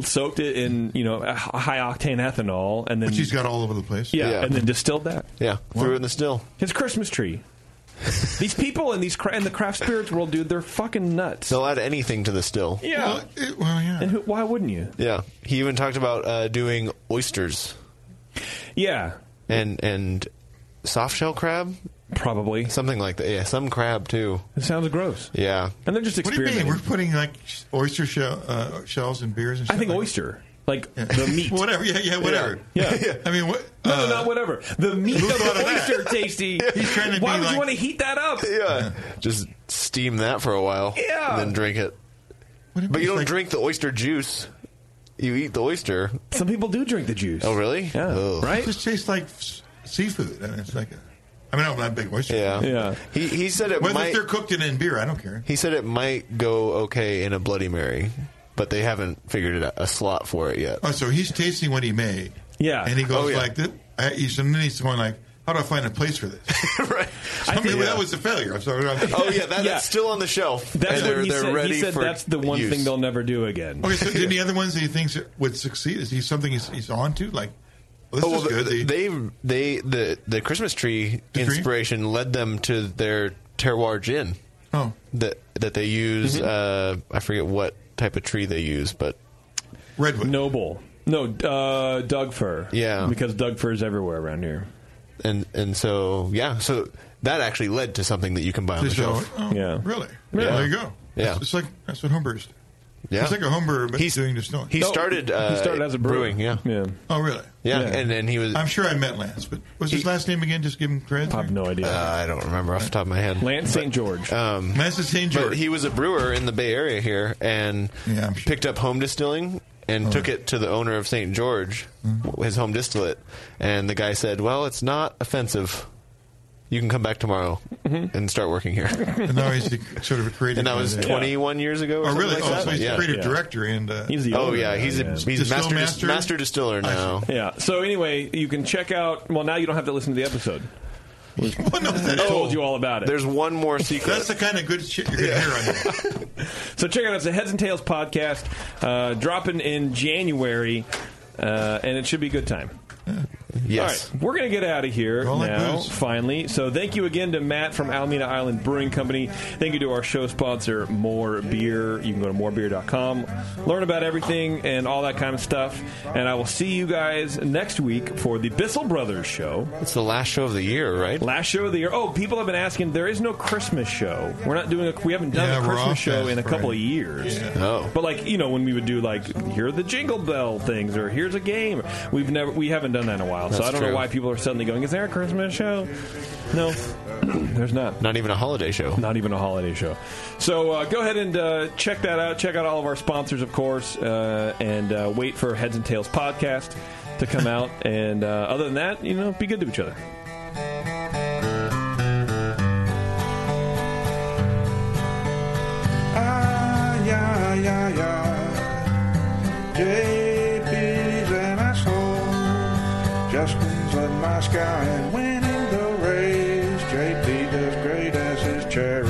[SPEAKER 7] Soaked it in you know high octane ethanol, and then
[SPEAKER 3] Which he's got all over the place.
[SPEAKER 7] yeah,
[SPEAKER 12] Yeah.
[SPEAKER 7] and then distilled that.
[SPEAKER 12] yeah, threw it in the still.
[SPEAKER 7] His Christmas tree. <laughs> these people in these cra- in the craft spirits world, dude, they're fucking nuts.
[SPEAKER 12] They'll add anything to the still.
[SPEAKER 7] Yeah.
[SPEAKER 3] Well, it, well, yeah.
[SPEAKER 7] and who, why wouldn't you?
[SPEAKER 12] Yeah, he even talked about uh, doing oysters
[SPEAKER 7] Yeah,
[SPEAKER 12] and and soft shell crab,
[SPEAKER 7] probably.
[SPEAKER 12] something like that. Yeah, some crab too.
[SPEAKER 7] It sounds gross.
[SPEAKER 12] Yeah,
[SPEAKER 7] And they're just
[SPEAKER 3] What do you mean?
[SPEAKER 7] experimenting.
[SPEAKER 3] We're putting like oyster shell, uh, shells and beers and
[SPEAKER 7] I
[SPEAKER 3] stuff
[SPEAKER 7] think
[SPEAKER 3] like
[SPEAKER 7] oyster, like
[SPEAKER 3] that?
[SPEAKER 7] the meat. <laughs>
[SPEAKER 3] whatever. Yeah, yeah, whatever.
[SPEAKER 7] Yeah. Yeah. <laughs>
[SPEAKER 3] I mean, what?
[SPEAKER 7] No,
[SPEAKER 3] uh,
[SPEAKER 7] no, not whatever. The meat of
[SPEAKER 3] thought
[SPEAKER 7] the
[SPEAKER 3] of that?
[SPEAKER 7] oyster, tasty. <laughs>
[SPEAKER 3] He's trying to
[SPEAKER 7] Why
[SPEAKER 3] be
[SPEAKER 7] would
[SPEAKER 3] like-
[SPEAKER 7] you want to heat that up?
[SPEAKER 12] yeah. Just steam that for a while.
[SPEAKER 7] Yeah.
[SPEAKER 12] and then drink it.
[SPEAKER 3] what do
[SPEAKER 12] But
[SPEAKER 3] mean?
[SPEAKER 12] you don't
[SPEAKER 3] Like-
[SPEAKER 12] drink the oyster juice. You eat the oyster.
[SPEAKER 7] Some people do drink the juice.
[SPEAKER 12] Oh, really?
[SPEAKER 7] Yeah.
[SPEAKER 12] Ugh.
[SPEAKER 3] It
[SPEAKER 7] Right?
[SPEAKER 3] just tastes like s- seafood. I mean, it's like a, I mean, I'm not a big oyster.
[SPEAKER 12] Yeah.
[SPEAKER 7] Yeah.
[SPEAKER 12] He he said it
[SPEAKER 3] Whether
[SPEAKER 12] might.
[SPEAKER 3] they're cooked in, in beer, I don't care.
[SPEAKER 12] He said it might go okay in a Bloody Mary, but they haven't figured it out, a slot for it yet.
[SPEAKER 3] Oh, so he's tasting what he made.
[SPEAKER 7] Yeah.
[SPEAKER 3] And he goes
[SPEAKER 12] Oh, yeah.
[SPEAKER 3] like, this, I, he's, and then he's going like, how do I find a place for this? <laughs>
[SPEAKER 12] right.
[SPEAKER 3] So maybe that was a failure. I'm sorry. I'm- <laughs>
[SPEAKER 12] Oh yeah, that, that's still on the shelf.
[SPEAKER 7] That's
[SPEAKER 12] and
[SPEAKER 7] what
[SPEAKER 12] they're,
[SPEAKER 7] he
[SPEAKER 12] they're
[SPEAKER 7] said.
[SPEAKER 12] ready
[SPEAKER 7] He said
[SPEAKER 12] for
[SPEAKER 7] that's the one
[SPEAKER 12] use.
[SPEAKER 7] thing they'll never do again.
[SPEAKER 3] Okay, so <laughs> any other ones that he thinks would succeed? Is he something he's, he's on to? Like, well, this
[SPEAKER 12] oh,
[SPEAKER 3] is
[SPEAKER 12] well,
[SPEAKER 3] good.
[SPEAKER 12] the-
[SPEAKER 3] They-
[SPEAKER 12] they they the the Christmas tree
[SPEAKER 3] The tree?
[SPEAKER 12] inspiration led them to their terroir gin.
[SPEAKER 3] Oh,
[SPEAKER 12] that that they use. Uh, I forget what type of tree they use, but
[SPEAKER 3] redwood.
[SPEAKER 7] Noble. No, uh, Doug fir.
[SPEAKER 12] Yeah.
[SPEAKER 7] because Doug fir is everywhere around here.
[SPEAKER 12] and and so yeah, so that actually led to something that you can buy on the
[SPEAKER 3] Just,
[SPEAKER 12] shelf.
[SPEAKER 3] oh,
[SPEAKER 7] yeah,
[SPEAKER 3] really?
[SPEAKER 12] Yeah.
[SPEAKER 3] There you go.
[SPEAKER 12] Yeah.
[SPEAKER 3] It's, it's like that's what homebrewers do.
[SPEAKER 12] Yeah.
[SPEAKER 3] It's like a homebrewer, but
[SPEAKER 12] He's-
[SPEAKER 3] doing distilling.
[SPEAKER 12] he started, uh,
[SPEAKER 7] he started as a brewer.
[SPEAKER 12] brewing, yeah.
[SPEAKER 7] yeah.
[SPEAKER 3] Oh, really?
[SPEAKER 12] Yeah, and then he was.
[SPEAKER 3] I'm sure I met Lance, but what's his last name again? Just give him credit.
[SPEAKER 7] I have no idea.
[SPEAKER 12] Uh, I don't remember off the top of my head.
[SPEAKER 7] Lance St. George.
[SPEAKER 12] Um,
[SPEAKER 3] Lance St.
[SPEAKER 12] But
[SPEAKER 3] George.
[SPEAKER 12] he was a brewer in the Bay Area here, and
[SPEAKER 3] Yeah, I'm
[SPEAKER 12] picked up home distilling and
[SPEAKER 3] Oh.
[SPEAKER 12] took it to the owner of St. George,
[SPEAKER 3] Mm-hmm.
[SPEAKER 12] his home distillate, and the guy said, "Well, it's not offensive. You can come back tomorrow and start working here."
[SPEAKER 3] and now he's the, sort of a creative.
[SPEAKER 12] and that was
[SPEAKER 3] guy.
[SPEAKER 12] 21 years ago. Or
[SPEAKER 3] Oh, really?
[SPEAKER 12] like
[SPEAKER 3] oh,
[SPEAKER 12] that?
[SPEAKER 3] so he's
[SPEAKER 12] yeah.
[SPEAKER 3] a creative
[SPEAKER 7] Yeah.
[SPEAKER 3] director and uh,
[SPEAKER 7] He's the
[SPEAKER 12] Oh yeah, he's a
[SPEAKER 7] yeah.
[SPEAKER 12] he's master
[SPEAKER 3] master?
[SPEAKER 12] master distiller now.
[SPEAKER 7] Yeah. So anyway, you can check out. Well, now you don't have to listen to the episode. <laughs>
[SPEAKER 3] Well, no,
[SPEAKER 7] I told you all about it.
[SPEAKER 12] There's one more secret.
[SPEAKER 3] That's the kind of good shit you're going to hear on here. <laughs>
[SPEAKER 7] So check it out. It's a Heads and Tails podcast, uh, dropping in January, uh, and it should be a good time. <laughs>
[SPEAKER 12] Yes.
[SPEAKER 7] All right, we're going to get out of here
[SPEAKER 3] Roll
[SPEAKER 7] now, finally. So thank you again to Matt from Alameda Island Brewing Company. Thank you to our show sponsor, MoreBeer. You can go to morebeer.com, learn about everything and all that kind of stuff. And I will see you guys next week for the Bissell Brothers show.
[SPEAKER 12] It's the last show of the year, right?
[SPEAKER 7] Last show of the year. Oh, people have been asking. There is no Christmas show. We're not doing a. We haven't done
[SPEAKER 3] Yeah,
[SPEAKER 7] a Christmas show in a couple of years.
[SPEAKER 3] Yeah.
[SPEAKER 12] Oh.
[SPEAKER 7] But like you know, when we would do like here are the Jingle Bell things or here's a game, we've never we haven't done that in a while. so
[SPEAKER 12] That's
[SPEAKER 7] I don't know
[SPEAKER 12] true.
[SPEAKER 7] why people are suddenly going. Is there a Christmas show? No, <clears throat> there's not.
[SPEAKER 12] Not even a holiday show.
[SPEAKER 7] Not even a holiday show. So uh, go ahead and uh, check that out. Check out all of our sponsors, of course, uh, and uh, wait for Heads and Tails podcast to come <laughs> out. And uh, other than that, you know, be good to each other.
[SPEAKER 20] Ah, yeah, yeah, yeah just queensland moscow and winning the race jp does great as his chair.